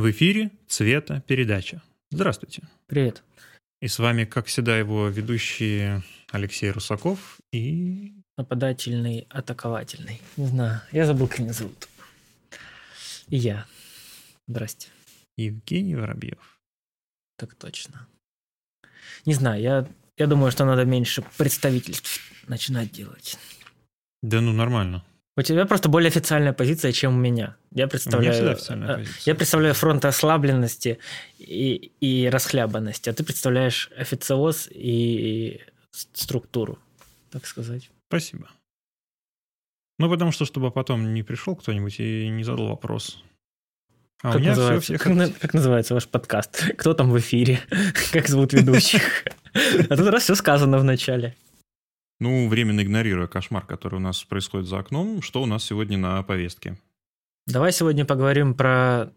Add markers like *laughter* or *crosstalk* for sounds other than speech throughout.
В эфире «Цвета передача». Здравствуйте. Привет. И с вами, как всегда, его ведущие Алексей Русаков и... Нападательный, атаковательный. Не знаю, я забыл, как меня зовут. И я. Здрасте. Евгений Воробьев. Так точно. Не знаю, я, я думаю, что надо меньше представительств начинать делать. Да ну, нормально. У тебя просто более официальная позиция, чем у меня. Я представляю, меня я представляю фронт ослабленности и, и расхлябанности, а ты представляешь официоз и структуру, так сказать. Спасибо. Ну, потому что, чтобы потом не пришел кто-нибудь и не задал вопрос. А как, у меня называется, все, как, как называется ваш подкаст? Кто там в эфире? *laughs* Как зовут ведущих? *laughs* А тут раз все сказано в начале. Ну, временно игнорируя кошмар, который у нас происходит за окном, что у нас сегодня на повестке? Давай сегодня поговорим про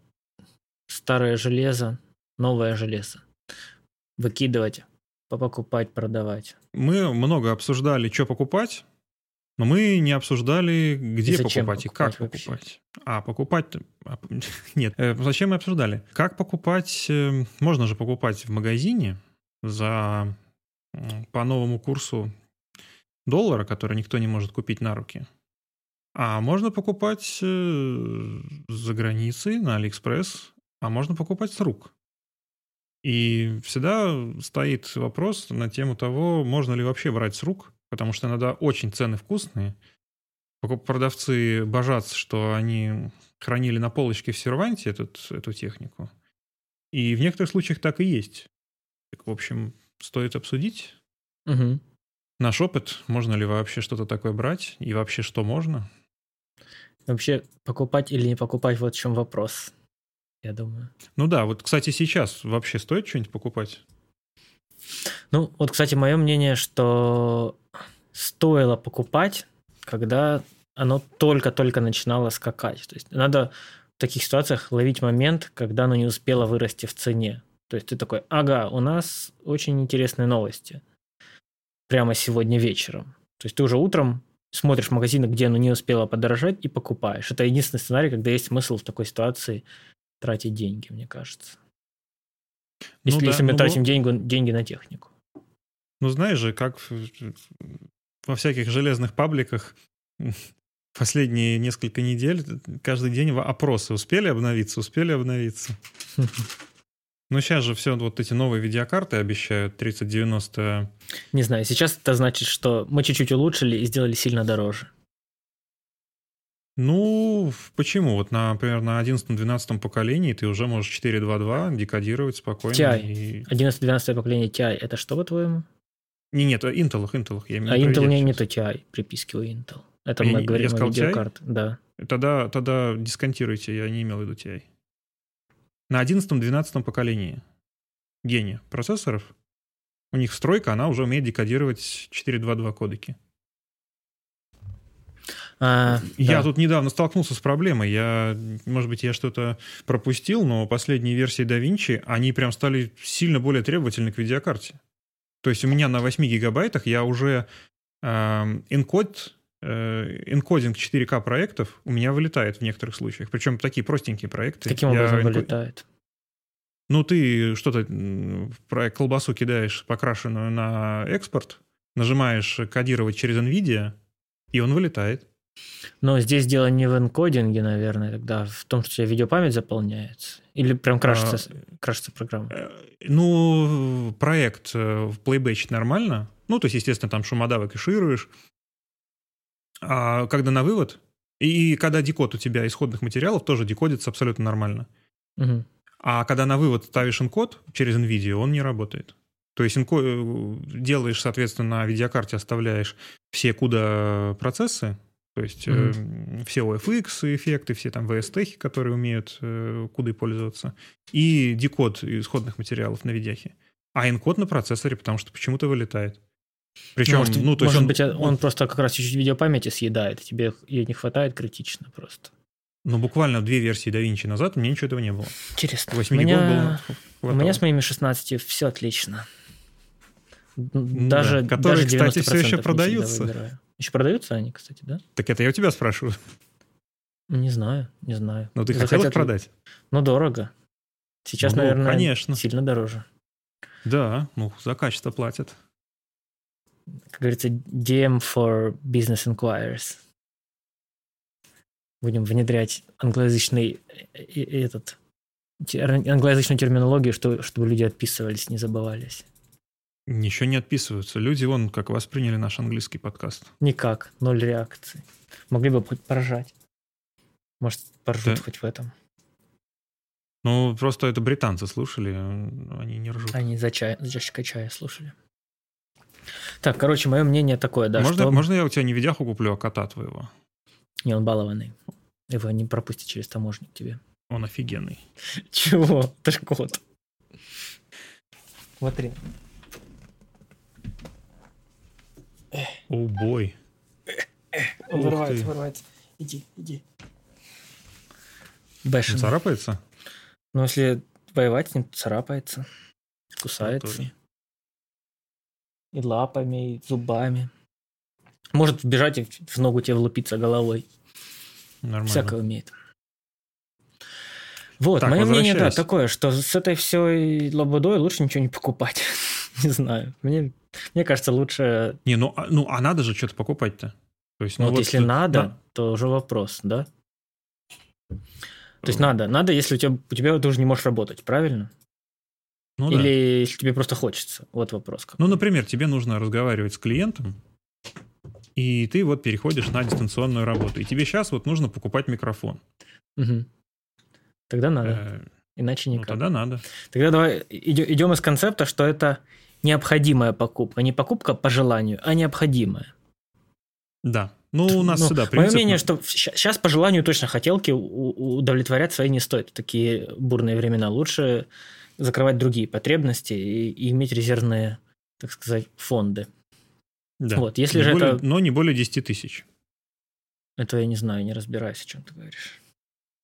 старое железо, новое железо. Выкидывать, покупать, продавать. Мы много обсуждали, что покупать, но мы не обсуждали, где покупать, покупать и как вообще? покупать. А, покупать... А, *laughs* нет, э, зачем мы обсуждали? Как покупать... Э, можно же покупать в магазине за по новому курсу доллара, который никто не может купить на руки. А можно покупать э, за границей на Алиэкспресс, а можно покупать с рук. И всегда стоит вопрос на тему того, можно ли вообще брать с рук, потому что иногда очень цены вкусные. Продавцы божатся, что они хранили на полочке в серванте этот, эту технику. И в некоторых случаях так и есть. Так, в общем, стоит обсудить. Угу. Наш опыт, можно ли вообще что-то такое брать, и вообще что можно? Вообще, покупать или не покупать, вот в чем вопрос, я думаю. Ну да, вот, кстати, сейчас вообще стоит что-нибудь покупать? Ну, вот, кстати, мое мнение, что стоило покупать, когда оно только-только начинало скакать. То есть надо в таких ситуациях ловить момент, когда оно не успело вырасти в цене. То есть ты такой, ага, у нас очень интересные новости – прямо сегодня вечером. То есть ты уже утром смотришь магазины, где оно не успело подорожать, и покупаешь. Это единственный сценарий, когда есть смысл в такой ситуации тратить деньги, мне кажется. Если, ну, да, если мы ну, тратим деньги, деньги на технику. Ну, знаешь же, как во всяких железных пабликах *laughs* последние несколько недель каждый день опросы успели обновиться, успели обновиться. *laughs* Ну, сейчас же все вот эти новые видеокарты обещают 3090. Не знаю, сейчас это значит, что мы чуть-чуть улучшили и сделали сильно дороже. Ну, почему? Вот, например, на 11-12 поколении ты уже можешь 4.2.2 декодировать спокойно. TI. И... 11-12 поколение TI, это что, по-твоему? Не, нет, Intel, Intel. Я а Intel не, нету TI, приписки у Intel. Это я, мы говорим я сказал о видеокарт. Да. Тогда, тогда дисконтируйте, я не имел в виду TI. На 11-12 поколении гения процессоров у них стройка, она уже умеет декодировать 4.2.2 кодеки. А, я да. тут недавно столкнулся с проблемой. Я, может быть, я что-то пропустил, но последние версии DaVinci, они прям стали сильно более требовательны к видеокарте. То есть у меня на 8 гигабайтах я уже э, энкод энкодинг 4К проектов у меня вылетает в некоторых случаях. Причем такие простенькие проекты. Каким образом энко... вылетает? Ну, ты что-то проект колбасу кидаешь покрашенную на экспорт, нажимаешь кодировать через NVIDIA, и он вылетает. Но здесь дело не в энкодинге, наверное, тогда в том, что видеопамять заполняется. Или прям крашится, а, крашится программа? Э, ну, проект в Playbatch нормально. Ну, то есть, естественно, там шумодавы кэшируешь, а когда на вывод, и когда декод у тебя исходных материалов, тоже декодится абсолютно нормально. Угу. А когда на вывод ставишь энкод через NVIDIA, он не работает. То есть энко... Э, делаешь, соответственно, на видеокарте оставляешь все CUDA процессы, то есть mm-hmm. э, все OFX эффекты, все там VST, которые умеют э, CUDA пользоваться, и декод исходных материалов на видяхе. А энкод на процессоре, потому что почему-то вылетает. Причем, может, ну, то может есть он, быть, он, он просто как раз чуть-чуть видеопамяти съедает, тебе ее не хватает критично просто. Ну, буквально две версии DaVinci назад мне ничего этого не было. Интересно. 8 у меня, был, у меня с моими 16 все отлично. Даже, да, которые, даже кстати, все еще продаются. Еще продаются они, кстати, да? Так это я у тебя спрашиваю. Не знаю, не знаю. Ну, ты Захотят хотел их продать? Ну, дорого. Сейчас, ну, наверное, конечно. сильно дороже. Да, ну, за качество платят. Как говорится, DM for Business Inquiries. Будем внедрять англоязычный этот англоязычную терминологию, что, чтобы люди отписывались, не забывались. Ничего не отписываются. Люди, вон, как восприняли наш английский подкаст. Никак. Ноль реакции. Могли бы хоть поражать. Может, поржут да. хоть в этом. Ну, просто это британцы слушали, они не ржут. Они за, чай, за чашечкой чая слушали. Так, короче, мое мнение такое, да, можно, что... Можно я у тебя не видяху куплю, а кота твоего? Не, он балованный. Его не пропустить через таможник тебе. Он офигенный. *laughs* Чего? Ты ж кот. Смотри. О, бой. Он вырывается, вырывается. Иди, иди. Бэшен. царапается? Ну, если воевать с ним, царапается, кусается. И лапами, и зубами. Может бежать и в ногу тебе влупиться головой. Нормально. Всякое умеет. Вот, так, мое мнение, да, такое, что с этой всей лабудой лучше ничего не покупать. *laughs* не знаю. Мне, мне кажется, лучше... Не, ну, а, ну а надо же что-то покупать-то. То есть, ну, ну вот, вот если надо, да. то уже вопрос, да? То есть надо, надо, если у тебя, у тебя ты уже не можешь работать, правильно? Ну, Или да. если тебе просто хочется. Вот вопрос. Какой. Ну, например, тебе нужно разговаривать с клиентом, и ты вот переходишь на дистанционную работу. И тебе сейчас вот нужно покупать микрофон. Угу. Тогда надо. Э, Иначе ну, никак. Ну, тогда надо. Тогда давай идем из концепта, что это необходимая покупка. Не покупка по желанию, а необходимая. Да. Ну, у нас ну, всегда принцип... Мое мнение, что сейчас по желанию точно хотелки удовлетворять свои не стоит. Такие бурные времена. Лучше закрывать другие потребности и, и иметь резервные, так сказать, фонды. Да. Вот, если не же более, это... Но не более 10 тысяч. Это я не знаю, не разбираюсь, о чем ты говоришь.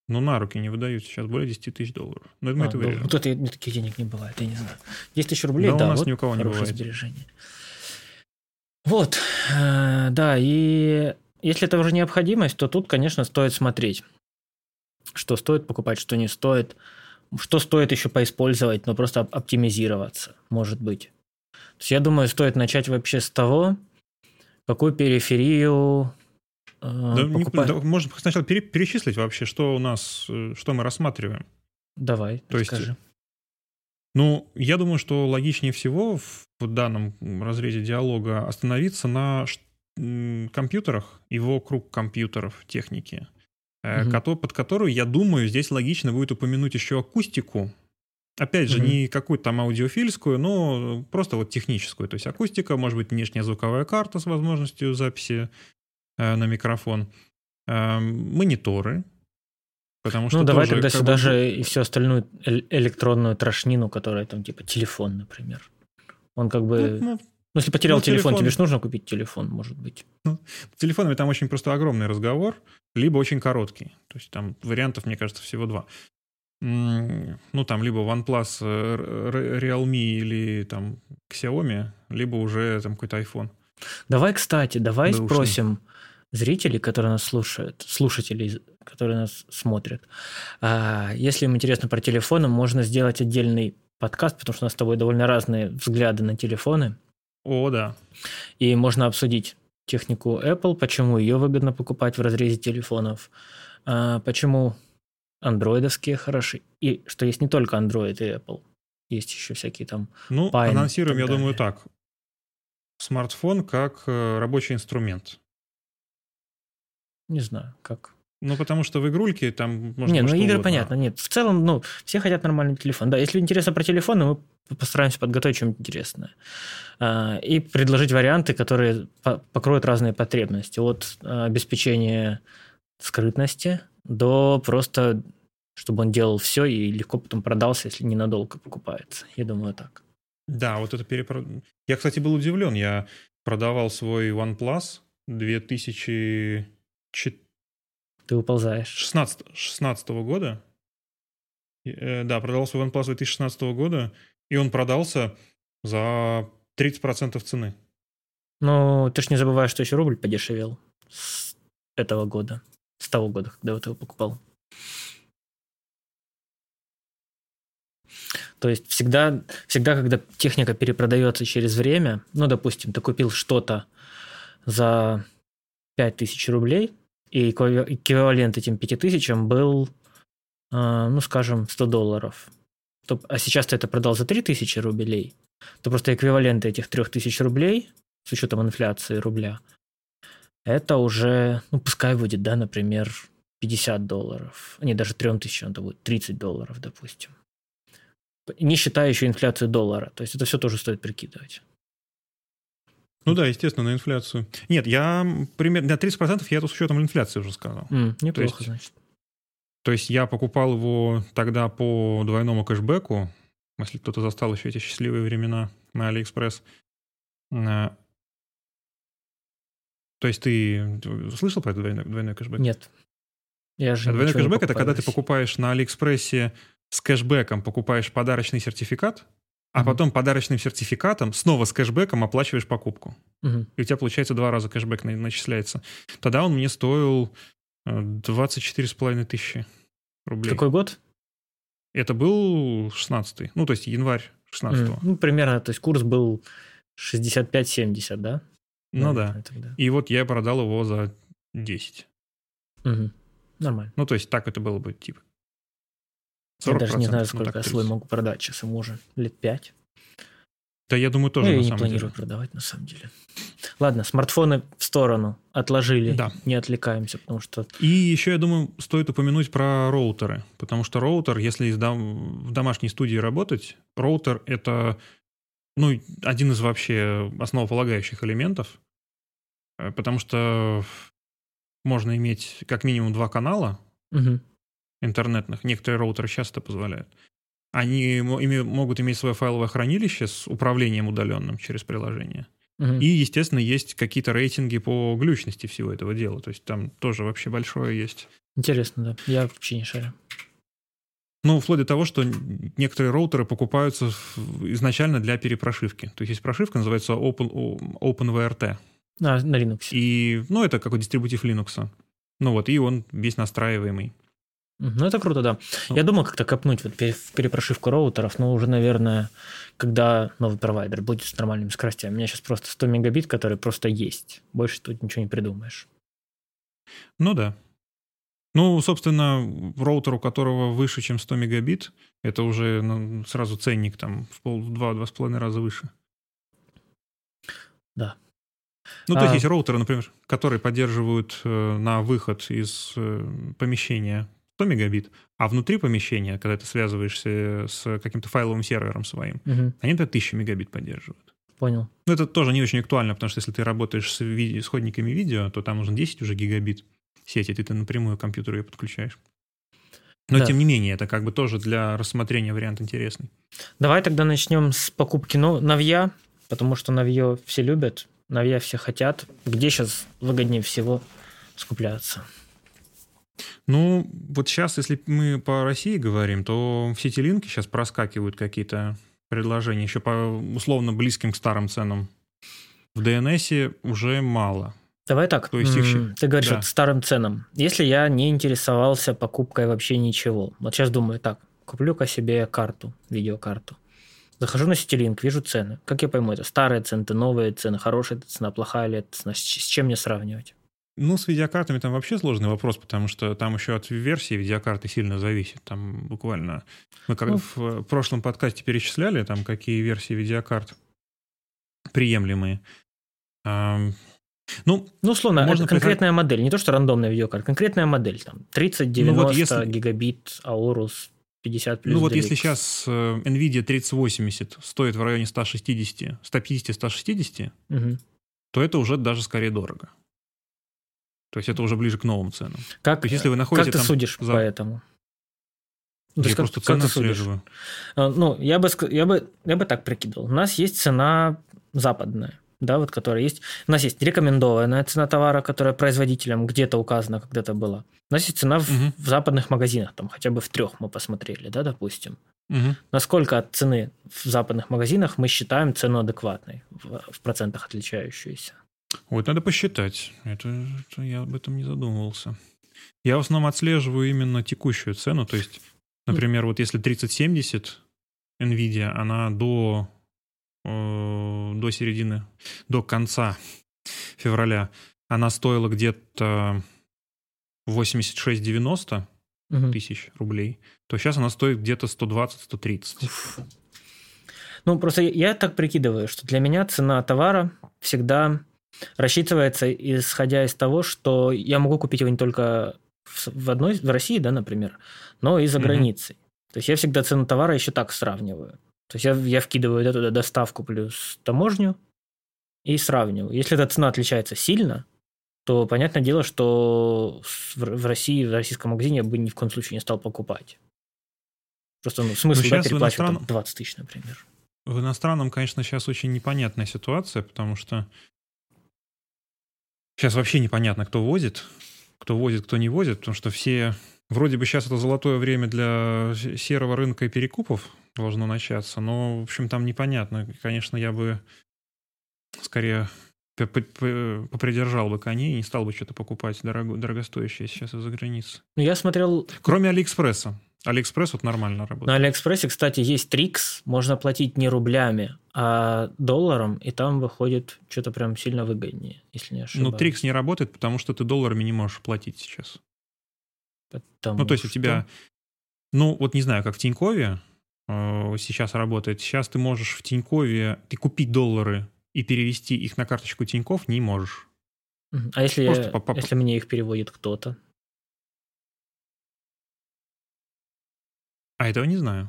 Ну, на руки не выдают сейчас более 10 тысяч долларов. Но это а, мы это ну, Вот это таких денег не бывает, я не знаю. 10 тысяч рублей, да, да у нас вот ни у кого не бывает. сбережение. Вот, э, да, и если это уже необходимость, то тут, конечно, стоит смотреть, что стоит покупать, что не стоит, что стоит еще поиспользовать, но просто оптимизироваться, может быть. То есть я думаю, стоит начать вообще с того, какую периферию э, да, покупать. Не, да, можно сначала пере, перечислить вообще, что у нас, э, что мы рассматриваем. Давай, То расскажи. есть, ну, я думаю, что логичнее всего в данном разрезе диалога остановиться на компьютерах и вокруг компьютеров техники, угу. под которую, я думаю, здесь логично будет упомянуть еще акустику. Опять же, угу. не какую-то там аудиофильскую, но просто вот техническую. То есть акустика, может быть, внешняя звуковая карта с возможностью записи э, на микрофон, э, мониторы, Потому что ну, давай тогда сюда бы... же и всю остальную электронную трошнину, которая там типа телефон, например. Он как бы... Ну, ну, ну если потерял ну, телефон, телефон, тебе же нужно купить телефон, может быть. Ну, с телефонами там очень просто огромный разговор, либо очень короткий. То есть там вариантов, мне кажется, всего два. Ну, там либо OnePlus, э, Realme или там Xiaomi, либо уже там какой-то iPhone. Давай, кстати, давай да спросим зрителей, которые нас слушают, слушателей, которые нас смотрят. А, если им интересно про телефоны, можно сделать отдельный подкаст, потому что у нас с тобой довольно разные взгляды на телефоны. О, да. И можно обсудить технику Apple, почему ее выгодно покупать в разрезе телефонов, а, почему андроидовские хороши, и что есть не только Android и Apple, есть еще всякие там Ну, Pine анонсируем, я думаю, так. Смартфон как э, рабочий инструмент. Не знаю, как. Ну, потому что в игрульке там можно... Не, ну игры угодно. понятно, нет. В целом, ну, все хотят нормальный телефон. Да, если интересно про телефоны, мы постараемся подготовить что-нибудь интересное. А, и предложить варианты, которые покроют разные потребности. От а, обеспечения скрытности до просто, чтобы он делал все и легко потом продался, если ненадолго покупается. Я думаю, так. Да, вот это перепрод... Я, кстати, был удивлен. Я продавал свой OnePlus 2000 ты уползаешь. 16, 16 года. Э, да, продался в OnePlus 2016 года, и он продался за 30% цены. Ну, ты ж не забываешь, что еще рубль подешевел с этого года, с того года, когда вот его покупал. То есть всегда, всегда, когда техника перепродается через время, ну, допустим, ты купил что-то за 5000 рублей, и эквивалент этим 5000 был, а, ну, скажем, 100 долларов. А сейчас ты это продал за 3000 рублей, то просто эквивалент этих 3000 рублей, с учетом инфляции рубля, это уже, ну, пускай будет, да, например, 50 долларов. Не, даже 3000 это будет 30 долларов, допустим. Не считая еще инфляцию доллара. То есть это все тоже стоит прикидывать. Ну да, естественно, на инфляцию. Нет, я примерно на 30% я это с учетом инфляции уже сказал. Mm, неплохо, то есть, значит. То есть я покупал его тогда по двойному кэшбэку, если кто-то застал еще эти счастливые времена на Алиэкспресс. Э, то есть ты слышал про этот двойной, двойной кэшбэк? Нет. Я же двойной кэшбэк — это когда ты покупаешь на Алиэкспрессе с кэшбэком, покупаешь подарочный сертификат, а потом подарочным сертификатом снова с кэшбэком оплачиваешь покупку. Mm-hmm. И у тебя, получается, два раза кэшбэк начисляется. Тогда он мне стоил 24,5 тысячи рублей. Какой год? Это был 16-й, ну, то есть январь 16 mm, Ну, примерно, то есть курс был 65-70, да? Ну да. Тогда. И вот я продал его за 10. Угу. Нормально. Ну, то есть так это было бы, типа. Я даже не знаю, ну, сколько ну, я свой могу продать сейчас, ему уже лет 5. Да, я думаю, тоже. Ну, я не планирую деле. продавать, на самом деле. Ладно, смартфоны в сторону отложили, да. не отвлекаемся, потому что... И еще, я думаю, стоит упомянуть про роутеры, потому что роутер, если в домашней студии работать, роутер — это ну, один из вообще основополагающих элементов, э, потому что можно иметь как минимум два канала угу. Интернетных, некоторые роутеры часто позволяют. Они могут иметь свое файловое хранилище с управлением удаленным через приложение. Угу. И, естественно, есть какие-то рейтинги по глючности всего этого дела. То есть там тоже вообще большое есть. Интересно, да. Я вообще не шарю. Ну, вплоть до того, что некоторые роутеры покупаются изначально для перепрошивки. То есть есть прошивка, называется Open, OpenVRT. А, на Linux. И, ну, это какой дистрибутив Linux. Ну вот, и он весь настраиваемый. Ну, это круто, да. Ну. Я думал как-то копнуть вот в перепрошивку роутеров, но уже, наверное, когда новый провайдер будет с нормальными скоростями. У меня сейчас просто 100 мегабит, который просто есть. Больше тут ничего не придумаешь. Ну да. Ну, собственно, роутер, у которого выше, чем 100 мегабит, это уже ну, сразу ценник там в пол, в два, два с половиной раза выше. Да. Ну, то есть а... есть роутеры, например, которые поддерживают э, на выход из э, помещения 100 мегабит, а внутри помещения, когда ты связываешься с каким-то файловым сервером своим, угу. они это 1000 мегабит поддерживают. Понял. Ну, это тоже не очень актуально, потому что если ты работаешь с ви- исходниками видео, то там нужно 10 уже гигабит сети, ты, ты напрямую к компьютеру ее подключаешь. Но, да. тем не менее, это как бы тоже для рассмотрения вариант интересный. Давай тогда начнем с покупки Навья, потому что Навье все любят, Навья все хотят. Где сейчас выгоднее всего скупляться? Ну, вот сейчас, если мы по России говорим, то в сети линки сейчас проскакивают какие-то предложения еще по условно близким к старым ценам. В DNS уже мало. Давай так. То есть их... Ты говоришь, да. вот старым ценам. Если я не интересовался покупкой вообще ничего, вот сейчас думаю, так, куплю-ка себе карту, видеокарту. Захожу на Ситилинк, вижу цены. Как я пойму, это старые цены, это новые цены, хорошая это цена, плохая ли это цена, с чем мне сравнивать? Ну, с видеокартами там вообще сложный вопрос, потому что там еще от версии видеокарты сильно зависит. Там буквально... Мы как ну, в прошлом подкасте перечисляли, там какие версии видеокарт приемлемые. Ну, ну, условно, можно конкретная приход... модель, не то, что рандомная видеокарта, конкретная модель, там, 30, 90 ну, вот если... гигабит, Aorus 50 плюс Ну вот DLX. если сейчас э, NVIDIA 3080 стоит в районе 160, 150-160, угу. то это уже даже скорее дорого. То есть это уже ближе к новым ценам. Как, есть, если вы находите как ты там судишь за... по этому? Я есть, просто как, цены отслеживаю. А, ну, я бы, я, бы, я бы так прикидывал. У нас есть цена западная, да, вот которая есть. У нас есть рекомендованная цена товара, которая производителем где-то указана, когда-то была. У нас есть цена в, угу. в западных магазинах, там хотя бы в трех мы посмотрели, да, допустим. Угу. Насколько от цены в западных магазинах мы считаем цену адекватной, в, в процентах отличающуюся? Вот надо посчитать. Это, это я об этом не задумывался. Я в основном отслеживаю именно текущую цену. То есть, например, вот если 3070, NVIDIA, она до, э, до середины, до конца февраля, она стоила где-то 86-90 угу. тысяч рублей, то сейчас она стоит где-то 120-130. Ну, просто я так прикидываю, что для меня цена товара всегда рассчитывается, исходя из того, что я могу купить его не только в одной, в России, да, например, но и за угу. границей. То есть я всегда цену товара еще так сравниваю. То есть я, я вкидываю эту доставку плюс таможню и сравниваю. Если эта цена отличается сильно, то понятное дело, что в России, в российском магазине я бы ни в коем случае не стал покупать. Просто ну, смысл, да, переплачивать иностран... там 20 тысяч, например. В иностранном, конечно, сейчас очень непонятная ситуация, потому что сейчас вообще непонятно, кто возит, кто возит, кто не возит, потому что все... Вроде бы сейчас это золотое время для серого рынка и перекупов должно начаться, но, в общем, там непонятно. Конечно, я бы скорее попридержал бы коней и не стал бы что-то покупать дорого, дорогостоящее сейчас из-за границы. Ну, я смотрел... Кроме Алиэкспресса. Алиэкспресс вот нормально работает. На Алиэкспрессе, кстати, есть tricks. Можно платить не рублями, а долларом, и там выходит что-то прям сильно выгоднее, если не ошибаюсь. Ну, tricks не работает, потому что ты долларами не можешь платить сейчас. Потому ну, то есть что... у тебя... Ну, вот не знаю, как в Тинькове э, сейчас работает. Сейчас ты можешь в Тинькове... Ты купить доллары и перевести их на карточку Тиньков не можешь. А если, я, если мне их переводит кто-то? А этого не знаю.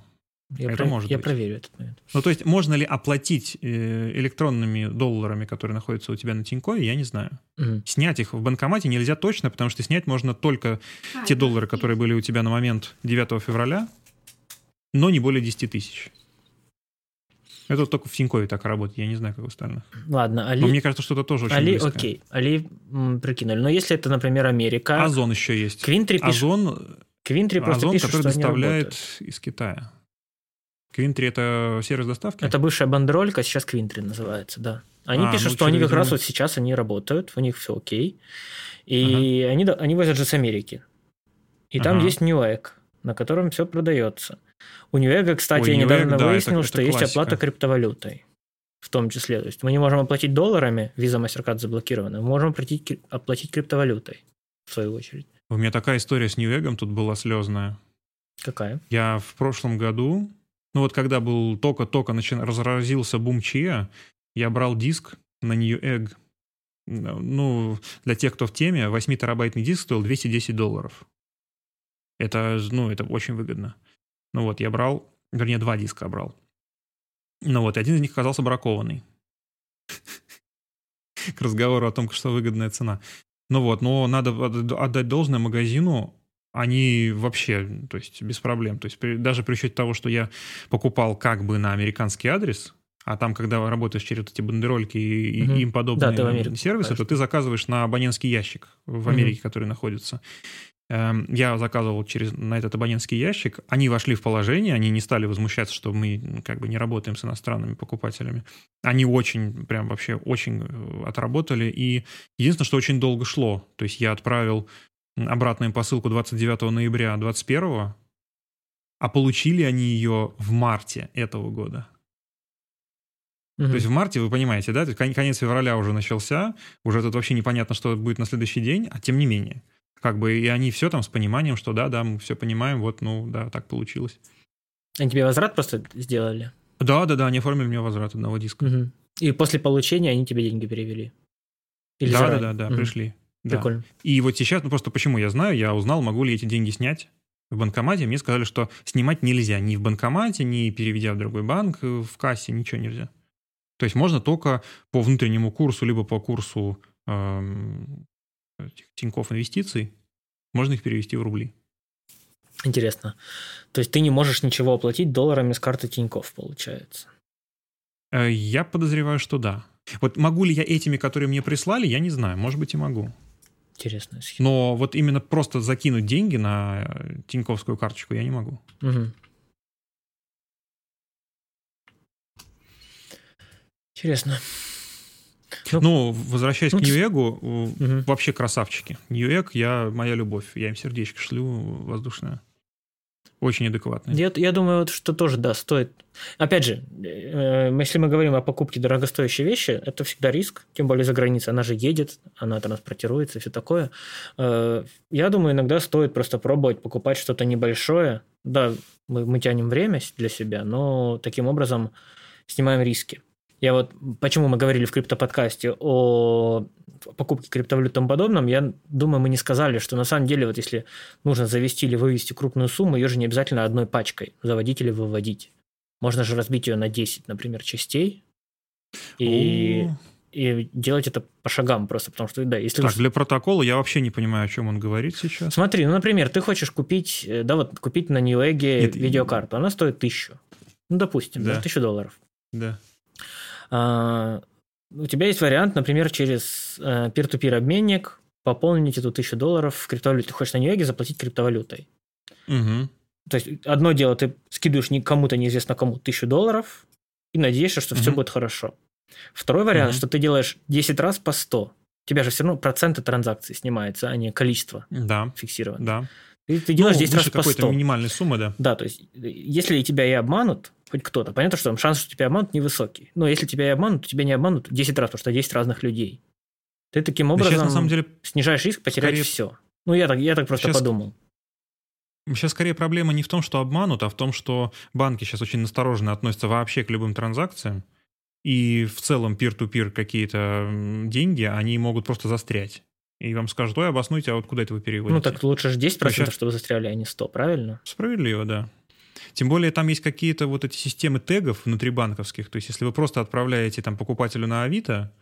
Я, это про... может я быть. проверю этот момент. Ну, то есть, можно ли оплатить э, электронными долларами, которые находятся у тебя на Тинькове, я не знаю. Угу. Снять их в банкомате нельзя точно, потому что снять можно только а, те доллары, которые были у тебя на момент 9 февраля, но не более 10 тысяч. Это только в Тинькове так работает, я не знаю, как в остальных. Ладно, Али... Но мне кажется, что это тоже очень Али, близко. окей, Али м, прикинули. Но если это, например, Америка... Озон еще есть. Квинтри пишет... Озон... Квинтри просто Озон, пишет, который что доставляет из Китая. Квинтри это сервис доставки? Это бывшая бандеролька, сейчас Квинтри называется, да. Они а, пишут, ну, что они как раз вот сейчас они работают, у них все окей. И ага. они, они возят же с Америки. И ага. там есть Newegg, на котором все продается. У Newegg, кстати, Ой, я недавно да, выяснил, это, что это есть оплата криптовалютой. В том числе. То есть мы не можем оплатить долларами, Visa MasterCard заблокирована, мы можем оплатить, оплатить криптовалютой, в свою очередь. У меня такая история с Newegg тут была слезная. Какая? Я в прошлом году ну вот когда был только-только начи... разразился бум Chia, я брал диск на Newegg. Ну, для тех, кто в теме, 8-терабайтный диск стоил 210 долларов. Это, ну, это очень выгодно. Ну вот, я брал, вернее, два диска брал. Ну вот, один из них оказался бракованный. *laughs* К разговору о том, что выгодная цена. Ну вот, но надо отдать должное магазину, они вообще, то есть без проблем. То есть при, даже при учете того, что я покупал как бы на американский адрес, а там, когда работаешь через эти бандерольки и угу. им подобные да, сервисы, то ты заказываешь на абонентский ящик в Америке, угу. который находится. Эм, я заказывал через, на этот абонентский ящик. Они вошли в положение, они не стали возмущаться, что мы как бы не работаем с иностранными покупателями. Они очень, прям вообще очень э, отработали. И единственное, что очень долго шло. То есть я отправил обратную посылку 29 ноября 2021, а получили они ее в марте этого года. Угу. То есть в марте, вы понимаете, да, конец февраля уже начался, уже тут вообще непонятно, что будет на следующий день, а тем не менее. Как бы и они все там с пониманием, что да, да, мы все понимаем, вот, ну, да, так получилось. Они тебе возврат просто сделали? Да, да, да, они оформили мне возврат одного диска. Угу. И после получения они тебе деньги перевели? Или да, да, да, да, угу. пришли. Да. Прикольно. И вот сейчас, ну просто почему я знаю, я узнал, могу ли эти деньги снять в банкомате. Мне сказали, что снимать нельзя ни в банкомате, ни переведя в другой банк, э, в кассе, ничего нельзя. То есть можно только по внутреннему курсу, либо по курсу эм, Тинькофф инвестиций, можно их перевести в рубли. Интересно. То есть ты не можешь ничего оплатить долларами с карты Тинькофф, получается? Э, я подозреваю, что да. Вот могу ли я этими, которые мне прислали, я не знаю. Может быть, и могу. Интересная схема. Но вот именно просто закинуть деньги на э, Тиньковскую карточку я не могу. Угу. Интересно. Ну, ну возвращаясь ну, к Ньюэгу, угу. вообще красавчики. Ньюэг, я, моя любовь. Я им сердечко шлю воздушное. очень адекватные. Я, я думаю, что тоже, да, стоит. Опять же, э, если мы говорим о покупке дорогостоящей вещи, это всегда риск, тем более за границей. Она же едет, она транспортируется, все такое. Э, я думаю, иногда стоит просто пробовать покупать что-то небольшое. Да, мы, мы тянем время для себя, но таким образом снимаем риски. Я вот, почему мы говорили в криптоподкасте о покупке криптовалют и тому подобном, я думаю, мы не сказали, что на самом деле, вот если нужно завести или вывести крупную сумму, ее же не обязательно одной пачкой заводить или выводить. Можно же разбить ее на 10, например, частей и, и делать это по шагам просто, потому что, да, если... Так, уж... для протокола я вообще не понимаю, о чем он говорит сейчас. Смотри, ну, например, ты хочешь купить, э, да, вот купить на Нет, видеокарту, она стоит тысячу. Ну, допустим, да. тысячу долларов. Да. А, у тебя есть вариант, например, через э, peer-to-peer обменник пополнить эту тысячу долларов в криптовалюте. Ты хочешь на Нью-Йорке заплатить криптовалютой. Угу. То есть одно дело, ты скидываешь кому-то неизвестно кому тысячу долларов и надеешься, что угу. все будет хорошо. Второй вариант, угу. что ты делаешь 10 раз по 100. У тебя же все равно проценты транзакций снимается, а не количество да. фиксировано. Да. Ты, ты делаешь ну, 10 раз по 100. минимальной суммы, да. Да, то есть если тебя и обманут, хоть кто-то. Понятно, что там шанс, что тебя обманут, невысокий. Но если тебя и обманут, то тебя не обманут 10 раз, потому что 10 разных людей. Ты таким образом сейчас, на самом деле, снижаешь риск потерять скорее... все. Ну, я так, я так просто сейчас... подумал. Сейчас скорее проблема не в том, что обманут, а в том, что банки сейчас очень настороженно относятся вообще к любым транзакциям. И в целом peer-to-peer какие-то деньги, они могут просто застрять. И вам скажут, ой, обоснуйте, а вот куда это вы переводите? Ну, так лучше же 10%, сейчас... чтобы застряли, а не 100, правильно? Справедливо, да. Тем более там есть какие-то вот эти системы тегов внутрибанковских. То есть если вы просто отправляете там покупателю на Авито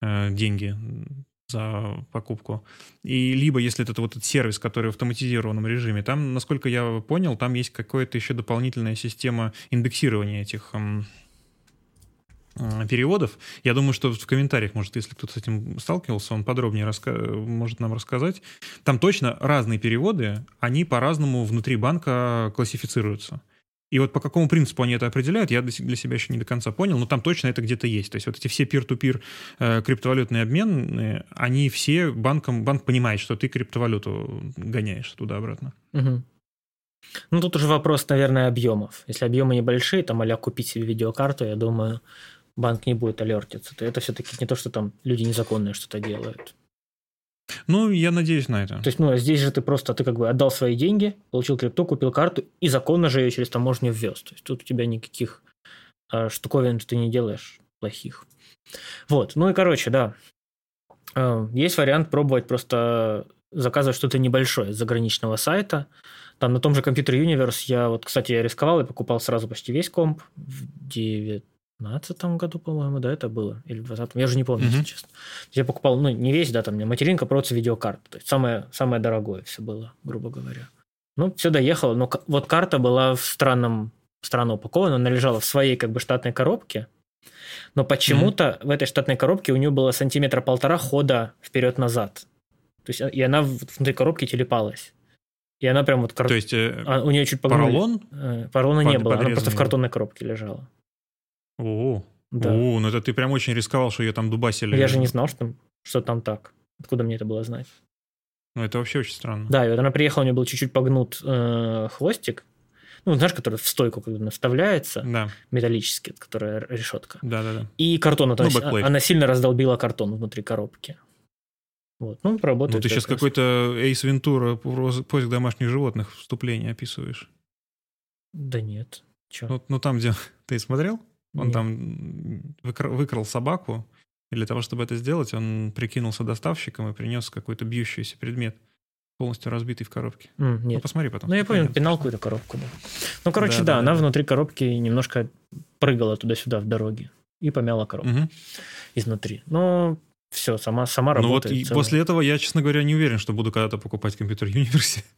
э, деньги за покупку, и либо если это вот этот сервис, который в автоматизированном режиме, там, насколько я понял, там есть какая-то еще дополнительная система индексирования этих э, переводов. Я думаю, что в комментариях, может, если кто-то с этим сталкивался, он подробнее раска... может нам рассказать. Там точно разные переводы, они по-разному внутри банка классифицируются. И вот по какому принципу они это определяют, я для себя еще не до конца понял, но там точно это где-то есть. То есть вот эти все peer-to-peer э, криптовалютные обмены, они все банком, банк понимает, что ты криптовалюту гоняешь туда-обратно. Угу. Ну, тут уже вопрос, наверное, объемов. Если объемы небольшие, там, а купить себе видеокарту, я думаю, банк не будет алертиться. То это все-таки не то, что там люди незаконные что-то делают. Ну, я надеюсь на это. То есть, ну, а здесь же ты просто, ты как бы отдал свои деньги, получил крипту, купил карту и законно же ее через таможню ввез. То есть, тут у тебя никаких э, штуковин ты не делаешь плохих. Вот, ну и короче, да. Э, есть вариант пробовать просто заказывать что-то небольшое с заграничного сайта. Там на том же Computer Universe я вот, кстати, я рисковал и покупал сразу почти весь комп в 9 2015 году, по-моему, да, это было, или в 20 я уже не помню, mm-hmm. если честно. Я покупал, ну, не весь, да, там, мне материнка, просто видеокарта, то есть самое, самое дорогое все было, грубо говоря. Ну, все доехало, но вот карта была в странном, странно упакована, она лежала в своей, как бы, штатной коробке, но почему-то mm-hmm. в этой штатной коробке у нее было сантиметра полтора хода вперед-назад. То есть, и она внутри коробки телепалась. И она прям вот... Кар... То есть, э, а, у нее чуть погнули. поролон? Э, поролона Под, не было, она просто в картонной коробке лежала. О, да. О, ну это ты прям очень рисковал, что ее там дубасили. Я же не знал, что там, что там так. Откуда мне это было знать? Ну, это вообще очень странно. Да, и вот она приехала, у нее был чуть-чуть погнут э, хвостик. Ну, знаешь, который в стойку когда вставляется, да. металлический, которая решетка. Да, да, да. И картон, ну, есть, она сильно раздолбила картон внутри коробки. Вот, ну, работает. Ну, ты сейчас какой-то Эйс Вентура поиск домашних животных вступление описываешь. Да нет. Че? Ну, ну, там, где *laughs* ты смотрел? Он Нет. там выкрал, выкрал собаку, и для того, чтобы это сделать, он прикинулся доставщиком и принес какой-то бьющийся предмет, полностью разбитый в коробке. Mm, нет. Ну, посмотри потом. Ну, я понял, пинал какую-то коробку. Да. Ну, короче, да, да, да она да. внутри коробки немножко прыгала туда-сюда в дороге и помяла коробку угу. изнутри. Но все, сама, сама работает. Ну вот и после этого я, честно говоря, не уверен, что буду когда-то покупать компьютер Universe. *laughs*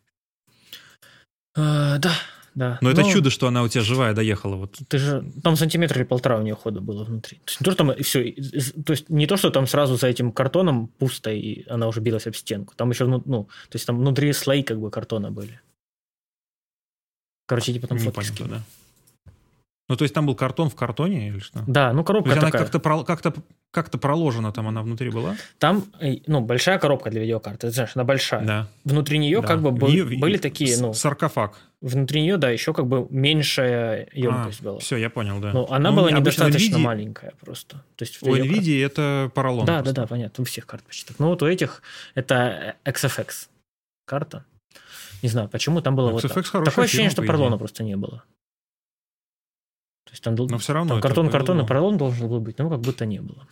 Uh, да, да. Но, Но это чудо, что она у тебя живая доехала. Вот. Ты же там сантиметр или полтора у нее хода было внутри. То есть не то, что там все. То есть не то, что там сразу за этим картоном пусто и она уже билась об стенку. Там еще ну, ну то есть там внутри слои как бы картона были. Короче, типа там не фотки понял, да. Ну, то есть там был картон в картоне или что? Да, ну коробка она такая. как-то, про, как-то, как-то проложена там она внутри была? Там, э, ну, большая коробка для видеокарты, ты знаешь, она большая. Да. Внутри нее да. как бы был, нее, были такие, ну... Саркофаг. Внутри нее, да, еще как бы меньшая емкость а, была. Все, я понял, да. Но она ну, была недостаточно NVIDIA... маленькая просто. То есть у NVIDIA карт... это поролон. Да, просто. да, да, понятно, у всех карт почти так. Ну, вот у этих это XFX карта. Не знаю, почему там было XFX вот так. Такое ощущение, что поролона просто не было. То есть там, но все равно там картон, картон и поролон должен был быть, но как будто не было.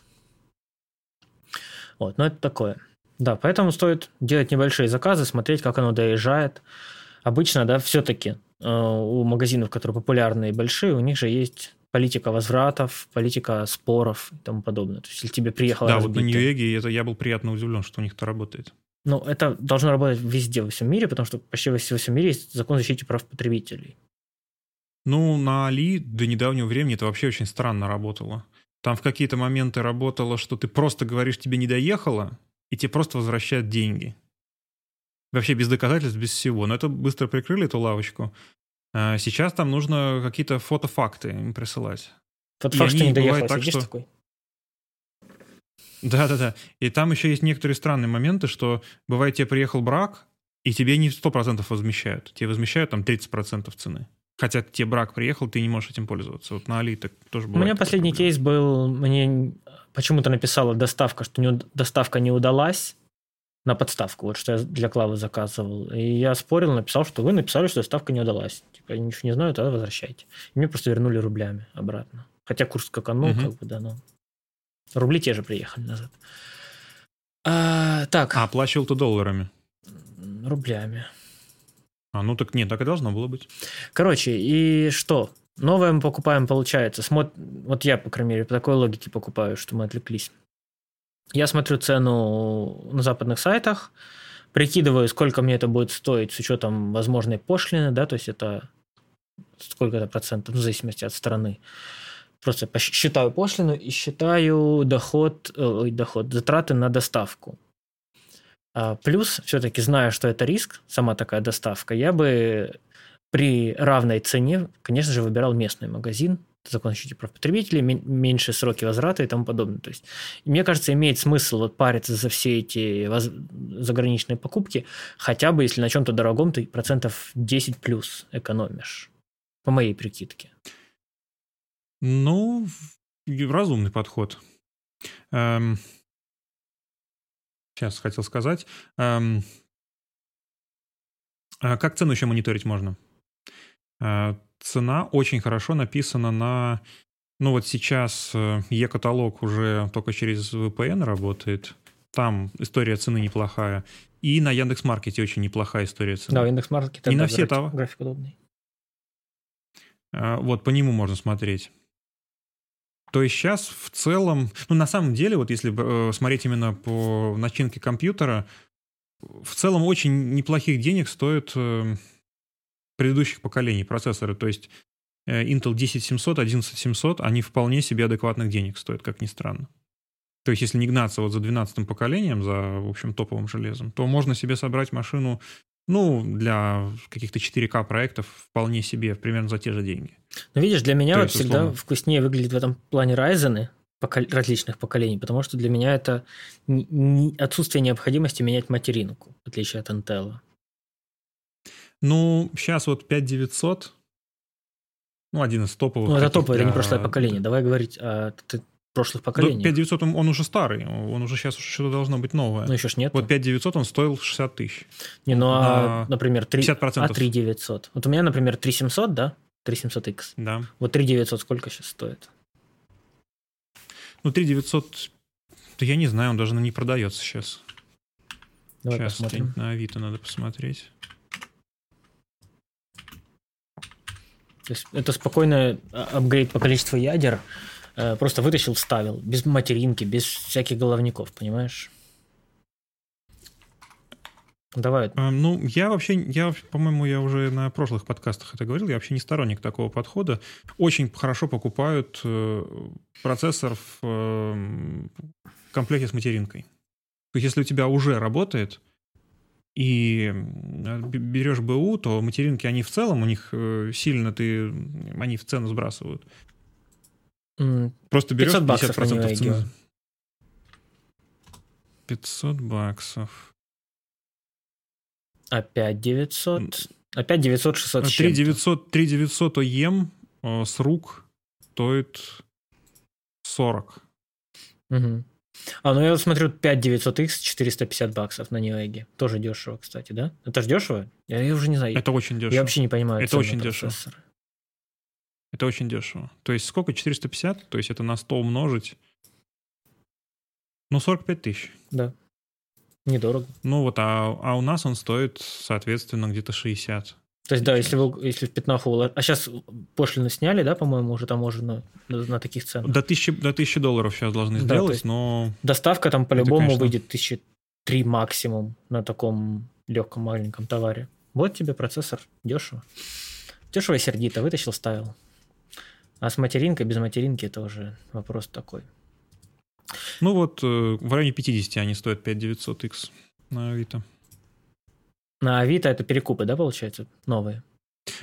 Вот, но это такое. Да, поэтому стоит делать небольшие заказы, смотреть, как оно доезжает. Обычно, да, все-таки э, у магазинов, которые популярные и большие, у них же есть политика возвратов, политика споров и тому подобное. То есть, если тебе приехало Да, разбитый... вот на Нью-Эге это я был приятно удивлен, что у них это работает. Ну, это должно работать везде во всем мире, потому что почти во всем мире есть закон защиты прав потребителей. Ну, на Али до недавнего времени это вообще очень странно работало. Там в какие-то моменты работало, что ты просто говоришь, тебе не доехало, и тебе просто возвращают деньги. Вообще без доказательств, без всего. Но это быстро прикрыли, эту лавочку. А сейчас там нужно какие-то фотофакты им присылать. Фотофакт, что не доехал, так, что... такой? Да-да-да. И там еще есть некоторые странные моменты, что бывает, тебе приехал брак, и тебе не 100% возмещают. Тебе возмещают там 30% цены. Хотя тебе брак приехал, ты не можешь этим пользоваться. Вот на Али так тоже бывает. У меня последний кейс был, мне почему-то написала доставка, что не, доставка не удалась на подставку, вот что я для Клавы заказывал. И я спорил, написал, что вы написали, что доставка не удалась. Типа, я ничего не знаю, тогда возвращайте. И мне просто вернули рублями обратно. Хотя курс скаканул, угу. как бы, да, но... Рубли те же приехали назад. А, так. А, оплачивал ты долларами? Рублями. А, ну так нет, так и должно было быть. Короче, и что? Новое мы покупаем, получается. Смотр... Вот я, по крайней мере, по такой логике покупаю, что мы отвлеклись. Я смотрю цену на западных сайтах, прикидываю, сколько мне это будет стоить с учетом возможной пошлины, да, то есть это сколько это процентов, в зависимости от страны. Просто считаю пошлину и считаю доход, ой, доход, затраты на доставку. А плюс, все-таки зная, что это риск, сама такая доставка, я бы при равной цене, конечно же, выбирал местный магазин, закон о прав потребителей, меньше сроки возврата и тому подобное. То есть, мне кажется, имеет смысл вот париться за все эти воз... заграничные покупки, хотя бы если на чем-то дорогом ты процентов 10 плюс экономишь, по моей прикидке. Ну, разумный подход. Эм... Сейчас хотел сказать. Эм... А как цену еще мониторить можно? Э, цена очень хорошо написана на... Ну вот сейчас e-каталог уже только через VPN работает. Там история цены неплохая. И на Яндекс.Маркете очень неплохая история цены. Да, Яндекс.Маркет. Не на все того. График удобный. Вот по нему можно смотреть. То есть сейчас в целом, ну на самом деле, вот если э, смотреть именно по начинке компьютера, в целом очень неплохих денег стоят э, предыдущих поколений процессоры. То есть э, Intel 10700, 11700, они вполне себе адекватных денег стоят, как ни странно. То есть если не гнаться вот за 12 поколением, за, в общем, топовым железом, то можно себе собрать машину, ну, для каких-то 4К проектов вполне себе, примерно за те же деньги. Ну, видишь, для меня вот всегда условно... вкуснее выглядит в этом плане Ryzen покол... различных поколений, потому что для меня это отсутствие необходимости менять материнку, в отличие от Intel. Ну, сейчас вот 5900, ну, один из топовых. Ну, это топовое, для... это не прошлое поколение. Давай говорить о прошлых. Ну, 5900 он, он уже старый, он уже сейчас что-то должно быть новое. Ну, еще ж нет. Вот 5900 он стоил 60 тысяч. Не, ну, а, например, 3, 50%. а 3900. Вот у меня, например, 3700, да? 3700X. Да. Вот 3900 сколько сейчас стоит? Ну, 3900, да я не знаю, он даже не продается сейчас. Давай сейчас посмотрим. на Авито надо посмотреть. То есть это спокойно а, апгрейд по количеству ядер. Э, просто вытащил, вставил. Без материнки, без всяких головников, понимаешь? Давай. А, ну, я вообще, я, по-моему, я уже на прошлых подкастах это говорил, я вообще не сторонник такого подхода. Очень хорошо покупают э, процессор в э, комплекте с материнкой. То есть, если у тебя уже работает, и берешь БУ, то материнки, они в целом, у них э, сильно ты, они в цену сбрасывают. Просто берешь 500 баксов 50% на цены. Nvidia. 500 баксов. Опять 900. Опять 900, 600 с 3 чем-то. 900, 3 900 ОЕМ э, с рук стоит 40. Мгм. А, ну я вот смотрю 5900X 450 баксов на Newegg. Тоже дешево, кстати, да? Это же дешево? Я, я уже не знаю. Это очень дешево. я вообще не понимаю. Это очень дешево. Это очень дешево. То есть сколько? 450? То есть это на 100 умножить. Ну, 45 тысяч. Да. Недорого. Ну вот, а, а у нас он стоит, соответственно, где-то 60. То есть, да, если вы если в пятнаху... А сейчас пошлины сняли, да, по-моему, уже таможенную на, на таких ценах? До 1000, до 1000 долларов сейчас должны Да, сделать, есть- но Доставка там по-любому конечно. выйдет тысячи три максимум на таком легком маленьком товаре. Вот тебе процессор. Дешево. Дешево и сердито. Вытащил, ставил. А с материнкой, без материнки это уже вопрос такой. ну вот э, в районе 50 они стоят 5900X на Авито. На Авито это перекупы, да, получается, новые?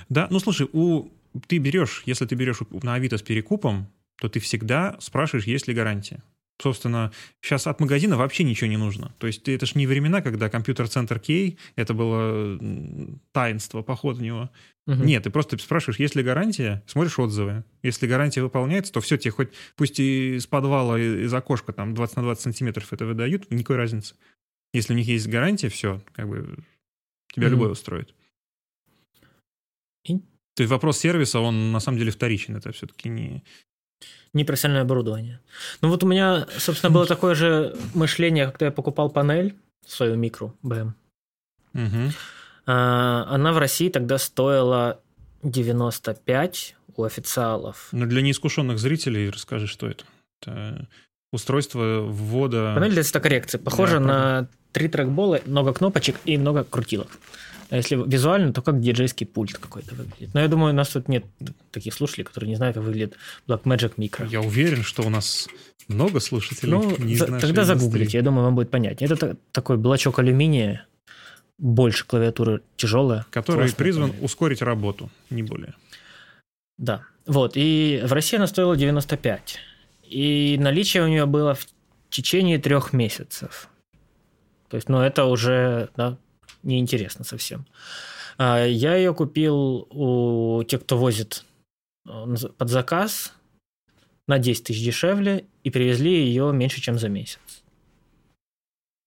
Да, ну слушай, у ты берешь, если ты берешь на Авито с перекупом, то ты всегда спрашиваешь, есть ли гарантия. Собственно, сейчас от магазина вообще ничего не нужно. То есть это ж не времена, когда компьютер-центр Кей, это было таинство, поход в него. Мгм. Нет, ты просто спрашиваешь, есть ли гарантия, смотришь отзывы. Если гарантия выполняется, то все, тебе хоть, пусть и из подвала, и из окошка там 20 на 20 сантиметров это выдают, никакой разницы. Если у них есть гарантия, все, как бы тебя Мгм. любой устроит. И- То есть вопрос сервиса, он на самом деле вторичен, это все-таки не... Непрофессиональное оборудование. Ну вот у меня, собственно, было такое же мышление, когда я покупал панель, свою микро БМ. А, Она в России тогда стоила 95 у официалов. Но для неискушенных зрителей расскажи, что это. Это устройство ввода... Панель для цветокоррекции. Похоже Да, на три трекбола, много кнопочек и много крутилок. А если визуально, то как диджейский пульт какой-то выглядит. Но я думаю, у нас тут нет таких слушателей, которые не знают, как выглядит Blackmagic Micro. Я уверен, что у нас много слушателей. Ну, не за- тогда индустрии. загуглите, я думаю, вам будет понятнее. Это та- такой блочок алюминия, больше клавиатуры тяжелая. Который призван панель. ускорить работу, не более. Да. Вот. И в России она стоила 95. И наличие у нее было в течение трех месяцев. То есть, ну, это уже да, неинтересно совсем. А, Я ее купил у тех, кто возит э, под заказ на 10 тысяч дешевле и привезли ее меньше, чем за месяц.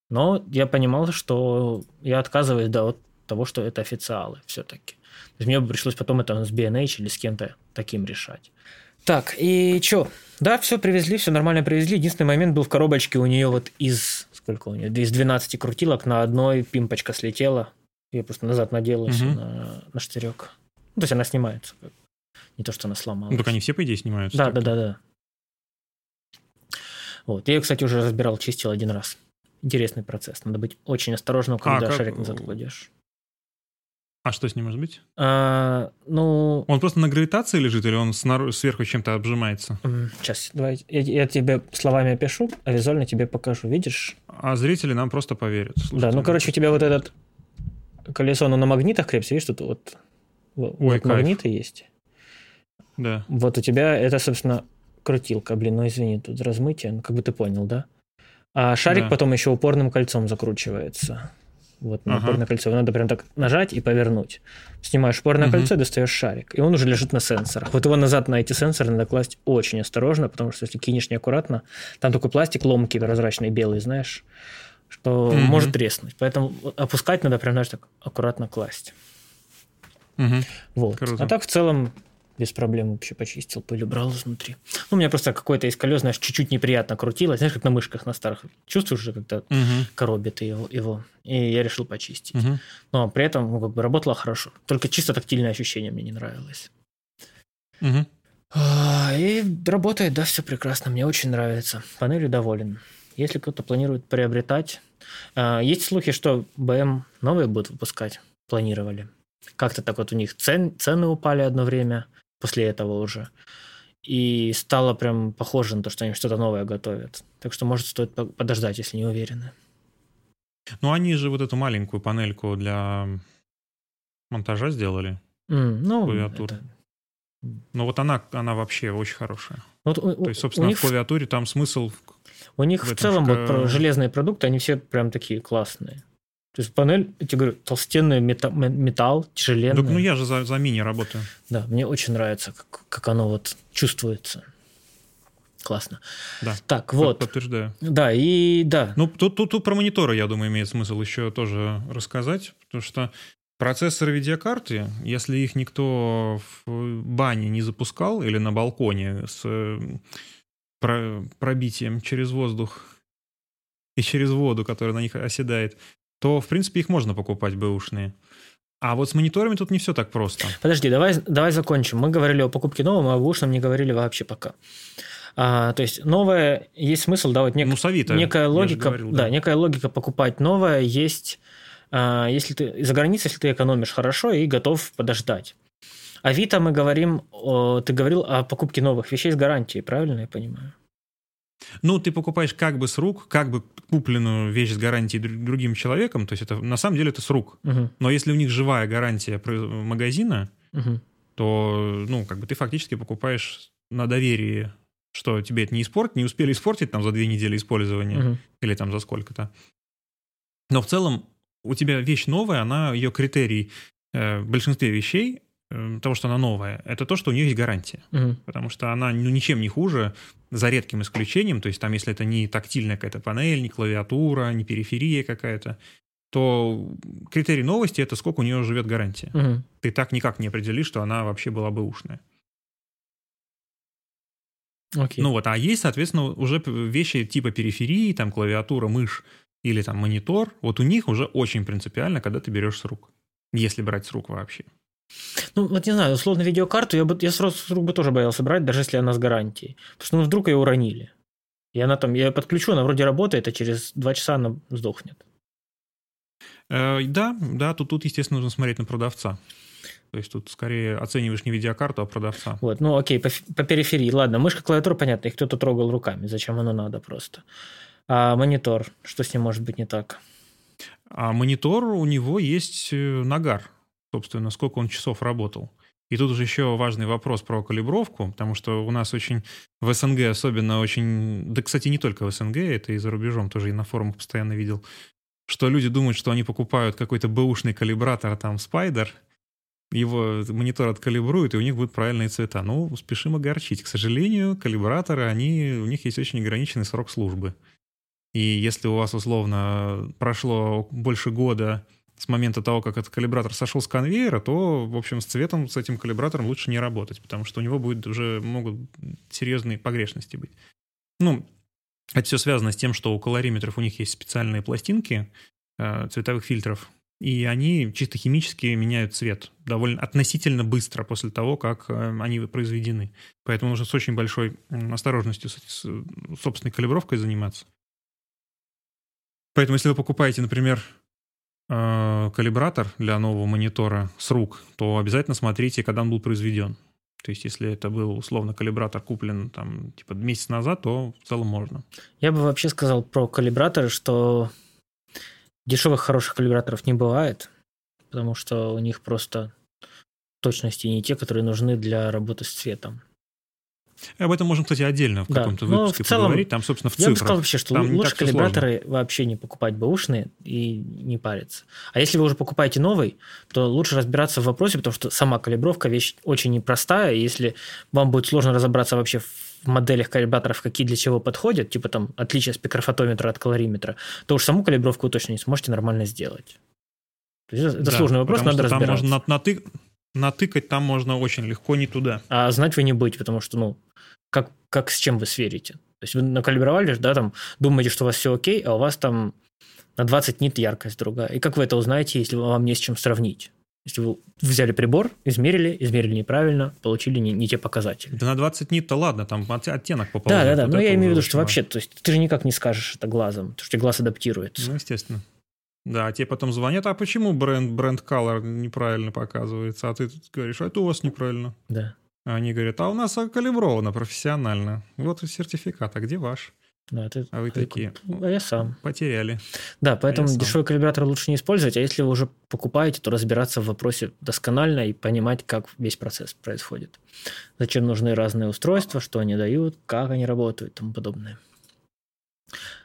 Но я понимал, что я отказываюсь да, от того, что это официалы все-таки. То есть мне бы пришлось потом это с B&H или с кем-то таким решать. Так, и что? Да, все привезли, все нормально привезли. Единственный момент был в коробочке у нее вот из... Сколько у нее? Из 12 крутилок на одной пимпочка слетела. Я просто назад надела всё Мгм. на, на штырек. Ну, то есть она снимается. Не то, что она сломалась. Ну, так они все, по идее, снимаются. Да, да, да, да. Вот. Я ее, кстати, уже разбирал, чистил один раз. Интересный процесс. Надо быть очень осторожным, когда как- шарик назад кладешь. А что с ним может быть? А, ну, Он просто на гравитации лежит или он снаружи, сверху чем-то обжимается? сейчас, давай, я, я тебе словами опишу, а визуально тебе покажу. Видишь? А зрители нам просто поверят. Да, Слушайте, ну, короче, у тебя вот этот колесо, оно на магнитах крепится, видишь, тут вот, вот Ой, кайф. магниты есть. Да. Вот у тебя это, собственно, крутилка, блин, ну извини, тут размытие, ну как бы ты понял, да? А шарик Да. потом еще упорным кольцом закручивается. Вот на Ага. упорное кольцо. Его надо прям так нажать и повернуть. Снимаешь упорное Мгм. кольцо достаешь шарик. И он уже лежит на сенсорах. Вот его назад на эти сенсоры надо класть очень осторожно, потому что если кинешь неаккуратно, там такой пластик ломкий, прозрачный, белый, знаешь, что Мгм. может треснуть. Поэтому опускать надо прям, знаешь, так аккуратно класть. Мгм. Вот. Круто. А так в целом без проблем вообще почистил, пыль убрал изнутри. Ну, у меня просто какое-то из колес, знаешь, чуть-чуть неприятно крутилось, знаешь, как на мышках на старых. Чувствуешь же, когда Мгм. коробит его, его. И я решил почистить. Мгм. Но при этом ну, как бы работало хорошо. Только чисто тактильное ощущение мне не нравилось. А, И работает, да, все прекрасно. Мне очень нравится. Панелью доволен. Если кто-то планирует приобретать... а, Есть слухи, что БМ новые будут выпускать. Планировали. Как-то так вот у них цен, цены упали одно время после этого уже. И стало прям похоже на то, что они что-то новое готовят. Так что, может, стоит по- подождать, если не уверены. Ну, они же вот эту маленькую панельку для монтажа сделали. Mm, ну, клавиатуру. Это... Ну, вот она, она вообще очень хорошая. Вот у, То есть, собственно, них... в клавиатуре там смысл... У них в, в целом шка... вот железные продукты, они все прям такие классные. То есть панель, я тебе говорю, толстенный металл, металл тяжеленный. Так, ну я же за, за мини работаю. Да, мне очень нравится, как, как оно вот чувствуется. Классно. Да. Так, вот. Подтверждаю. Да, и да. Ну, тут, тут, тут про мониторы, я думаю, имеет смысл еще тоже рассказать, потому что процессоры видеокарты, если их никто в бане не запускал или на балконе с про, пробитием через воздух и через воду, которая на них оседает, то, в принципе, их можно покупать бэушные. А вот с мониторами тут не все так просто. Подожди, давай, давай закончим. Мы говорили о покупке нового, а о бэушном не говорили вообще пока. А, то есть новое есть смысл, да, вот нек, ну, некая логика, говорил, да. да, некая логика покупать новое есть, а, если ты за границей, если ты экономишь хорошо и готов подождать. Авито мы говорим, о, ты говорил о покупке новых вещей с гарантией, правильно я понимаю? Ну, ты покупаешь как бы с рук, как бы купленную вещь с гарантией другим человеком, то есть это на самом деле это с рук. Угу. Но если у них живая гарантия магазина, угу. то, ну, как бы ты фактически покупаешь на доверии, что тебе это не испортит, не успели испортить там за две недели использования угу. или там за сколько-то. Но в целом у тебя вещь новая, она, ее критерий э, в большинстве вещей того, что она новая, это то, что у нее есть гарантия. Угу. Потому что она ну, ничем не хуже, за редким исключением, то есть там, если это не тактильная какая-то панель, не клавиатура, не периферия какая-то, то критерий новости – это сколько у нее живет гарантия. Угу. Ты так никак не определишь, что она вообще была бы ушная. Окей. Ну вот, а есть, соответственно, уже вещи типа периферии, там клавиатура, мышь или там монитор. Вот у них уже очень принципиально, когда ты берешь с рук. Если брать с рук вообще. Ну, вот не знаю, условно видеокарту я бы я сразу бы тоже боялся брать, даже если она с гарантией. Потому что ну, вдруг ее уронили. И она там, я ее подключу, она вроде работает, а через два часа она сдохнет. Э, да, да, тут, тут, естественно, нужно смотреть на продавца. То есть тут скорее оцениваешь не видеокарту, а продавца. Вот, ну окей, по, по периферии. Ладно, мышка, клавиатура, понятно, их кто-то трогал руками. Зачем оно надо просто? А монитор, что с ним может быть не так? А монитор, у него есть э, нагар собственно, сколько он часов работал. И тут уже еще важный вопрос про калибровку, потому что у нас очень в СНГ особенно очень... Да, кстати, не только в СНГ, это и за рубежом тоже и на форумах постоянно видел, что люди думают, что они покупают какой-то бэушный калибратор, там, Spider, его монитор откалибруют, и у них будут правильные цвета. Ну, спешим огорчить. К сожалению, калибраторы, они, у них есть очень ограниченный срок службы. И если у вас, условно, прошло больше года с момента того, как этот калибратор сошел с конвейера, то, в общем, с цветом, с этим калибратором лучше не работать, потому что у него будет уже могут серьезные погрешности быть. Ну, это все связано с тем, что у колориметров у них есть специальные пластинки э, цветовых фильтров, и они чисто химически меняют цвет довольно относительно быстро после того, как э, они произведены. Поэтому нужно с очень большой осторожностью с, с собственной калибровкой заниматься. Поэтому если вы покупаете, например, э, калибратор для нового монитора с рук, то обязательно смотрите, когда он был произведен. То есть, если это был условно калибратор куплен там типа месяц назад, то в целом можно. Я бы вообще сказал про калибраторы, что дешевых хороших калибраторов не бывает, потому что у них просто точности не те, которые нужны для работы с цветом. Об этом можем, кстати, отдельно в да. каком-то выпуске в целом, поговорить. Там, собственно, в цифрах. Я бы сказал вообще, что Там лучше калибраторы сложно. вообще не покупать бэушные и не париться. А если вы уже покупаете новый, то лучше разбираться в вопросе, потому что сама калибровка вещь очень непростая. Если вам будет сложно разобраться вообще в моделях калибраторов, какие для чего подходят, типа там отличие спектрофотометра от калориметра, то уж саму калибровку вы точно не сможете нормально сделать. То есть это да, сложный вопрос, надо разбираться. Там можно натык, натыкать там можно очень легко не туда. А знать вы не будете, потому что, ну, как, как с чем вы сверите? То есть вы накалибровали, да, там, думаете, что у вас все окей, а у вас там на 20 нит яркость другая. И как вы это узнаете, если вам не с чем сравнить? Если вы взяли прибор, измерили, измерили неправильно, получили не, не те показатели. Да на 20 нит-то ладно, там оттенок пополняет. Да, да, да. Вот но я имею в виду, что вообще, то есть ты же никак не скажешь это глазом, потому что глаз адаптируется. Ну, естественно. Да, тебе потом звонят, а почему бренд, бренд color неправильно показывается? А ты говоришь, а это у вас неправильно. Да. Они говорят, а у нас калибровано профессионально. Вот сертификат, а где ваш? Да, ты, а вы такие. А я сам. Потеряли. Да, поэтому а дешевый калибратор лучше не использовать, а если вы уже покупаете, то разбираться в вопросе досконально и понимать, как весь процесс происходит. Зачем нужны разные устройства, что они дают, как они работают и тому подобное.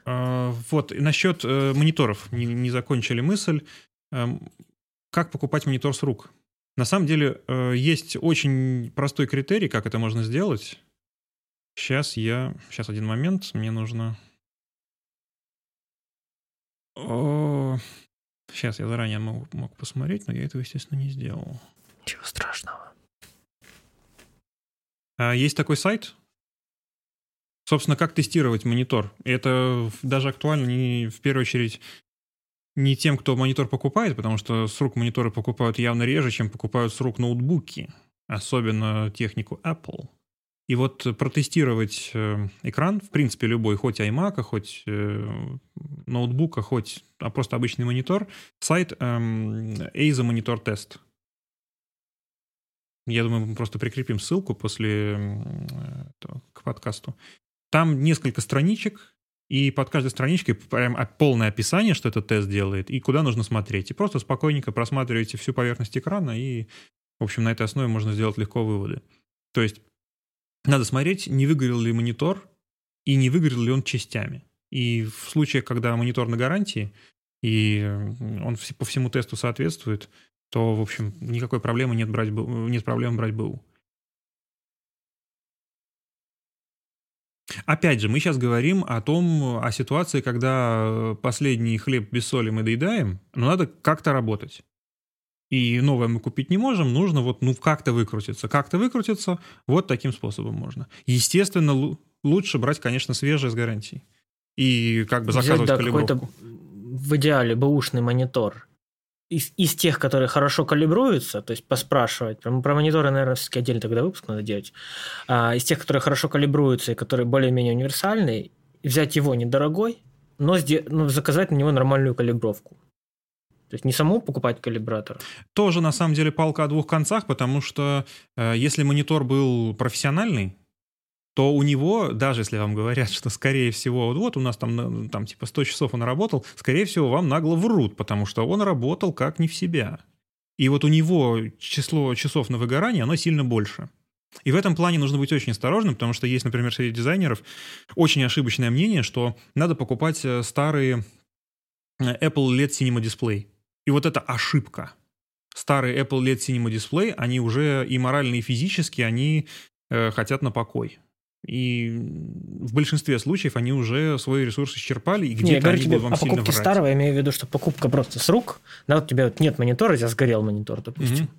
А, вот, насчет э, мониторов. Не, не закончили мысль. Эм, как покупать монитор с рук? На самом деле э, есть очень простой критерий, как это можно сделать. Сейчас я... Сейчас один момент. Мне нужно... О... Сейчас я заранее мог, мог посмотреть, но я этого, естественно, не сделал. Чего страшного. А, есть такой сайт. Собственно, как тестировать монитор. Это даже актуально не в первую очередь не тем, кто монитор покупает, потому что с рук мониторы покупают явно реже, чем покупают с рук ноутбуки, особенно технику Apple. И вот протестировать э, экран, в принципе, любой, хоть iMac, хоть э, ноутбука, хоть а просто обычный монитор, сайт эм, ASA Monitor Test. Я думаю, мы просто прикрепим ссылку после э, к подкасту. Там несколько страничек, и под каждой страничкой прям полное описание, что этот тест делает, и куда нужно смотреть. И просто спокойненько просматриваете всю поверхность экрана, и, в общем, на этой основе можно сделать легко выводы. То есть надо смотреть, не выгорел ли монитор и не выгорел ли он частями. И в случае, когда монитор на гарантии, и он по всему тесту соответствует, то, в общем, никакой проблемы нет, брать, нет проблем брать БУ. Опять же, мы сейчас говорим о том, о ситуации, когда последний хлеб без соли мы доедаем, но надо как-то работать и новое мы купить не можем, нужно вот ну как-то выкрутиться. Как-то выкрутиться, вот таким способом можно. Естественно, лучше брать, конечно, свежее с гарантией. И как бы заказывать Взять, да, калибровку. В идеале бэушный монитор из, из тех, которые хорошо калибруются, то есть поспрашивать, про, про мониторы, наверное, все-таки отдельно тогда выпуск надо делать, а, из тех, которые хорошо калибруются и которые более-менее универсальные, взять его недорогой, но, но заказать на него нормальную калибровку. То есть не самому покупать калибратор? Тоже на самом деле палка о двух концах, потому что э, если монитор был профессиональный, то у него, даже если вам говорят, что скорее всего, вот, вот у нас там, там типа 100 часов он работал, скорее всего вам нагло врут, потому что он работал как не в себя. И вот у него число часов на выгорание, оно сильно больше. И в этом плане нужно быть очень осторожным, потому что есть, например, среди дизайнеров очень ошибочное мнение, что надо покупать э, старые э, Apple LED Cinema Display. И вот эта ошибка. Старый Apple LED Cinema Display, они уже и морально, и физически, они э, хотят на покой. И в большинстве случаев они уже свой ресурс исчерпали, и где-то они будут вам о сильно врать. старого, я имею в виду, что покупка просто с рук, да, вот у тебя вот нет монитора, у тебя сгорел монитор, допустим, угу.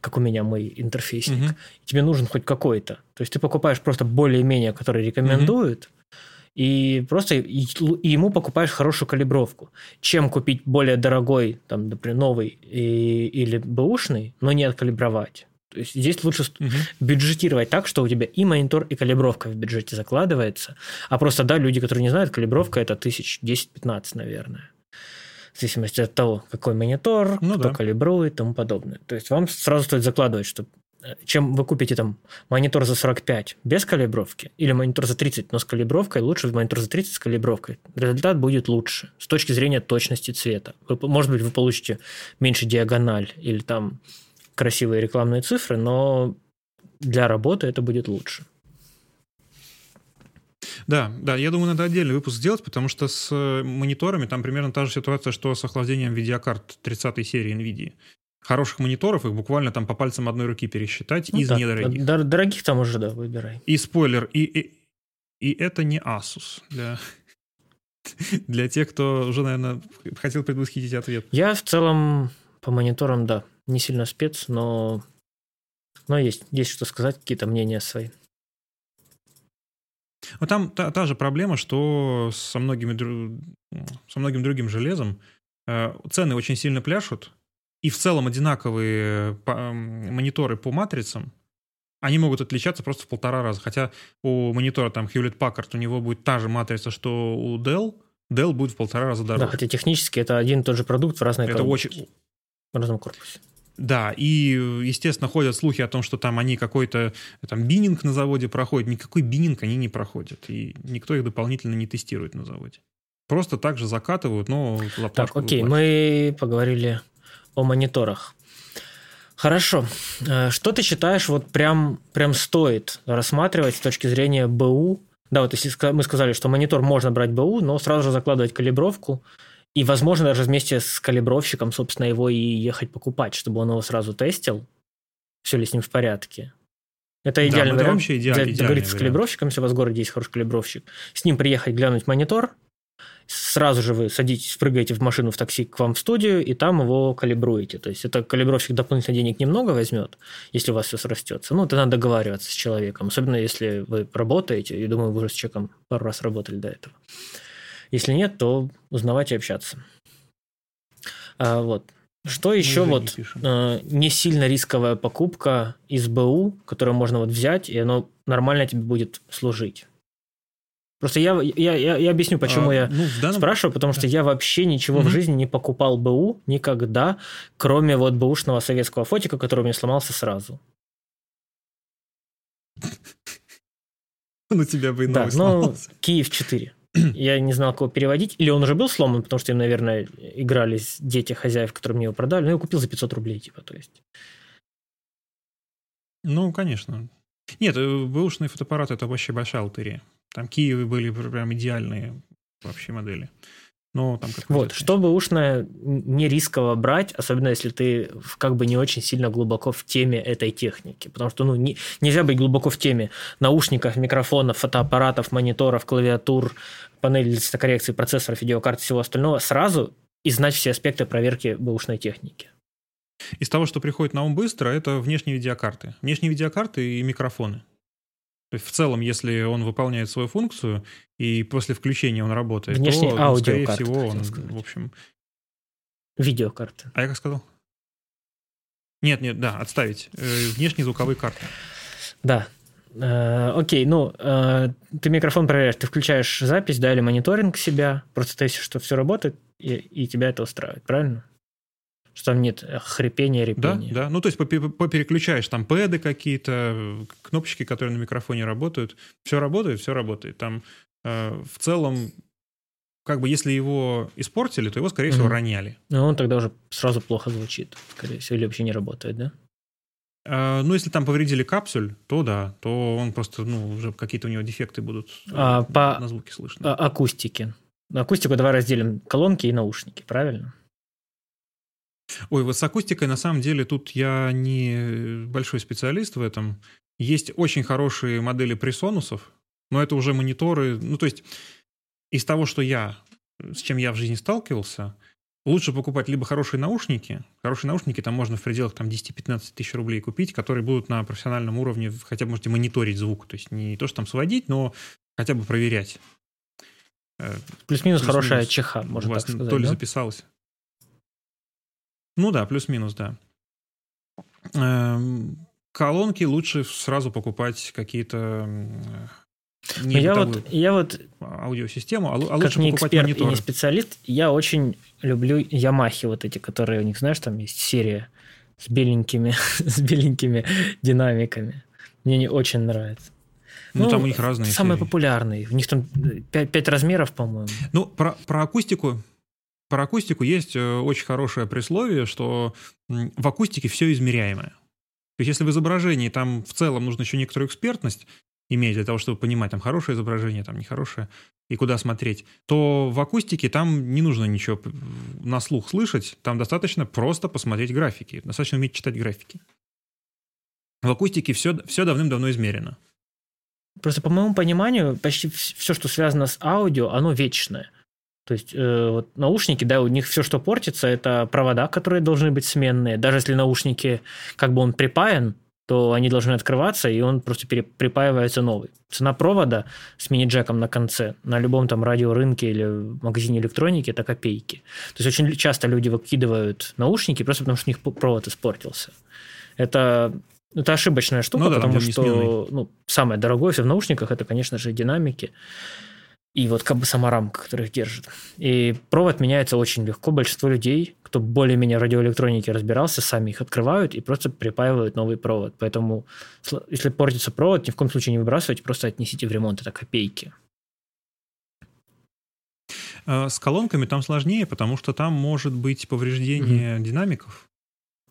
как у меня мой интерфейсник, угу. тебе нужен хоть какой-то. То есть ты покупаешь просто более-менее, который рекомендуют, угу и просто и ему покупаешь хорошую калибровку, чем купить более дорогой, там, например, новый и, или бэушный, но не откалибровать. То есть здесь лучше угу. бюджетировать так, что у тебя и монитор, и калибровка в бюджете закладывается. А просто, да, люди, которые не знают, калибровка это тысяч 10-15, наверное. В зависимости от того, какой монитор, ну, кто да. калибрует и тому подобное. То есть вам сразу стоит закладывать, что чем вы купите там монитор за 45 без калибровки или монитор за 30, но с калибровкой, лучше монитор за 30 с калибровкой. Результат будет лучше с точки зрения точности цвета. Вы, может быть, вы получите меньше диагональ или там красивые рекламные цифры, но для работы это будет лучше. Да, да, я думаю, надо отдельный выпуск сделать, потому что с мониторами там примерно та же ситуация, что с охлаждением видеокарт 30 серии NVIDIA хороших мониторов, их буквально там по пальцам одной руки пересчитать ну, из да, недорогих. Дор- дорогих там уже, да, выбирай. И спойлер, и, и, и это не Asus для, *laughs* для тех, кто уже, наверное, хотел предвосхитить ответ. Я в целом по мониторам, да, не сильно спец, но, но есть, есть что сказать, какие-то мнения свои. Но там та, та же проблема, что со, многими, со многим другим железом э, цены очень сильно пляшут, и в целом одинаковые мониторы по матрицам, они могут отличаться просто в полтора раза. Хотя у монитора там Hewlett Packard у него будет та же матрица, что у Dell, Dell будет в полтора раза дороже. Да, хотя технически это один и тот же продукт в разной Это очень... В разном корпусе. Да, и, естественно, ходят слухи о том, что там они какой-то там бининг на заводе проходят. Никакой бининг они не проходят. И никто их дополнительно не тестирует на заводе. Просто так же закатывают, но Так, окей, мы поговорили о мониторах. Хорошо. Э, что ты считаешь, вот прям, прям стоит рассматривать с точки зрения БУ? Да, вот если мы сказали, что монитор можно брать БУ, но сразу же закладывать калибровку, и, возможно, даже вместе с калибровщиком, собственно, его и ехать покупать, чтобы он его сразу тестил, все ли с ним в порядке. Это идеальный да, вариант. Это вообще идеальный, договориться с калибровщиком, если у вас в городе есть хороший калибровщик. С ним приехать, глянуть монитор, сразу же вы садитесь, прыгаете в машину в такси к вам в студию, и там его калибруете. То есть это калибровщик дополнительно денег немного возьмет, если у вас все срастется. Ну, это надо договариваться с человеком, особенно если вы работаете, и думаю, вы уже с человеком пару раз работали до этого. Если нет, то узнавать и общаться. А, вот. Что еще вот не, э, не сильно рисковая покупка из БУ, которую можно вот взять, и оно нормально тебе будет служить? Просто я, я, я, я объясню, почему а, я ну, данном... спрашиваю, потому что я вообще ничего угу. в жизни не покупал БУ никогда, кроме вот бэушного советского фотика, который у меня сломался сразу. *laughs* Ну, тебя бы и Да, ну, Киев 4. *clears throat* Я не знал, кого переводить. Или он уже был сломан, потому что им, наверное, играли дети хозяев, которые мне его продали. Но я его купил за 500 рублей, типа, то есть. Ну, конечно. Нет, э, бэушный фотоаппарат – это вообще большая лотерея. Там Киевы были прям идеальные вообще модели. Но там вот, чтобы ушно не рисково брать, особенно если ты как бы не очень сильно глубоко в теме этой техники. Потому что ну, не, нельзя быть глубоко в теме наушников, микрофонов, фотоаппаратов, мониторов, клавиатур, панели цветокоррекции, процессоров, видеокарт и всего остального сразу и знать все аспекты проверки бэушной техники. Из того, что приходит на ум быстро, это внешние видеокарты. Внешние видеокарты и микрофоны. То есть в целом, если он выполняет свою функцию, и после включения он работает, Внешний то, ну, скорее всего, он, в общем... Видеокарты. А я как сказал? Нет, нет, да, отставить. Э, внешние звуковые карты. Да. Э, окей, ну, э, ты микрофон проверяешь, ты включаешь запись, да, или мониторинг себя, просто тестишь, что все работает, и, и тебя это устраивает, правильно? Что там нет хрипения, репения. Да, да. Ну, то есть попереключаешь там пэды какие-то, кнопочки, которые на микрофоне работают. Все работает, все работает. Там э, в целом, как бы если его испортили, то его, скорее mm-hmm. всего, роняли. Ну, он тогда уже сразу плохо звучит, скорее всего, или вообще не работает, да? А, ну, если там повредили капсуль, то да, то он просто, ну, уже какие-то у него дефекты будут а, по на звуке слышно. А, акустике. Акустику давай разделим колонки и наушники, правильно? Ой, вот с акустикой на самом деле тут я не большой специалист в этом. Есть очень хорошие модели пресонусов, но это уже мониторы. Ну, то есть из того, что я, с чем я в жизни сталкивался, лучше покупать либо хорошие наушники. Хорошие наушники там можно в пределах там, 10-15 тысяч рублей купить, которые будут на профессиональном уровне, хотя бы можете мониторить звук. То есть не то, что там сводить, но хотя бы проверять. Э, Плюс-минус Плюс хорошая чеха, можно у вас так сказать. То ли да? записалось. Ну да, плюс-минус, да. Эм, колонки лучше сразу покупать какие-то не я вот, я вот аудиосистему, а, а лучше не покупать эксперт мониторы. и не специалист, я очень люблю Ямахи вот эти, которые у них, знаешь, там есть серия с беленькими, *laughs* с беленькими динамиками. Мне не очень нравится. Ну, ну, там у них разные Самые серии. популярные. У них там 5, 5 размеров, по-моему. Ну, про, про акустику про акустику есть э, очень хорошее присловие, что в акустике все измеряемое. То есть если в изображении там в целом нужно еще некоторую экспертность иметь для того, чтобы понимать, там хорошее изображение, там нехорошее, и куда смотреть, то в акустике там не нужно ничего на слух слышать, там достаточно просто посмотреть графики, достаточно уметь читать графики. В акустике все, все давным-давно измерено. Просто по моему пониманию, почти все, что связано с аудио, оно вечное – то есть э, вот наушники, да, у них все, что портится, это провода, которые должны быть сменные. Даже если наушники, как бы он припаян, то они должны открываться, и он просто припаивается новый. Цена провода с мини-джеком на конце на любом там радиорынке или магазине электроники – это копейки. То есть очень часто люди выкидывают наушники просто потому, что у них провод испортился. Это это ошибочная штука, ну, да, потому что ну, самое дорогое все в наушниках – это, конечно же, динамики. И вот как бы сама рамка, которая их держит. И провод меняется очень легко. Большинство людей, кто более-менее в радиоэлектронике разбирался, сами их открывают и просто припаивают новый провод. Поэтому, если портится провод, ни в коем случае не выбрасывайте, просто отнесите в ремонт. Это копейки. А, с колонками там сложнее, потому что там может быть повреждение угу. динамиков.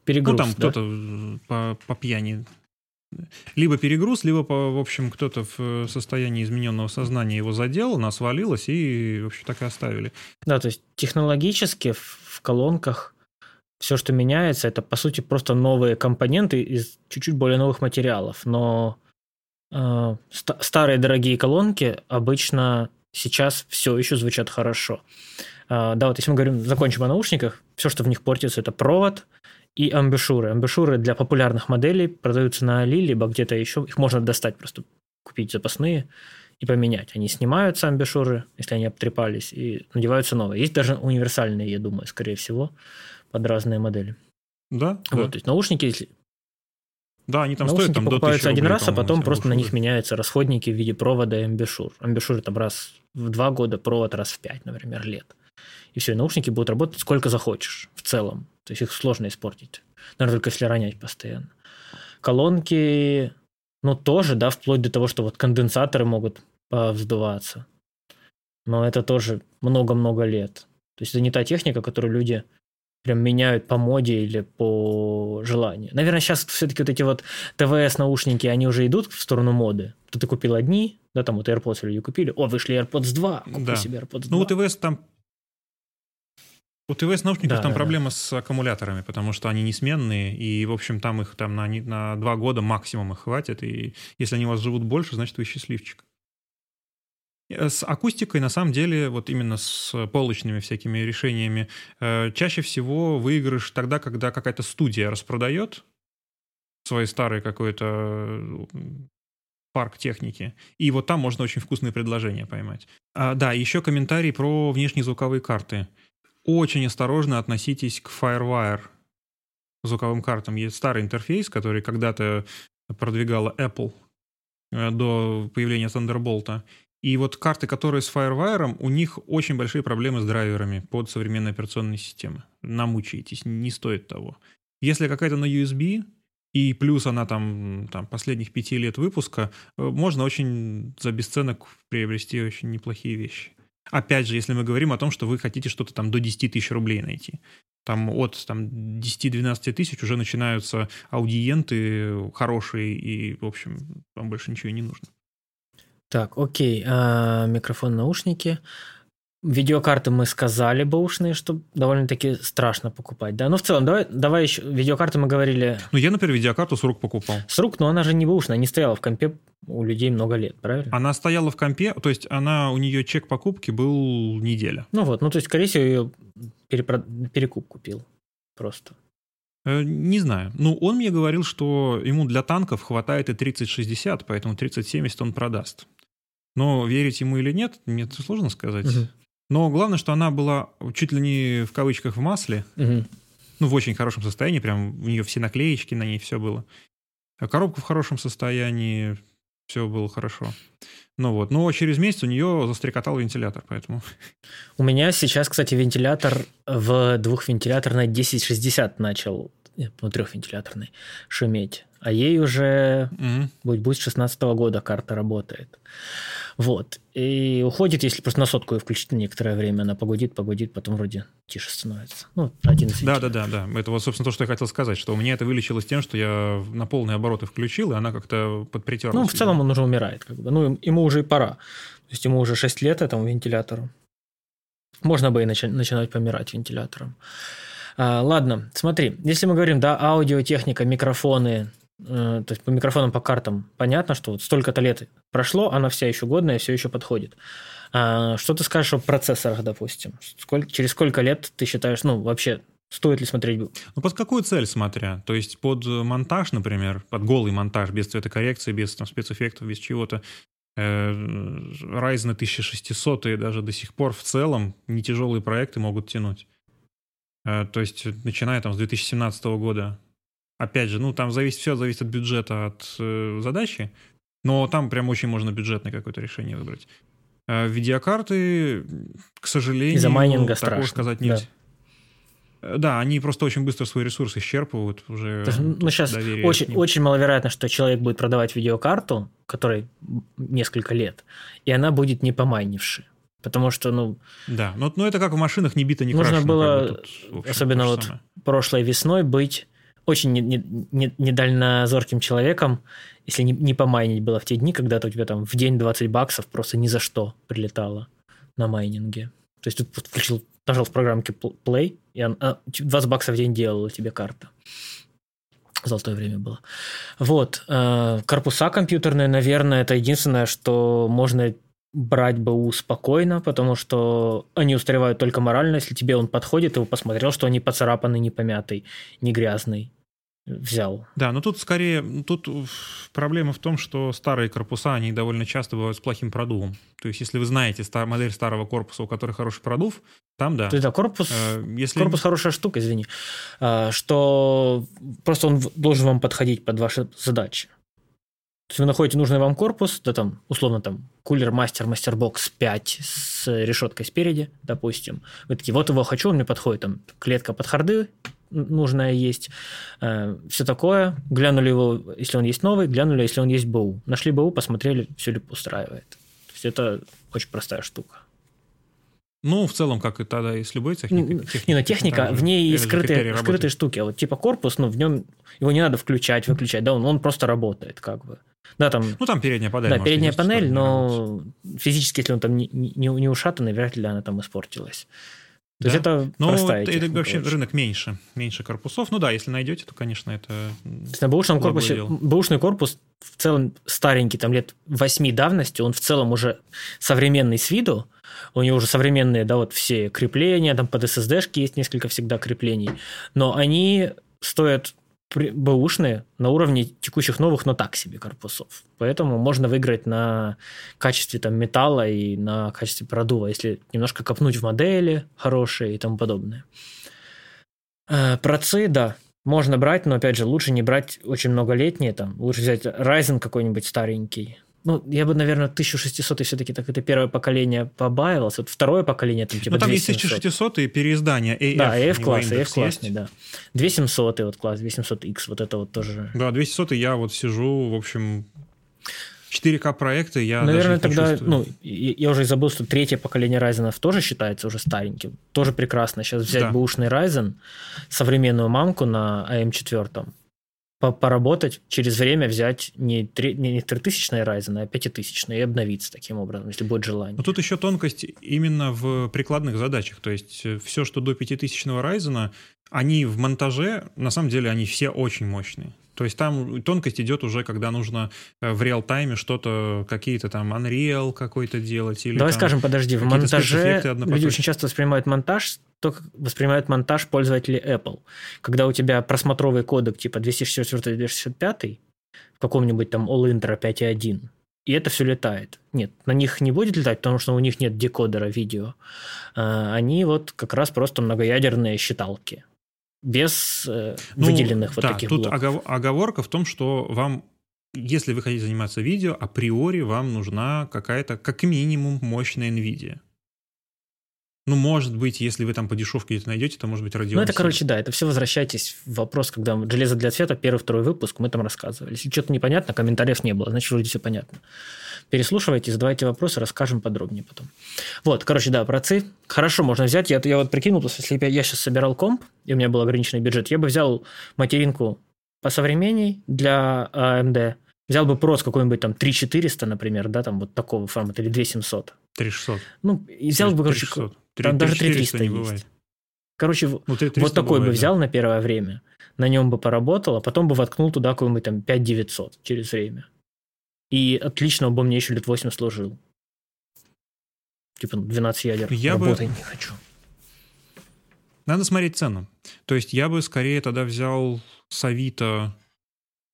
Перегруз, ну, там да? кто-то по, по пьяни либо перегруз, либо, в общем, кто-то в состоянии измененного сознания его задел, она свалилась и, в общем, так и оставили. Да, то есть технологически в колонках все, что меняется, это, по сути, просто новые компоненты из чуть-чуть более новых материалов. Но э, старые дорогие колонки обычно сейчас все еще звучат хорошо. Э, да, вот если мы говорим, закончим о наушниках, все, что в них портится, это провод – и амбушюры. Амбушюры для популярных моделей продаются на Али, либо где-то еще. Их можно достать, просто купить запасные и поменять. Они снимаются, амбушюры, если они обтрепались, и надеваются новые. Есть даже универсальные, я думаю, скорее всего, под разные модели. Да. Вот, да. то есть наушники, если да, они там Наушники стоят там, покупаются до один рублей, раз, а потом просто амбушюры. на них меняются расходники в виде провода и амбушюр. Амбушюры там раз в два года, провод раз в пять, например, лет. И все, и наушники будут работать сколько захочешь в целом. То есть их сложно испортить. Наверное, только если ронять постоянно. Колонки, ну, тоже, да, вплоть до того, что вот конденсаторы могут вздуваться. Но это тоже много-много лет. То есть это не та техника, которую люди прям меняют по моде или по желанию. Наверное, сейчас все-таки вот эти вот ТВС-наушники, они уже идут в сторону моды. Ты купил одни, да, там вот AirPods люди купили, о, вышли AirPods 2, купи Да. себе AirPods 2. Ну, у ТВС там у ТВС наушников Да, там да, проблема с аккумуляторами, потому что они несменные, и, в общем, там их там на, на два года максимум их хватит, и если они у вас живут больше, значит, вы счастливчик. Э, С акустикой, на самом деле, вот именно с полочными всякими решениями, э, чаще всего выигрыш тогда, когда какая-то студия распродает свой старый какой-то э, парк техники, и вот там можно очень вкусные предложения поймать. А, да, еще комментарий про внешние звуковые карты. Очень осторожно относитесь к FireWire звуковым картам. Есть старый интерфейс, который когда-то продвигала Apple э, до появления Thunderbolt. И вот карты, которые с FireWire, у них очень большие проблемы с драйверами под современные операционные системы. Намучаетесь, не стоит того. Если какая-то на USB, и плюс она там, там последних пяти лет выпуска, э, можно очень за бесценок приобрести очень неплохие вещи. Опять же, если мы говорим о том, что вы хотите что-то там до 10 тысяч рублей найти. Там от там, 10-12 тысяч уже начинаются аудиенты хорошие, и, в общем, вам больше ничего не нужно. Так, окей, а, микрофон, наушники. Видеокарты мы сказали бэушные, что довольно-таки страшно покупать, да? Ну, в целом, давай, давай еще, видеокарты мы говорили Ну, я, например, видеокарту с рук покупал. с рук, но она же не бэушная, не стояла в компе у людей много лет, правильно? Она стояла в компе, то есть она, у нее чек покупки был неделя. Ну вот, ну то есть, скорее всего, ее перепро- перекуп купил просто. Э, Не знаю. Ну, он мне говорил, что ему для танков хватает и 3060, поэтому 3070 он продаст. Но верить ему или нет, мне это сложно сказать. Мгм. Но главное, что она была чуть ли не в кавычках в масле, Мгм. ну, в очень хорошем состоянии, прям у нее все наклеечки на ней, все было. А коробка в хорошем состоянии, все было хорошо. Ну вот, но через месяц у нее застрекотал вентилятор, поэтому... У меня сейчас, кстати, вентилятор в двухвентиляторной 1060 начал, нет, ну, трехвентиляторной, шуметь. А ей уже Мгм. будет, будет с 16 года карта работает. Вот. И уходит, если просто на сотку ее включить на некоторое время, она погудит, погудит, потом вроде тише становится. Ну, один из Да, да, да, да. Это вот, собственно, то, что я хотел сказать, что у меня это вылечилось тем, что я на полные обороты включил, и она как-то подпритерлась. Ну, в целом он уже умирает. Как бы. Ну, ему уже и пора. То есть ему уже 6 лет этому вентилятору. Можно бы и начи- начинать помирать вентилятором. А, ладно, смотри, если мы говорим, да, аудиотехника, микрофоны, то есть по микрофонам, по картам, понятно, что вот столько-то лет прошло, она вся еще годная, все еще подходит. А, что ты скажешь о процессорах, допустим? Сколько, через сколько лет ты считаешь, ну, вообще, стоит ли смотреть? Ну, под какую цель смотря? То есть под э, монтаж, например, под голый монтаж, без цветокоррекции, без там, спецэффектов, без чего-то. Э, Ryzen 1600 и даже до сих пор в целом не тяжелые проекты могут тянуть. Э, То есть, начиная там с 2017 года. Опять же, ну, там зависит, все зависит от бюджета, от э, задачи, но там прям очень можно бюджетное какое-то решение выбрать. А видеокарты, к сожалению, Из-за майнинга такого страшно. сказать нельзя. Да. да, они просто очень быстро свой ресурс исчерпывают уже. Ну, сейчас очень, очень маловероятно, что человек будет продавать видеокарту, которой несколько лет, и она будет не помайнившей. Потому что, ну... Да, но, но это как в машинах не бито, не Нужно крашено, было, тут, общем, особенно вот самое. прошлой весной, быть очень недальнозорким человеком, если не, не помайнить было в те дни, когда у тебя там в день 20 баксов просто ни за что прилетало на майнинге. То есть тут включил, нажал в программке Play, и он, 20 баксов в день делала тебе карта. Золотое время было. Вот. Э, корпуса компьютерные, наверное, это единственное, что можно брать БУ спокойно, потому что они устаревают только морально, если тебе он подходит, и посмотрел, что они поцарапаны, не помятый, не грязный взял. Да, но тут скорее, тут проблема в том, что старые корпуса, они довольно часто бывают с плохим продувом. То есть, если вы знаете стар, модель старого корпуса, у которой хороший продув, там да. Да, корпус, э, если... корпус хорошая штука, извини, э, что просто он должен вам подходить под ваши задачи. То есть вы находите нужный вам корпус, да там, условно, там, кулер мастер, мастербокс 5 с решеткой спереди, допустим. Вы такие, вот его хочу, он мне подходит, там, клетка под харды нужная есть, э, все такое. Глянули его, если он есть новый, глянули, если он есть БУ. Нашли БУ, посмотрели, все ли устраивает. То есть это очень простая штука. Ну, в целом, как и тогда и с любой техникой. Техника, не, ну техника, в ней есть скрытые, скрытые штуки. Вот типа корпус, ну, в нем его не надо включать, выключать, да, он, он просто работает, как бы. Да, там, ну, там передняя панель. Да, передняя панель, но физически, если он там не, не, не ушатанный, вряд ли она там испортилась. То да? есть это ну, простая это, это вообще очень. рынок меньше, меньше корпусов. Ну да, если найдете, то, конечно, это... На бэушном корпусе, бэушный корпус в целом старенький, там лет 8 давности, он в целом уже современный с виду, у него уже современные, да, вот все крепления, там под SSD-шки есть несколько всегда креплений, но они стоят бэушные на уровне текущих новых, но так себе корпусов. Поэтому можно выиграть на качестве там, металла и на качестве продува, если немножко копнуть в модели хорошие и тому подобное. Э, процы, да, можно брать, но опять же, лучше не брать очень многолетние, там, лучше взять Ryzen какой-нибудь старенький, ну, я бы, наверное, 1600 все-таки так это первое поколение побаивался. Вот второе поколение там типа Ну, там 2700. есть 1600 и переиздание AF. Да, AF класс, AF классный, да. 2700 вот класс, 2700X, вот это вот тоже. Да, 2700 я вот сижу, в общем, 4К проекты я Наверное, даже тогда, ну, я уже забыл, что третье поколение Ryzen тоже считается уже стареньким. Тоже прекрасно. Сейчас взять да. бэушный Ryzen, современную мамку на AM4, поработать, через время взять не, 3, не 3000 Ryzen, а 5000 и обновиться таким образом, если будет желание. Но тут еще тонкость именно в прикладных задачах. То есть э, все, что до 5000 Ryzen, они в монтаже, на самом деле, они все очень мощные. То есть там тонкость идет уже, когда нужно э, в реал-тайме что-то, какие-то там Unreal какой-то делать. Или Давай там скажем, подожди, в монтаже люди очень часто воспринимают монтаж только воспринимают монтаж пользователей Apple. Когда у тебя просмотровый кодек типа 264-265 в каком-нибудь там All Intro 5.1, и это все летает. Нет, на них не будет летать, потому что у них нет декодера видео. А, они вот как раз просто многоядерные считалки без э, ну, выделенных вот да, таких тут блоков. оговорка в том, что вам если вы хотите заниматься видео, априори вам нужна какая-то, как минимум, мощная NVIDIA. Ну, может быть, если вы там по дешевке где-то найдете, то может быть Radeon. Ну, это, короче, да, это все возвращайтесь в вопрос, когда железо для цвета, первый, второй выпуск, мы там рассказывали. Если что-то непонятно, комментариев не было, значит, вроде все понятно. Переслушивайте, задавайте вопросы, расскажем подробнее потом. Вот, короче, да, про ЦИ. Хорошо, можно взять. Я, я вот прикинул, просто если бы я сейчас собирал комп, и у меня был ограниченный бюджет, я бы взял материнку по современней для AMD, взял бы прос какой-нибудь там 3400, например, да, там вот такого формата, или 2700. 3600. Ну, взял 3, бы, короче, 300. там 3, даже 3300 не есть. Бывает. Короче, ну, вот такой бывает, бы взял да. на первое время, на нем бы поработал, а потом бы воткнул туда какой-нибудь там 5900 через время. И отлично бы мне еще лет 8 служил. Типа 12 ядер. Я Работать бы... не хочу. Надо смотреть цену. То есть я бы скорее тогда взял с Авито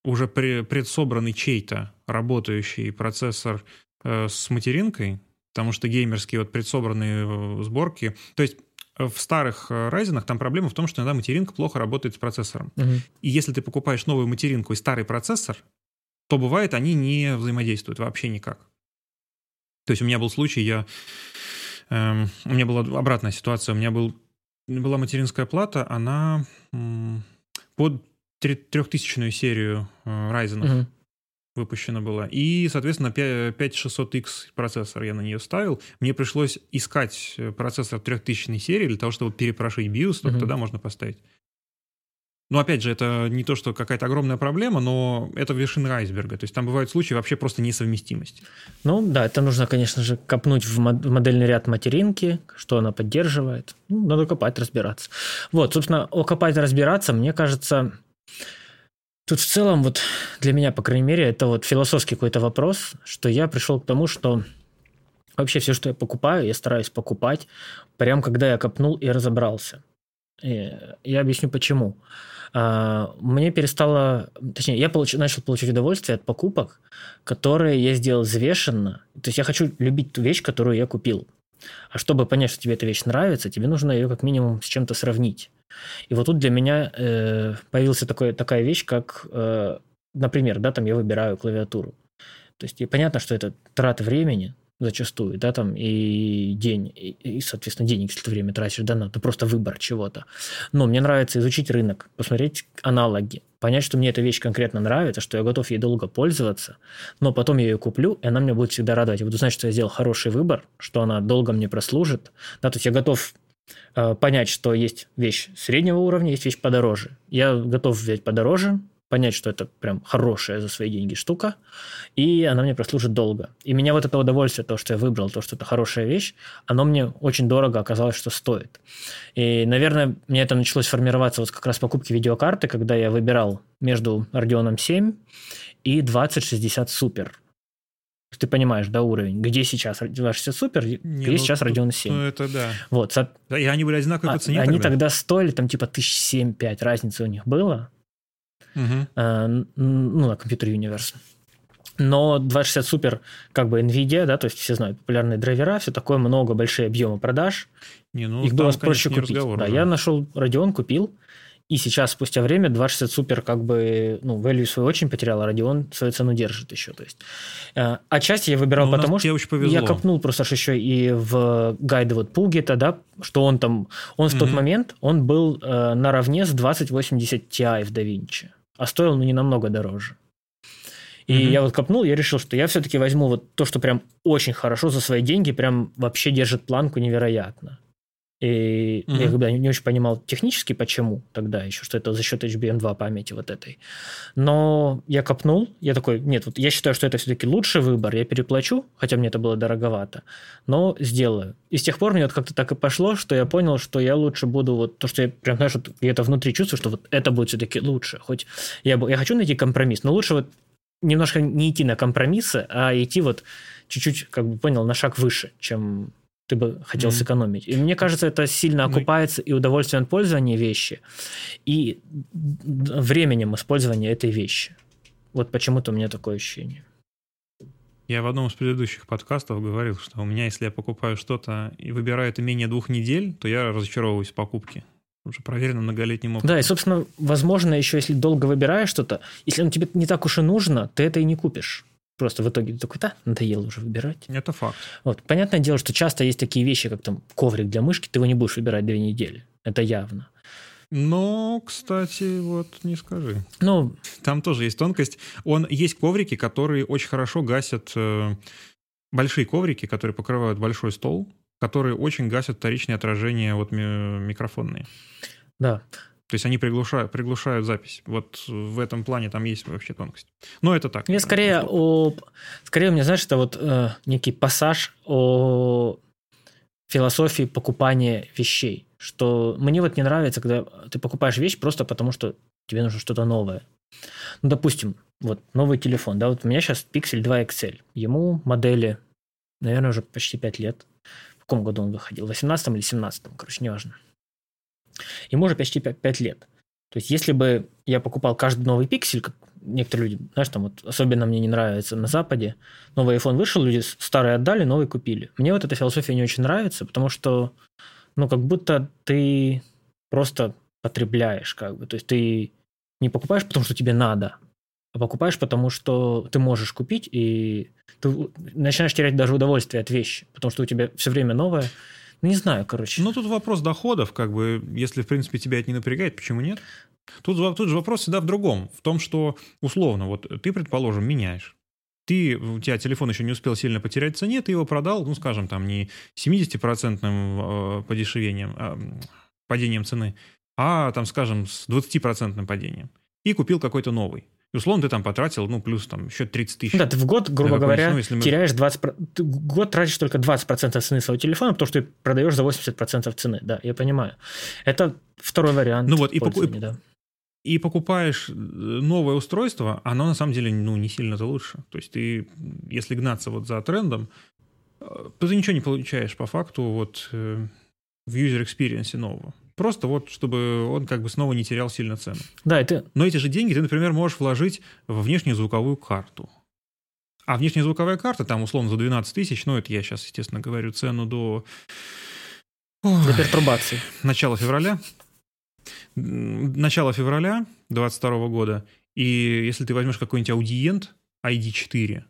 уже предсобранный чей-то работающий процессор э, с материнкой, потому что геймерские вот предсобранные э, сборки, то есть э, в старых Ryzen там проблема в том, что иногда материнка плохо работает с процессором. Угу. И если ты покупаешь новую материнку и старый процессор, то бывает они не взаимодействуют вообще никак. То есть у меня был случай, я... Эм, у меня была обратная ситуация. У меня был, была материнская плата, она под трехтысячную серию э, Ryzen угу. Выпущена была. И, соответственно, 5600X процессор я на нее ставил. Мне пришлось искать э, процессор 3000 серии для того, чтобы перепрошить BIOS, только угу. тогда можно поставить. Но опять же, это не то, что какая-то огромная проблема, но это вершина айсберга. То есть там бывают случаи вообще просто несовместимости. Ну да, это нужно, конечно же, копнуть в модельный ряд материнки, что она поддерживает. Ну, надо копать, разбираться. Вот, собственно, о копать, разбираться, мне кажется, тут в целом вот для меня, по крайней мере, это вот философский какой-то вопрос, что я пришел к тому, что вообще все, что я покупаю, я стараюсь покупать, прям когда я копнул и разобрался. И я объясню почему. А, мне перестало, точнее, я получ, начал получать удовольствие от покупок, которые я сделал взвешенно. То есть я хочу любить ту вещь, которую я купил. А чтобы понять, что тебе эта вещь нравится, тебе нужно ее как минимум с чем-то сравнить. И вот тут для меня э, появилась такая вещь, как, э, например, да, там я выбираю клавиатуру. То есть и понятно, что это трата времени, зачастую, да, там и день, и, и, соответственно, денег, если ты время тратишь, да, на, это просто выбор чего-то. Но мне нравится изучить рынок, посмотреть аналоги, понять, что мне эта вещь конкретно нравится, что я готов ей долго пользоваться, но потом я ее куплю, и она мне будет всегда радовать. Я буду знать, что я сделал хороший выбор, что она долго мне прослужит, да, то есть я готов э, понять, что есть вещь среднего уровня, есть вещь подороже. Я готов взять подороже, понять, что это прям хорошая за свои деньги штука, и она мне прослужит долго. И меня вот это удовольствие, то, что я выбрал, то, что это хорошая вещь, оно мне очень дорого оказалось, что стоит. И, наверное, мне это началось формироваться вот как раз покупки видеокарты, когда я выбирал между Radeon 7 и 2060 Super. Ты понимаешь, да, уровень, где сейчас 2060 Супер, где ну, сейчас Radeon 7. Ну, это да. Вот. И они были одинаковые по цене Они тогда? тогда стоили там типа 1007-5, разница у них была угу. ну, на компьютер Universe. Но 260 Super как бы NVIDIA, да, то есть все знают популярные драйвера, все такое, много, большие объемы продаж. Не, ну, Их там, было проще купить. Да, уже. я нашел Radeon, купил, и сейчас, спустя время, 260 Super как бы, ну, value свою очень потерял, а Radeon свою цену держит еще. То есть, э, отчасти я выбирал ну, потому, что я копнул просто еще и в гайды вот Пулгита, да, что он там, он в mm-hmm. тот момент, он был э, наравне с 2080 Ti в DaVinci а стоил ну, не намного дороже. И mm-hmm. я вот копнул, я решил, что я все-таки возьму вот то, что прям очень хорошо за свои деньги, прям вообще держит планку невероятно. И mm-hmm. я когда не очень понимал технически, почему тогда еще, что это за счет HBM2 памяти вот этой. Но я копнул, я такой, нет, вот я считаю, что это все-таки лучший выбор, я переплачу, хотя мне это было дороговато, но сделаю. И с тех пор мне вот как-то так и пошло, что я понял, что я лучше буду вот то, что я прям, знаешь, вот я это внутри чувствую, что вот это будет все-таки лучше. Хоть я, я хочу найти компромисс, но лучше вот немножко не идти на компромиссы, а идти вот чуть-чуть, как бы понял, на шаг выше, чем ты бы хотел mm-hmm. сэкономить. И мне кажется, это сильно ну окупается и удовольствием от пользования вещи, и временем использования этой вещи. Вот почему-то у меня такое ощущение. Я в одном из предыдущих подкастов говорил, что у меня, если я покупаю что-то и выбираю это менее двух недель, то я разочаровываюсь в покупке. Уже проверено многолетним опытом. Да, и, собственно, возможно, еще если долго выбираешь что-то, если оно тебе не так уж и нужно, ты это и не купишь. Просто в итоге такой, да, надоело уже выбирать. Это факт. Вот. Понятное дело, что часто есть такие вещи, как там коврик для мышки, ты его не будешь выбирать две недели. Это явно. Но, кстати, вот не скажи. Ну, там тоже есть тонкость. Он есть коврики, которые очень хорошо гасят э, большие коврики, которые покрывают большой стол, которые очень гасят вторичные отражения вот микрофонные. Да. То есть они приглушают, приглушают запись. Вот в этом плане там есть вообще тонкость. Но это так. Мне скорее о... Скорее, мне, знаешь, это вот э, некий пассаж о философии покупания вещей. Что мне вот не нравится, когда ты покупаешь вещь просто потому, что тебе нужно что-то новое. Ну, допустим, вот новый телефон, да, вот у меня сейчас Pixel 2 XL. Ему модели, наверное, уже почти 5 лет. В каком году он выходил? В 18 или 17 короче, неважно. Ему уже почти 5, 5 лет. То есть, если бы я покупал каждый новый пиксель, как некоторые люди, знаешь, там вот особенно мне не нравится на Западе, новый iPhone вышел, люди старый отдали, новый купили. Мне вот эта философия не очень нравится, потому что, ну, как будто ты просто потребляешь, как бы. То есть, ты не покупаешь, потому что тебе надо, а покупаешь потому, что ты можешь купить, и ты начинаешь терять даже удовольствие от вещи, потому что у тебя все время новое. Ну, не знаю, короче. Ну, тут вопрос доходов, как бы, если, в принципе, тебя это не напрягает, почему нет? Тут, тут же вопрос всегда в другом, в том, что, условно, вот ты, предположим, меняешь. Ты, у тебя телефон еще не успел сильно потерять в цене, ты его продал, ну, скажем, там, не 70% э, подешевением, а, падением цены, а, там, скажем, с 20% падением. И купил какой-то новый. И условно ты там потратил, ну, плюс там еще 30 тысяч. Да, ты в год, грубо говоря, ну, мы... теряешь 20... Ты год тратишь только 20% цены своего телефона, потому что ты продаешь за 80% цены. Да, я понимаю. Это второй вариант. Ну вот, и, поку... да. и покупаешь э, новое устройство, оно на самом деле, ну, не сильно-то лучше. То есть ты, если гнаться вот за трендом, э, то ты ничего не получаешь по факту вот э, в user experience нового. Просто вот, чтобы он как бы снова не терял сильно цену. Да, это... Но эти же деньги ты, например, можешь вложить в внешнюю звуковую карту. А внешняя звуковая карта, там, условно, за 12 тысяч, ну, это я сейчас, естественно, говорю цену до... До пертурбации. Начала февраля. Начало февраля 22 года. И если ты возьмешь какой-нибудь аудиент ID4,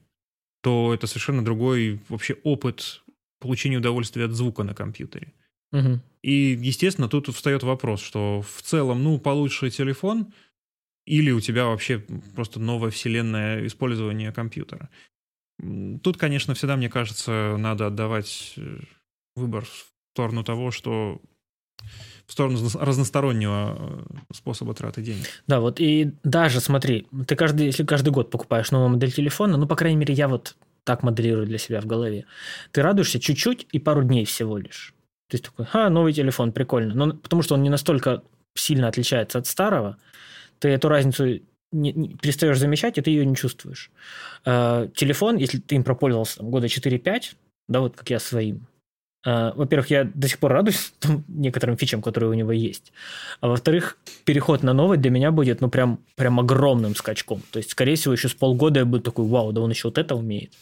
то это совершенно другой вообще опыт получения удовольствия от звука на компьютере. Угу. И, естественно, тут встает вопрос, что в целом, ну, получше телефон или у тебя вообще просто новая вселенная использования компьютера. Тут, конечно, всегда, мне кажется, надо отдавать э, выбор в сторону того, что в сторону разностороннего э, способа траты денег. Да, вот и даже смотри, ты каждый, если каждый год покупаешь новую модель телефона, ну, по крайней мере, я вот так моделирую для себя в голове, ты радуешься чуть-чуть и пару дней всего лишь. То есть такой, а, новый телефон, прикольно. Но потому что он не настолько сильно отличается от старого, ты эту разницу не, не, перестаешь замечать, и ты ее не чувствуешь. Э, телефон, если ты им пропользовался там, года 4-5, да, вот как я своим, э, во-первых, я до сих пор радуюсь *laughs* там, некоторым фичам, которые у него есть. А во-вторых, переход на новый для меня будет, ну, прям, прям огромным скачком. То есть, скорее всего, еще с полгода я буду такой, вау, да он еще вот это умеет.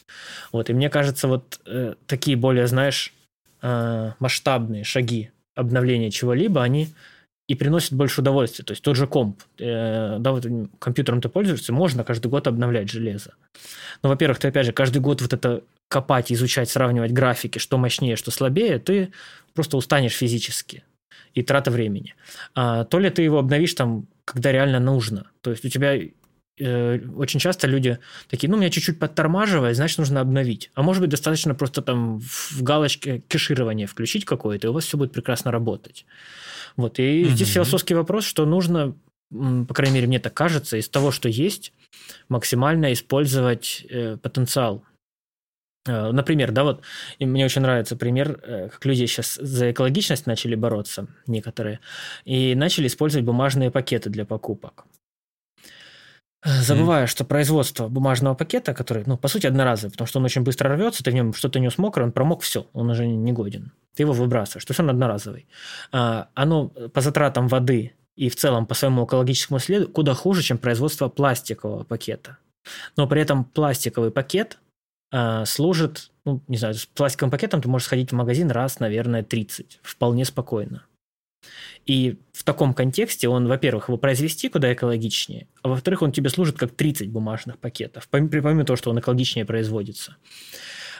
Вот, и мне кажется, вот э, такие более, знаешь, э, масштабные шаги обновления чего-либо, они и приносят больше удовольствия. То есть тот же комп, э, да, вот компьютером ты пользуешься, можно каждый год обновлять железо. Но, во-первых, ты опять же каждый год вот это копать, изучать, сравнивать графики, что мощнее, что слабее, ты просто устанешь физически и трата времени. А, то ли ты его обновишь там, когда реально нужно. То есть у тебя очень часто люди такие, ну, меня чуть-чуть подтормаживает, значит, нужно обновить. А может быть, достаточно просто там в галочке кеширование включить какое-то, и у вас все будет прекрасно работать. Вот. И угу. здесь философский вопрос, что нужно, по крайней мере, мне так кажется, из того, что есть, максимально использовать э, потенциал. Э, например, да, вот мне очень нравится пример, э, как люди сейчас за экологичность начали бороться, некоторые, и начали использовать бумажные пакеты для покупок. Забывая, mm. что производство бумажного пакета, который, ну, по сути, одноразовый, потому что он очень быстро рвется, ты в нем что-то нес мокро, он промок, все, он уже не годен. Ты его выбрасываешь, то есть он одноразовый. А, оно по затратам воды и в целом по своему экологическому следу куда хуже, чем производство пластикового пакета. Но при этом пластиковый пакет а, служит, ну, не знаю, с пластиковым пакетом ты можешь сходить в магазин раз, наверное, 30, вполне спокойно. И в таком контексте он, во-первых, его произвести куда экологичнее, а во-вторых, он тебе служит как 30 бумажных пакетов, помимо того, что он экологичнее производится.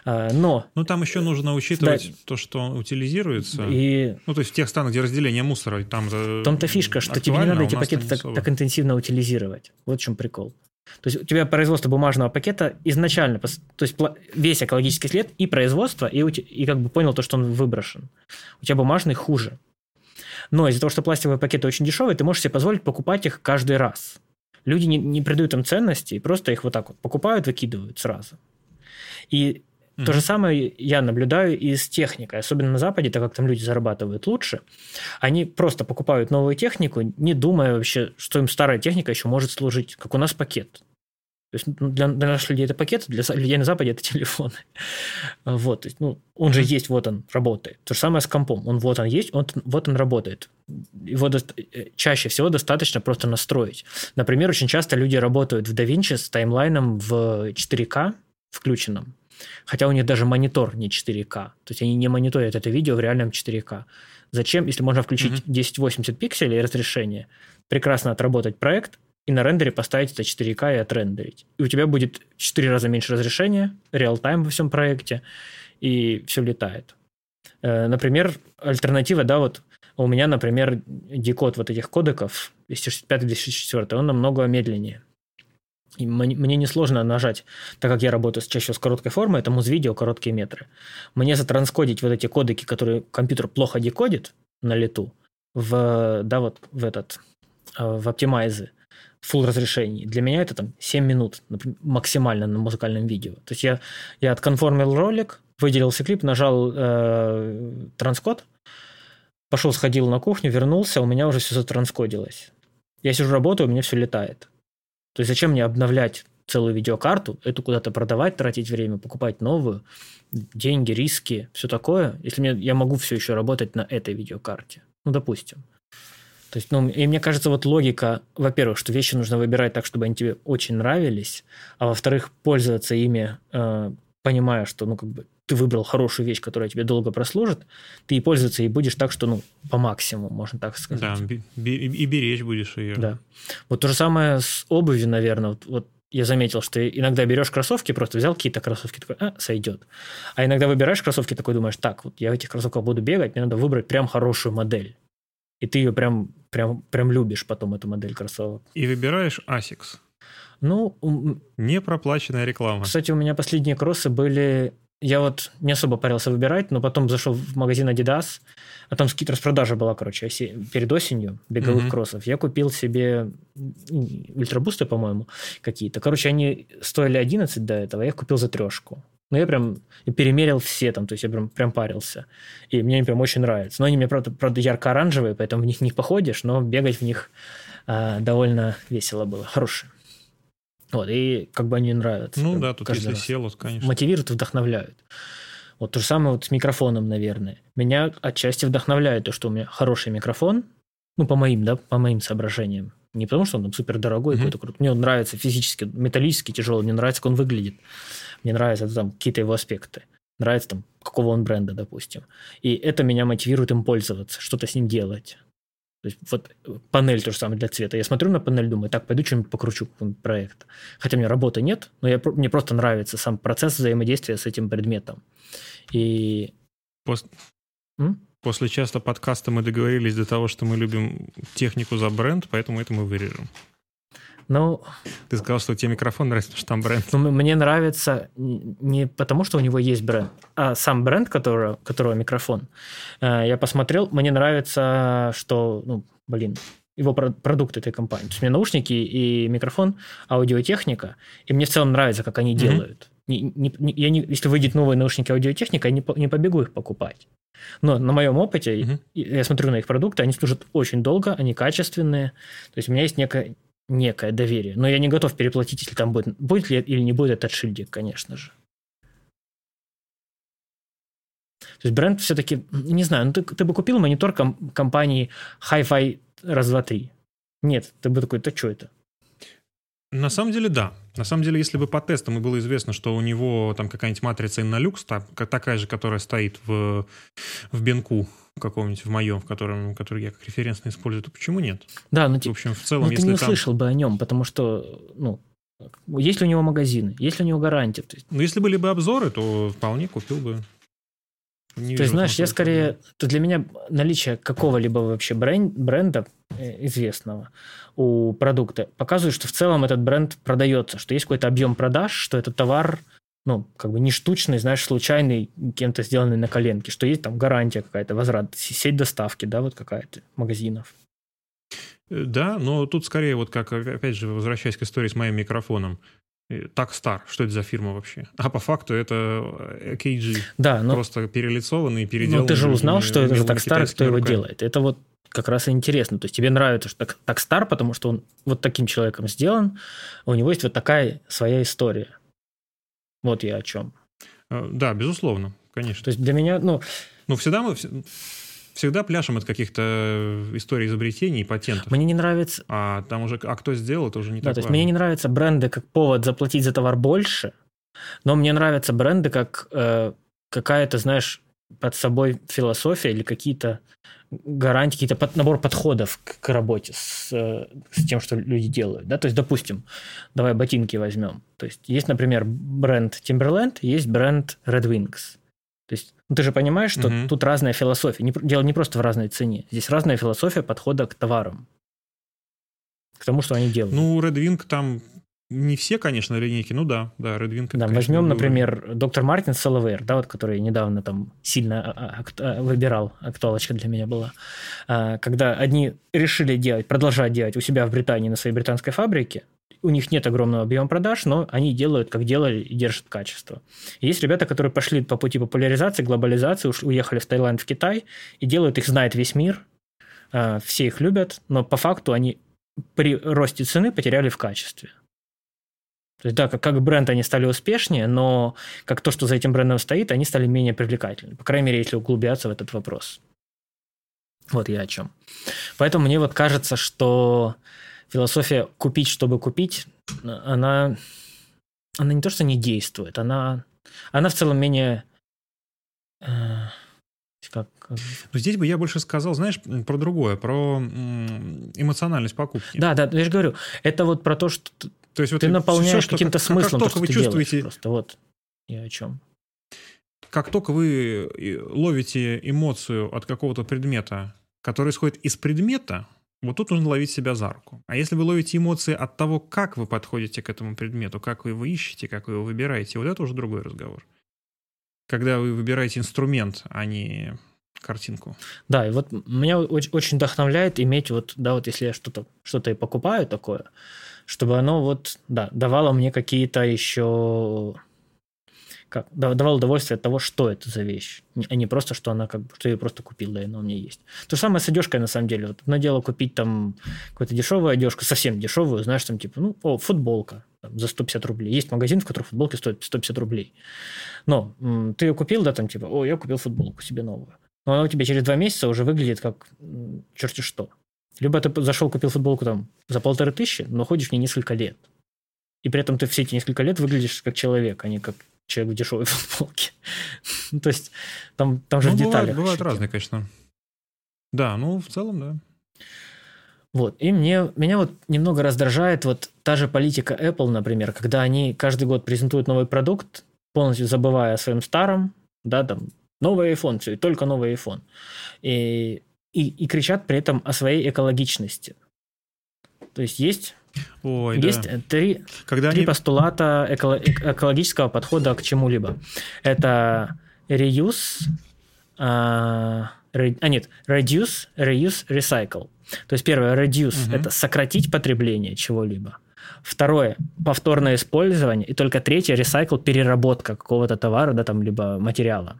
А, но... Ну, там еще нужно учитывать да, то, что он утилизируется. И... Ну, то есть в тех странах, где разделение мусора, там В том-то фишка, что тебе не надо эти пакеты так, так интенсивно утилизировать. Вот в чем прикол. То есть у тебя производство бумажного пакета изначально, то есть весь экологический след и производство, и, и как бы понял то, что он выброшен. У тебя бумажный хуже. Но из-за того, что пластиковые пакеты очень дешевые, ты можешь себе позволить покупать их каждый раз. Люди не, не придают им ценности и просто их вот так вот покупают, выкидывают сразу. И mm-hmm. то же самое я наблюдаю и с техникой, особенно на Западе, так как там люди зарабатывают лучше. Они просто покупают новую технику, не думая вообще, что им старая техника еще может служить, как у нас пакет. То есть ну, для, для наших людей это пакеты, для людей на Западе это *laughs* телефоны. Вот, то есть, ну, он же есть, вот он работает. То же самое с компом. Он вот он есть, он, вот он работает. Его до, э, чаще всего достаточно просто настроить. Например, очень часто люди работают в DaVinci с таймлайном в 4К включенном. Хотя у них даже монитор не 4К. То есть они не мониторят это видео в реальном 4К. Зачем, если можно включить mm-hmm. 1080 пикселей разрешение, прекрасно отработать проект, и на рендере поставить это 4К и отрендерить. И у тебя будет в 4 раза меньше разрешения, реал-тайм во всем проекте, и все летает. Э, например, альтернатива, да, вот у меня, например, декод вот этих кодеков 265-264, он намного медленнее. И мне несложно нажать, так как я работаю чаще с короткой формой, это муз-видео, короткие метры. Мне затранскодить вот эти кодеки, которые компьютер плохо декодит на лету, в, да, вот в этот, э, в оптимайзы, full разрешении. Для меня это там 7 минут например, максимально на музыкальном видео. То есть я, я отконформил ролик, выделился клип, нажал э, транскод, пошел, сходил на кухню, вернулся, у меня уже все затранскодилось. Я сижу, работаю, у меня все летает. То есть зачем мне обновлять целую видеокарту, эту куда-то продавать, тратить время, покупать новую, деньги, риски, все такое, если мне, я могу все еще работать на этой видеокарте. Ну, допустим. То есть, ну, и мне кажется, вот логика, во-первых, что вещи нужно выбирать так, чтобы они тебе очень нравились, а во-вторых, пользоваться ими, э, понимая, что, ну, как бы, ты выбрал хорошую вещь, которая тебе долго прослужит, ты и пользоваться и будешь так, что, ну, по максимуму, можно так сказать. Да, и беречь будешь ее. Да. Вот то же самое с обувью, наверное. Вот, вот я заметил, что иногда берешь кроссовки, просто взял какие-то кроссовки, такой, а, сойдет. А иногда выбираешь кроссовки, такой думаешь, так, вот я в этих кроссовках буду бегать, мне надо выбрать прям хорошую модель. И ты ее прям, прям, прям любишь потом, эту модель кроссовок. И выбираешь Asics. Ну, не проплаченная реклама. Кстати, у меня последние кроссы были я вот не особо парился выбирать, но потом зашел в магазин Adidas, а там скид распродажа была, короче, перед осенью беговых mm-hmm. кроссов. Я купил себе ультрабусты, по-моему, какие-то. Короче, они стоили 11 до этого, я их купил за трешку. Но я прям перемерил все там, то есть я прям, прям парился. И мне прям очень нравятся. Но они мне, правда, правда ярко-оранжевые, поэтому в них не походишь, но бегать в них а, довольно весело было. Хорошие. Вот, и как бы они нравятся. Ну да, тут если раз. сел, конечно. Мотивируют, вдохновляют. Вот то же самое вот с микрофоном, наверное. Меня отчасти вдохновляет то, что у меня хороший микрофон, ну, по моим, да, по моим соображениям. Не потому, что он там супер дорогой, mm-hmm. какой-то крутой. Мне он нравится физически, металлически тяжелый, мне нравится, как он выглядит. Мне нравятся там какие-то его аспекты. Нравится там, какого он бренда, допустим. И это меня мотивирует им пользоваться, что-то с ним делать. То есть вот панель то же самое для цвета. Я смотрю на панель, думаю, так, пойду что-нибудь покручу проект. Хотя у меня работы нет, но я, мне просто нравится сам процесс взаимодействия с этим предметом. И... Пос... После часто подкаста мы договорились до того, что мы любим технику за бренд, поэтому это мы вырежем. Ну, Ты сказал, что тебе микрофон нравится, потому что там бренд. Ну, мне нравится не потому, что у него есть бренд, а сам бренд, которого, которого микрофон. Э, я посмотрел, мне нравится, что, ну, блин, его продукт этой компании. То есть у меня наушники и микрофон, аудиотехника, и мне в целом нравится, как они mm-hmm. делают. Не, не, я не, если выйдет новые наушники аудиотехника, я не, не побегу их покупать. Но на моем опыте, mm-hmm. я смотрю на их продукты, они служат очень долго, они качественные. То есть у меня есть некая некое доверие. Но я не готов переплатить, если там будет, будет ли или не будет этот шильдик, конечно же. То есть бренд все-таки, не знаю, ну ты, ты бы купил монитор ком- компании Hi-Fi раз, два, три. Нет, ты бы такой, да что это? На самом деле, да. На самом деле, если бы по тестам и было известно, что у него там какая-нибудь матрица Innolux, такая же, которая стоит в, в бенку, каком-нибудь в моем, в котором, который я как референсно использую, то почему нет? Да, ну, в общем, в целом, но если ты не там... слышал бы о нем, потому что, ну, есть ли у него магазины, есть ли у него гарантия? Есть... Ну, если были бы обзоры, то вполне купил бы. Не Ты знаешь, я скорее... То для меня наличие какого-либо вообще бренд, бренда э, известного у продукта показывает, что в целом этот бренд продается, что есть какой-то объем продаж, что этот товар ну, как бы не штучный, знаешь, случайный, кем-то сделанный на коленке, что есть там гарантия какая-то, возврат, сеть доставки, да, вот какая-то, магазинов. Э, да, но тут скорее вот как, опять же, возвращаясь к истории с моим микрофоном, так стар, что это за фирма вообще? А по факту это э, KG. Да, но... Просто перелицованный, переделанный. Ну, ты же узнал, что это за так стар, кто его делает. Это вот как раз и интересно. То есть тебе нравится, что так, так стар, потому что он вот таким человеком сделан, у него есть вот такая своя история. Вот я о чем. Э, да, безусловно, конечно. То есть для меня, ну... Ну, всегда мы всегда пляшем от каких-то историй изобретений и патентов. Мне не нравится... А там уже, а кто сделал, это уже не да, так то есть мне не нравятся бренды как повод заплатить за товар больше, но мне нравятся бренды как э, какая-то, знаешь, под собой философия или какие-то гарантии, какие-то под, набор подходов к, к работе с, с тем, что люди делают. Да? То есть, допустим, давай ботинки возьмем. То есть, есть, например, бренд Timberland, есть бренд Red Wings. То есть, ну, ты же понимаешь, что угу. тут разная философия. Не, дело не просто в разной цене. Здесь разная философия подхода к товарам. К тому, что они делают. Ну, Red Wing там не все, конечно, линейки, ну да, да, Red Wing. Да, возьмем, например, доктор Мартин Соловейр, да, вот, который недавно там сильно а, а, а, выбирал, актуалочка для меня была, когда одни решили делать, продолжать делать у себя в Британии на своей британской фабрике, у них нет огромного объема продаж, но они делают, как делали, и держат качество. есть ребята, которые пошли по пути популяризации, глобализации, уехали в Таиланд, в Китай, и делают, их знает весь мир, все их любят, но по факту они при росте цены потеряли в качестве. То есть, да, как, как бренд они стали успешнее, но как то, что за этим брендом стоит, они стали менее привлекательны. По крайней мере, если углубляться в этот вопрос. Вот я о чем. Поэтому мне вот кажется, что философия купить, чтобы купить, она, она не то, что не действует, она, она в целом менее... Э, как, Но здесь бы я больше сказал, знаешь, про другое, про эмоциональность покупки. Да, да, я же говорю, это вот про то, что то есть вот ты наполняешь все, каким-то смыслом, как, как то, вы чувствуете... Просто вот я о чем. Как только вы э, ловите эмоцию от какого-то предмета, который исходит из предмета, вот тут нужно ловить себя за руку. А если вы ловите эмоции от того, как вы подходите к этому предмету, как вы его ищете, как вы его выбираете, вот это уже другой разговор. Когда вы выбираете инструмент, а не картинку. Да, и вот меня очень, очень вдохновляет иметь вот, да, вот если я что-то что и покупаю такое, чтобы оно вот, да, давало мне какие-то еще как, давал удовольствие от того, что это за вещь, а не просто, что она как что я ее просто купил, да, и она у меня есть. То же самое с одежкой, на самом деле. Вот одно дело купить там какую-то дешевую одежку, совсем дешевую, знаешь, там типа, ну, о, футболка там, за 150 рублей. Есть магазин, в котором футболки стоят 150 рублей. Но м, ты ее купил, да, там типа, о, я купил футболку себе новую. Но она у тебя через два месяца уже выглядит как черти что. Либо ты зашел, купил футболку там за полторы тысячи, но ходишь в ней несколько лет. И при этом ты все эти несколько лет выглядишь как человек, а не как человек в дешевой *laughs* футболке. ну, то есть там, там же ну, в деталях. Бывают, бывают разные, конечно. Да, ну, в целом, да. Вот. И мне, меня вот немного раздражает вот та же политика Apple, например, когда они каждый год презентуют новый продукт, полностью забывая о своем старом, да, там, новый iPhone, все, и только новый iPhone. И и, и кричат при этом о своей экологичности. То есть есть, Ой, есть да. три, Когда три они... постулата эко- экологического подхода к чему-либо. Это reuse, а, re, а нет, reduce, reuse, recycle. То есть первое, reduce угу. – это сократить потребление чего-либо. Второе – повторное использование. И только третье – recycle – переработка какого-то товара, да, там, либо материала.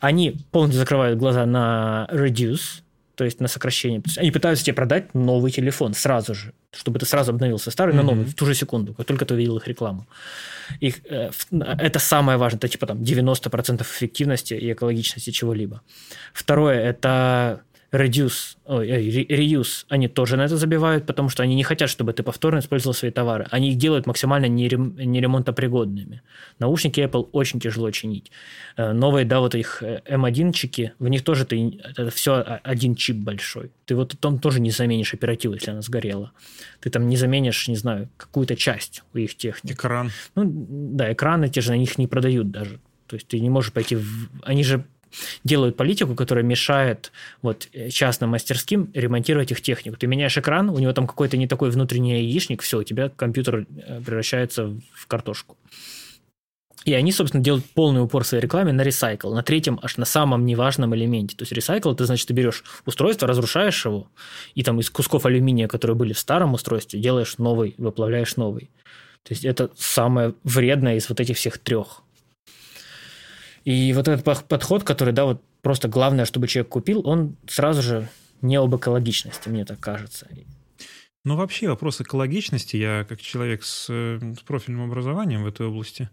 Они полностью закрывают глаза на reduce, то есть на сокращение. Они пытаются тебе продать новый телефон сразу же, чтобы ты сразу обновился старый mm-hmm. на новый в ту же секунду, как только ты увидел их рекламу. Их, э, это самое важное, это типа там 90% эффективности и экологичности чего-либо. Второе – это reduce, ой, reuse, они тоже на это забивают, потому что они не хотят, чтобы ты повторно использовал свои товары. Они их делают максимально неремонтопригодными. Наушники Apple очень тяжело чинить. Э, новые, да, вот их M1-чики, в них тоже ты, это все один чип большой. Ты вот там тоже не заменишь оперативу, если она сгорела. Ты там не заменишь, не знаю, какую-то часть у их техники. Экран. Ну, да, экраны те же, на них не продают даже. То есть ты не можешь пойти в... Они же делают политику, которая мешает вот частным мастерским ремонтировать их технику. Ты меняешь экран, у него там какой-то не такой внутренний яичник, все, у тебя компьютер э, превращается в картошку. И они, собственно, делают полный упор своей рекламе на ресайкл, на третьем, аж на самом неважном элементе. То есть ресайкл, это значит, ты берешь устройство, разрушаешь его, и там из кусков алюминия, которые были в старом устройстве, делаешь новый, выплавляешь новый. То есть это самое вредное из вот этих всех трех. И вот этот подход, который, да, вот просто главное, чтобы человек купил, он сразу же не об экологичности, мне так кажется. Ну, вообще вопрос экологичности, я как человек с, с профильным образованием в этой области,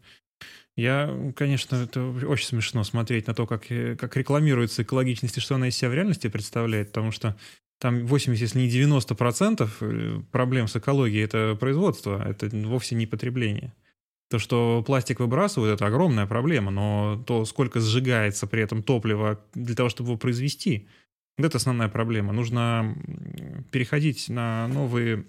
я, конечно, это очень смешно смотреть на то, как, как рекламируется экологичность и что она из себя в реальности представляет, потому что там 80, если не 90 процентов э, проблем с экологией – это производство, это вовсе не потребление. То, что пластик выбрасывают, это огромная проблема, но то, сколько сжигается при этом топлива для того, чтобы его произвести, это основная проблема. Нужно переходить на новые...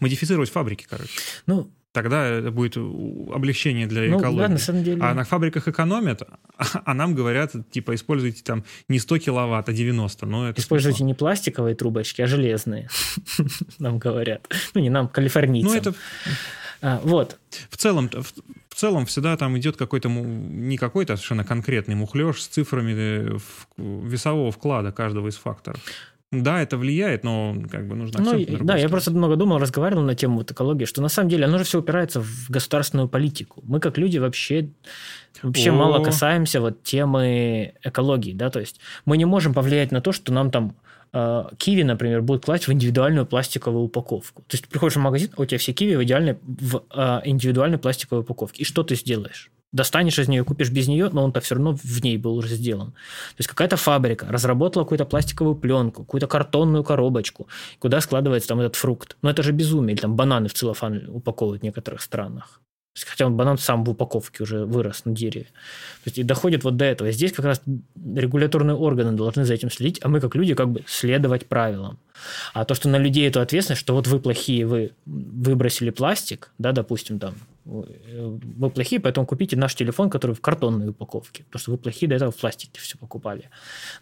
Модифицировать фабрики, короче. Ну, Тогда это будет облегчение для ну, экологии. Да, на самом деле. А на фабриках экономят, *laughs* а нам говорят, типа, используйте там не 100 киловатт, а 90. Но это используйте смешно. не пластиковые трубочки, а железные, *laughs* нам говорят. Ну, не нам, калифорнийцам. Ну, это... А, вот. В целом, в, в целом всегда там идет какой-то, не какой-то совершенно конкретный мухлеж с цифрами э, весового вклада каждого из факторов. Да, это влияет, но как бы нужно... Ну, да, я просто много думал, разговаривал на тему вот экологии, что на самом деле оно же все упирается в государственную политику. Мы как люди вообще вообще О. мало касаемся вот темы экологии, да, то есть мы не можем повлиять на то, что нам там киви, например, будут класть в индивидуальную пластиковую упаковку. То есть ты приходишь в магазин, а у тебя все киви в идеальной в э, индивидуальной пластиковой упаковке. И что ты сделаешь? Достанешь из нее, купишь без нее, но он-то все равно в ней был уже сделан. То есть какая-то фабрика разработала какую-то пластиковую пленку, какую-то картонную коробочку, куда складывается там этот фрукт. Но это же безумие. Или там бананы в целлофан упаковывают в некоторых странах. Хотя он банан сам в упаковке уже вырос на дереве. То есть и доходит вот до этого. Здесь как раз регуляторные органы должны за этим следить, а мы как люди как бы следовать правилам. А то, что на людей эту ответственность, что вот вы плохие, вы выбросили пластик, да, допустим, там, вы плохие, поэтому купите наш телефон, который в картонной упаковке, потому что вы плохие, до этого в пластике все покупали.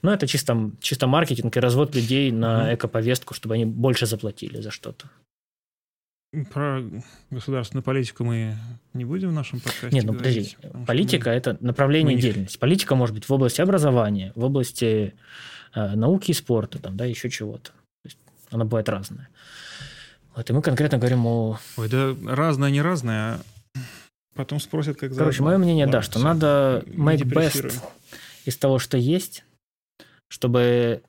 Но это чисто, чисто маркетинг и развод людей на экоповестку, чтобы они больше заплатили за что-то. Про государственную политику мы не будем в нашем подкасте Нет, ну подожди. Политика – это направление мы... деятельности. Политика может быть в области образования, в области э, науки и спорта, там, да, еще чего-то. То есть она бывает разная. Вот, и мы конкретно говорим о... Ой, да разное, не разное, а потом спросят, как Короче, мое мнение, Ладно, да, что все. надо make best из того, что есть, чтобы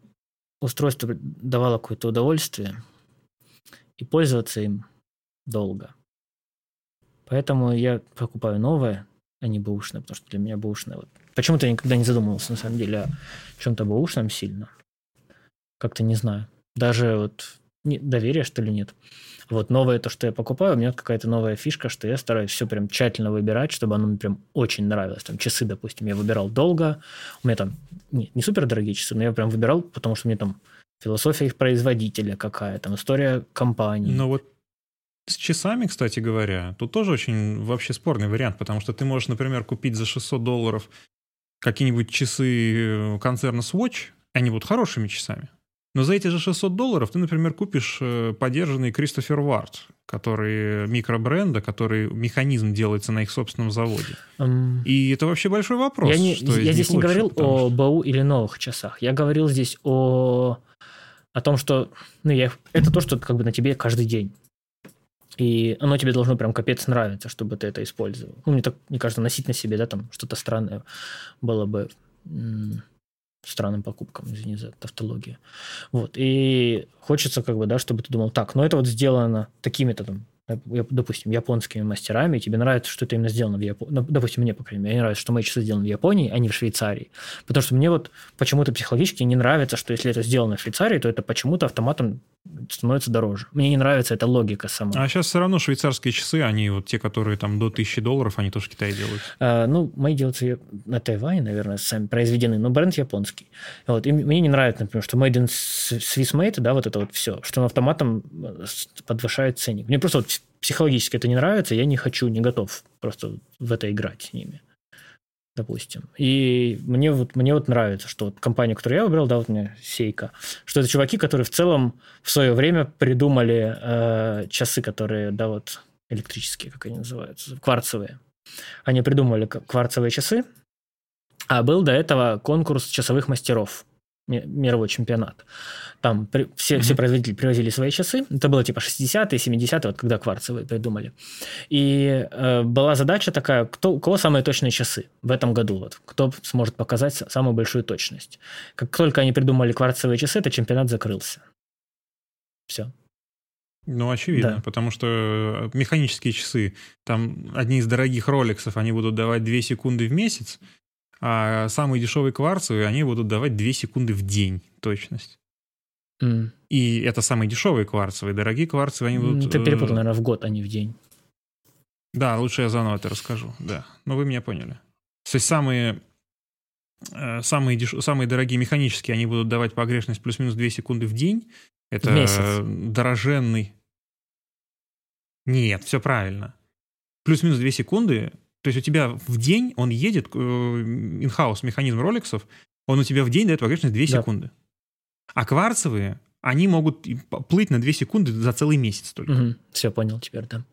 устройство давало какое-то удовольствие, и пользоваться им долго. Поэтому я покупаю новое, а не бэушное, потому что для меня бэушное... Вот. Почему-то я никогда не задумывался, на самом деле, о чем-то бэушном сильно. Как-то не знаю. Даже вот не, доверия, что ли, нет. Вот новое то, что я покупаю, у меня какая-то новая фишка, что я стараюсь все прям тщательно выбирать, чтобы оно мне прям очень нравилось. Там часы, допустим, я выбирал долго. У меня там не, не супер дорогие часы, но я прям выбирал, потому что мне там философия их производителя какая, там история компании. Но вот с часами, кстати говоря, тут тоже очень вообще спорный вариант, потому что ты можешь, например, купить за 600 долларов какие-нибудь часы э, концерна Swatch, они будут хорошими часами. Но за эти же 600 долларов ты, например, купишь э, подержанный Кристофер Варт, который микробренда, который механизм делается на их собственном заводе. Um, и это вообще большой вопрос. Я, не, я здесь не говорил о что... БАУ или новых часах. Я говорил здесь о, о том, что ну, я, это то, что как бы на тебе каждый день. И оно тебе должно прям капец нравиться, чтобы ты это использовал. Ну, мне так, мне кажется, носить на себе, да, там что-то странное было бы странным покупкам, извини за тавтологию. Вот. И хочется, как бы, да, чтобы ты думал, так, ну это вот сделано такими-то там допустим, японскими мастерами, тебе нравится, что это именно сделано в Японии. Ну, допустим, мне, по крайней мере, мне нравится, что мои часы сделаны в Японии, а не в Швейцарии. Потому что мне вот почему-то психологически не нравится, что если это сделано в Швейцарии, то это почему-то автоматом становится дороже. Мне не нравится эта логика сама. А сейчас все равно швейцарские часы, они вот те, которые там до 1000 долларов, они тоже в Китае делают. А, ну, мои делаются на Тайване, наверное, сами произведены, но бренд японский. Вот. И мне не нравится, например, что Made in Swiss Made, да, вот это вот все, что он автоматом э, подвышает ценник. Мне просто вот психологически это не нравится, я не хочу, не готов просто в это играть с ними допустим. И мне вот, мне вот нравится, что вот компания, которую я выбрал, да, вот мне Сейка, что это чуваки, которые в целом в свое время придумали э, часы, которые, да, вот электрические, как они называются, кварцевые. Они придумали кварцевые часы, а был до этого конкурс часовых мастеров мировой чемпионат. Там при, все, mm-hmm. все производители привозили свои часы. Это было типа 60-е, 70-е, вот когда кварцевые придумали. И э, была задача такая, кто, у кого самые точные часы в этом году? Вот, кто сможет показать самую большую точность. Как только они придумали кварцевые часы, этот чемпионат закрылся. Все. Ну, очевидно, да. потому что э, механические часы, там одни из дорогих роликсов, они будут давать 2 секунды в месяц, а самые дешевые кварцевые, они будут давать 2 секунды в день точность. Mm. И это самые дешевые кварцевые. Дорогие кварцевые, они будут... Ты перепутал, э, наверное, в год, а не в день. Да, лучше я заново это расскажу, да. Но вы меня поняли. То есть самые, э, самые, деш... самые дорогие механические, они будут давать погрешность плюс-минус 2 секунды в день. Это в дороженный... Нет, все правильно. Плюс-минус 2 секунды. То есть у тебя в день он едет, инхаус механизм роликсов, он у тебя в день дает погрешность 2 да. секунды. А кварцевые, они могут плыть на 2 секунды за целый месяц только. Угу. Все, понял теперь, да.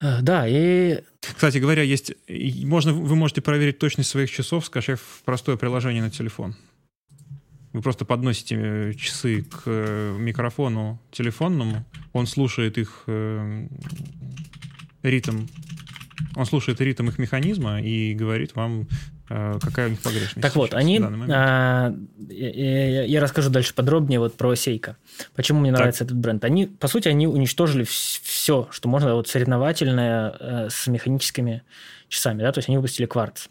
Э, да, и... Кстати говоря, есть... Можно, вы можете проверить точность своих часов, скачав простое приложение на телефон. Вы просто подносите э, часы к э, микрофону телефонному, он слушает их ритм, он слушает ритм их механизма и говорит вам, Э, какая у них погрешность? Так вот, они... А, я, я расскажу дальше подробнее вот про Сейка. Почему мне нравится так. этот бренд. Они, по сути, они уничтожили все, что можно вот соревновательное э, с механическими часами. Да? То есть они выпустили кварц.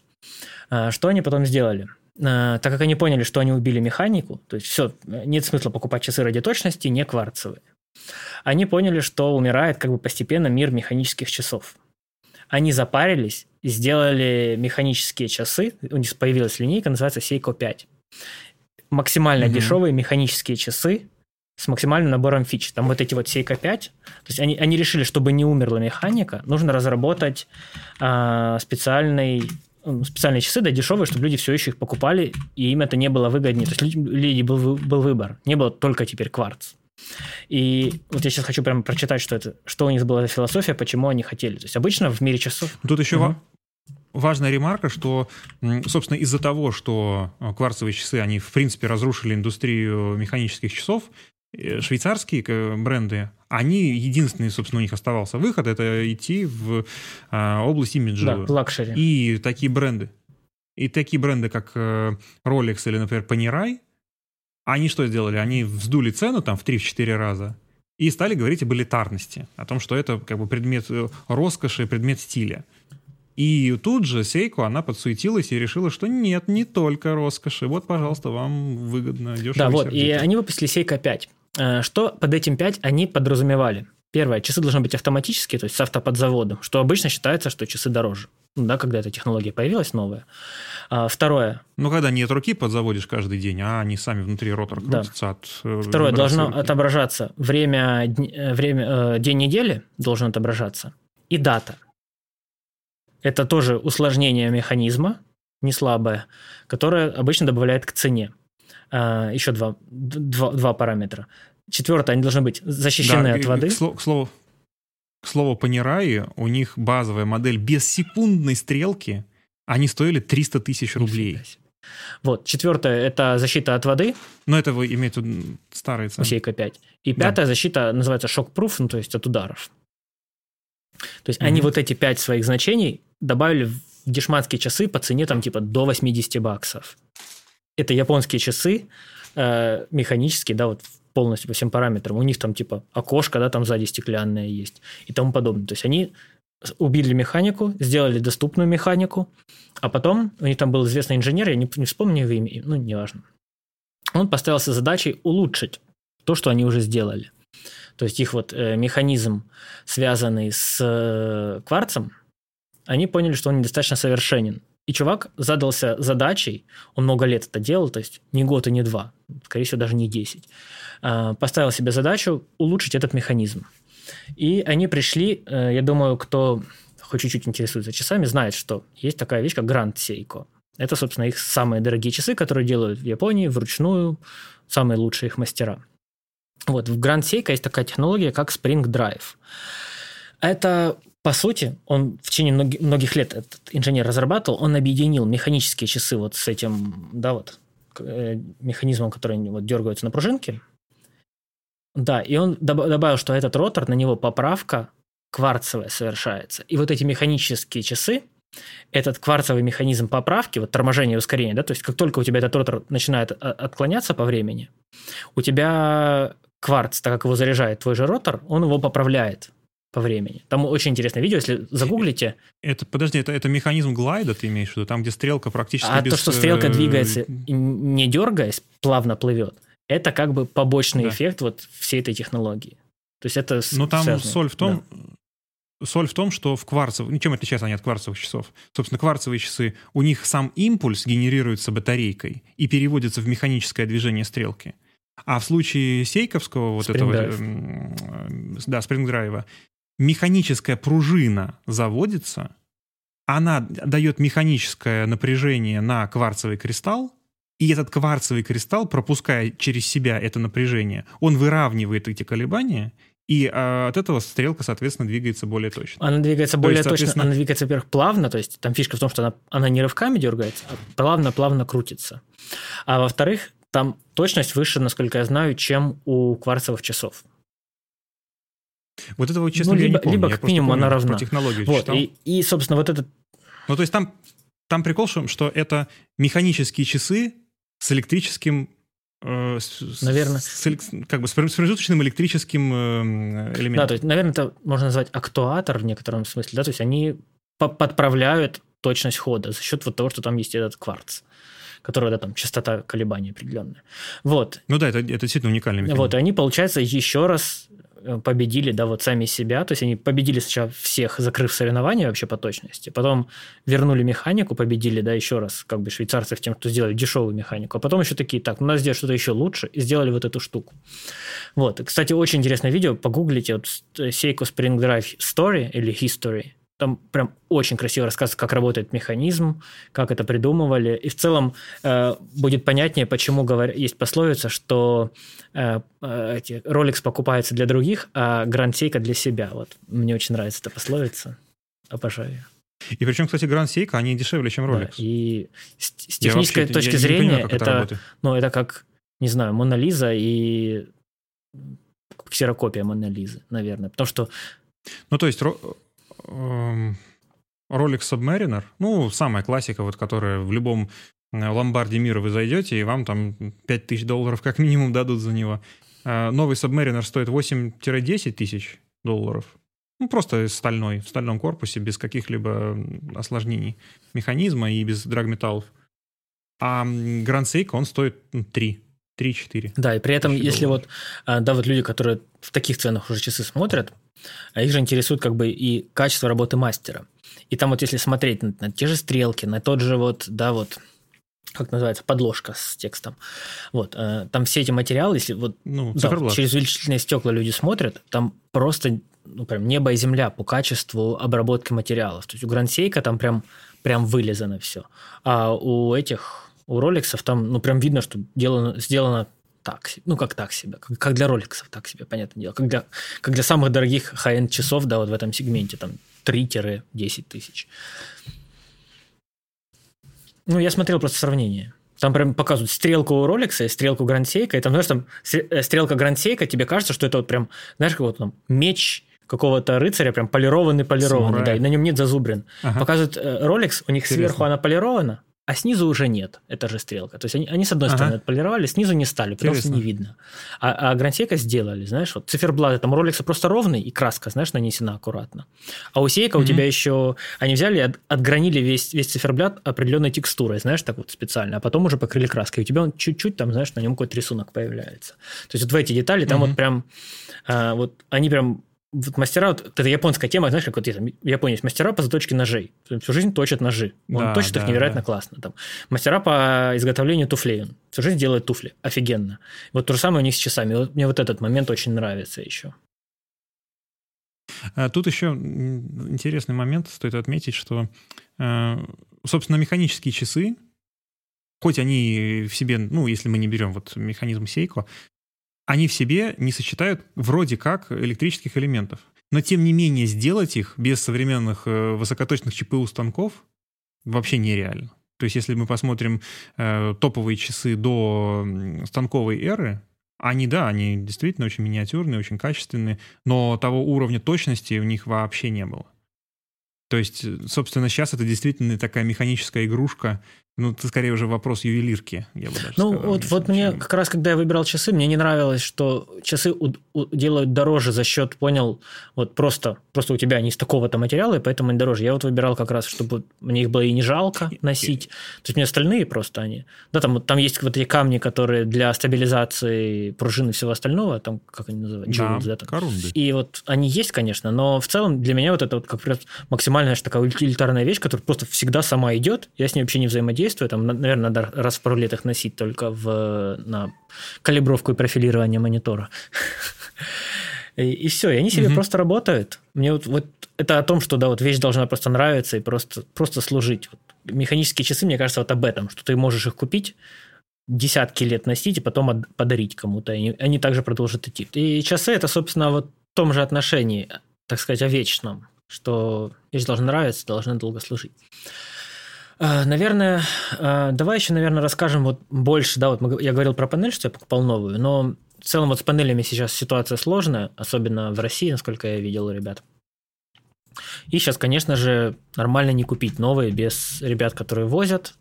А, что они потом сделали? А, так как они поняли, что они убили механику, то есть все, нет смысла покупать часы ради точности, не кварцевые. Они поняли, что умирает как бы постепенно мир механических часов. Они запарились сделали механические часы. У них появилась линейка, называется Seiko 5. Максимально mm-hmm. дешевые механические часы с максимальным набором фич. Там вот эти вот Seiko 5. То есть они, они решили, чтобы не умерла механика, нужно разработать э, специальный специальные часы, да, дешевые, чтобы люди все еще их покупали, и им это не было выгоднее. То есть люди был, был выбор. Не было только теперь кварц. И вот я сейчас хочу прямо прочитать, что это, что у них была за философия, почему они хотели. То есть обычно в мире часов... Тут еще угу. важная ремарка, что, собственно, из-за того, что э, кварцевые часы, они, в принципе, разрушили индустрию механических часов, э, швейцарские э, бренды, они, единственный, собственно, у них оставался выход, это идти в а, область имиджа. Да, luxury. И такие бренды, и такие бренды, как Rolex или, например, Panerai, они что сделали? Они вздули цену там в 3-4 раза и стали говорить об элитарности, о том, что это как бы предмет э, роскоши, предмет стиля. И тут же Сейко, она подсуетилась и решила, что нет, не только роскоши. Вот, пожалуйста, вам выгодно, дешево. Да, вот, и они выпустили Сейко 5. Э, что под этим 5 они подразумевали? Первое, часы должны быть автоматические, то есть с автоподзаводом, что обычно считается, что часы дороже, ну да, когда эта технология появилась новая. А, второе. Ну, когда нет руки подзаводишь каждый день, а они сами внутри ротор крутятся да. от э, Второе, должно руки. отображаться время, э, время, э, день недели должен отображаться и дата. Это тоже усложнение механизма, не слабое, которое обычно добавляет к цене. А, еще два, два, два параметра. Четвертое, они должны быть защищены да, от воды. К, слову, к слову, к слову, по Нерае у них базовая модель без секундной стрелки, они стоили 300 тысяч рублей. Вот, четвертое – это защита от воды. Но это вы имеете старые цены. Усейка 5. И пятая да. защита называется шок-пруф, ну, то есть от ударов. То есть mm-hmm. они вот эти пять своих значений добавили в дешманские часы по цене там типа до 80 баксов. Это японские часы, э, механические, да, вот полностью по всем параметрам. У них там типа окошко, да, там сзади стеклянное есть и тому подобное. То есть они убили механику, сделали доступную механику, а потом у них там был известный инженер, я не, не вспомню его имя, ну, неважно. Он поставился задачей улучшить то, что они уже сделали. То есть их вот э, механизм, связанный с э, кварцем, они поняли, что он недостаточно совершенен. И чувак задался задачей, он много лет это делал, то есть не год и не два, скорее всего, даже не десять, э, поставил себе задачу улучшить этот механизм. И они пришли, э, я думаю, кто хоть чуть-чуть интересуется часами, знает, что есть такая вещь, как Grand Seiko. Это, собственно, их самые дорогие часы, которые делают в Японии вручную, самые лучшие их мастера. Вот, в Grand Seiko есть такая технология, как Spring Drive. Это, по сути, он в течение многих лет этот инженер разрабатывал, он объединил механические часы вот с этим, да, вот, механизмом, который вот дергаются на пружинке, да, и он добавил, что этот ротор, на него поправка кварцевая совершается. И вот эти механические часы, этот кварцевый механизм поправки, вот торможение и ускорение, да, то есть как только у тебя этот ротор начинает отклоняться по времени, у тебя кварц, так как его заряжает твой же ротор, он его поправляет по времени. Там очень интересное видео, если загуглите. Это, подожди, это, это механизм глайда ты имеешь в виду, там, где стрелка практически А без... то, что стрелка э, двигается, не дергаясь, плавно плывет, это как бы побочный да. эффект вот всей этой технологии. То есть это... Ну там связано. соль в том, да. соль в том, что в кварцевых... Ну, чем отличаются они от кварцевых часов? Собственно, кварцевые часы, у них сам импульс генерируется батарейкой и переводится в механическое движение стрелки. А в случае Сейковского вот этого... Drive. Да, спрингдрайва, механическая пружина заводится, она дает механическое напряжение на кварцевый кристалл, и этот кварцевый кристалл, пропуская через себя это напряжение, он выравнивает эти колебания, и а, от этого стрелка, соответственно, двигается более точно. Она двигается то более есть, соответственно... точно, она двигается, во-первых, плавно, то есть там фишка в том, что она, она не рывками дергается, а плавно-плавно крутится. А во-вторых, там точность выше, насколько я знаю, чем у кварцевых часов. Вот этого, честно ну, либо, я не помню. Либо, как минимум, она равна. По технологии вот, и, и, собственно, вот этот... Ну, то есть там, там прикол, что это механические часы с электрическим э, наверное. С, как бы с промежуточным электрическим э, элементом. Да, то есть, наверное, это можно назвать актуатор в некотором смысле, да, то есть они подправляют точность хода за счет вот того, что там есть этот кварц который, да, там, частота колебаний определенная. Вот. Ну да, это, это действительно уникальный механизм. Вот, и они, получается, еще раз победили, да, вот сами себя, то есть они победили сначала всех, закрыв соревнования вообще по точности, потом вернули механику, победили, да, еще раз, как бы швейцарцев тем, кто сделали дешевую механику, а потом еще такие, так, ну, надо сделать что-то еще лучше, и сделали вот эту штуку. Вот, кстати, очень интересное видео, погуглите, вот Seiko Spring Drive Story или History, там прям очень красиво рассказывается, как работает механизм, как это придумывали. И в целом э, будет понятнее, почему говор... есть пословица, что э, э, покупается для других, а Seiko для себя. Вот мне очень нравится эта пословица. Обожаю И причем, кстати, Grand Seiko, они дешевле, чем Rolex. Да, и с, с технической вообще, точки зрения понимаю, это, это ну, это как, не знаю, Мона Лиза и ксерокопия Мона Лизы, наверное. Потому что ну, то есть Rolex Submariner, ну, самая классика, вот, которая в любом э, ломбарде мира вы зайдете, и вам там 5000 долларов как минимум дадут за него. А новый Submariner стоит 8-10 тысяч долларов. Ну, просто стальной, в стальном корпусе, без каких-либо осложнений механизма и без драгметаллов. А Grand Seiko, он стоит 3. Ну, 3-4. Да, и при этом, если долларов. вот, а, да, вот люди, которые в таких ценах уже часы смотрят, а их же интересует как бы и качество работы мастера. И там вот если смотреть на, на те же стрелки, на тот же вот, да, вот, как называется, подложка с текстом. Вот, э, там все эти материалы, если вот ну, да, через увеличительные стекла люди смотрят, там просто ну, прям небо и земля по качеству обработки материалов. То есть у Грансейка там прям, прям вылезано все. А у этих, у роликсов там, ну, прям видно, что делано, сделано так, ну как так себе, как, как для роликсов так себе, понятное дело, как для, как для самых дорогих high-end часов, да, вот в этом сегменте, там 3-10 тысяч. Ну, я смотрел просто сравнение. Там прям показывают стрелку у Rolex и стрелку Seiko, и там, знаешь, там э, стрелка Seiko, тебе кажется, что это вот прям, знаешь, как вот там меч какого-то рыцаря, прям полированный, полированный, Самурай. да, и на нем нет зазубрин. Ага. Показывают э, Rolex, у них Интересно. сверху она полирована, а снизу уже нет, это же стрелка. То есть они, они с одной ага. стороны отполировали, снизу не стали, потому Интересно. что не видно. А, а Грансейка сделали, знаешь, вот циферблаты там Rolex просто ровный, и краска, знаешь, нанесена аккуратно. А у Сейка mm-hmm. у тебя еще, они взяли, от, отгранили весь, весь циферблат определенной текстурой, знаешь, так вот специально, а потом уже покрыли краской. И у тебя он чуть-чуть там, знаешь, на нем какой-то рисунок появляется. То есть вот в эти детали там mm-hmm. вот прям, а, вот они прям вот мастера, вот это японская тема, знаешь, как вот Японии есть мастера по заточке ножей. Всю жизнь точат ножи. Он да, точит да, их невероятно да. классно. Там. Мастера по изготовлению туфлей. Он всю жизнь делает туфли. Офигенно. Вот то же самое у них с часами. Вот мне вот этот момент очень нравится еще. А тут еще интересный момент, стоит отметить, что, э, собственно, механические часы, хоть они в себе, ну, если мы не берем вот механизм Сейко, они в себе не сочетают вроде как электрических элементов. Но тем не менее сделать их без современных э, высокоточных ЧПУ станков вообще нереально. То есть если мы посмотрим э, топовые часы до станковой эры, они, да, они действительно очень миниатюрные, очень качественные, но того уровня точности у них вообще не было. То есть, собственно, сейчас это действительно такая механическая игрушка, Ну, это скорее уже вопрос ювелирки, я бы даже Ну, сказал, вот, вот мне как раз, когда я выбирал часы, мне не нравилось, что часы у, у, делают дороже за счет, понял, вот просто, просто у тебя они из такого-то материала, и поэтому они дороже. Я вот выбирал как раз, чтобы мне их было и не жалко носить. То есть мне остальные просто они. Да, там, там есть вот эти камни, которые для стабилизации пружины и всего остального, там, как они называют? Jewels, да, да там. корунды. И вот они есть, конечно, но в целом для меня вот это вот как раз максимальная такая утилитарная вещь, которая просто всегда сама идет, я с ней вообще не взаимодействую, действия. Там, наверное, надо раз в пару лет их носить только в, на калибровку и профилирование монитора. *laughs* И, и все, и они себе mm-hmm. просто работают. Мне вот, вот это о том, что да, вот вещь должна просто нравиться и просто, просто служить. Вот механические часы, мне кажется, вот об этом, что ты можешь их купить, десятки лет носить и потом подарить кому-то. И они также продолжат идти. И часы это, собственно, вот в том же отношении, так сказать, о вечном, что вещь должна нравиться, должна долго служить. А, наверное, а, давай еще, наверное, расскажем вот больше, да, вот я говорил про панель, что я покупал новую, но в целом вот с панелями сейчас ситуация сложная, особенно в России, насколько я видел ребят. И сейчас, конечно же, нормально не купить новые без ребят, которые возят.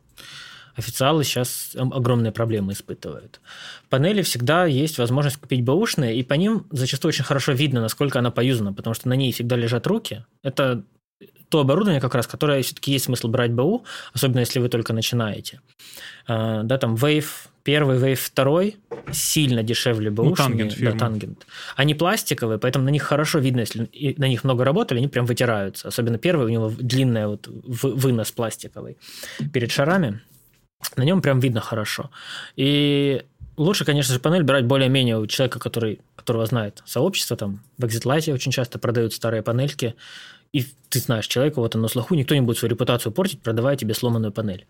Официалы сейчас огромные проблемы испытывают. Панели всегда есть возможность купить бэушные, и по ним зачастую очень хорошо видно, насколько она поюзана, потому что на ней всегда лежат руки. Это то оборудование как раз, которое все-таки есть смысл брать БУ, особенно если вы только начинаете. А, да, там Wave первый, Wave второй сильно дешевле БУ. Ну, тангент да, тангент. Они пластиковые, поэтому на них хорошо видно, если на них много работали, они прям вытираются. Особенно первый, у него длинный вот вынос пластиковый перед шарами. На нем прям видно хорошо. И лучше, конечно же, панель брать более-менее у человека, который, которого знает сообщество. Там в ExitLight очень часто продают старые панельки и ты знаешь человека, вот он на слуху, никто не будет свою репутацию портить, продавая тебе сломанную панель.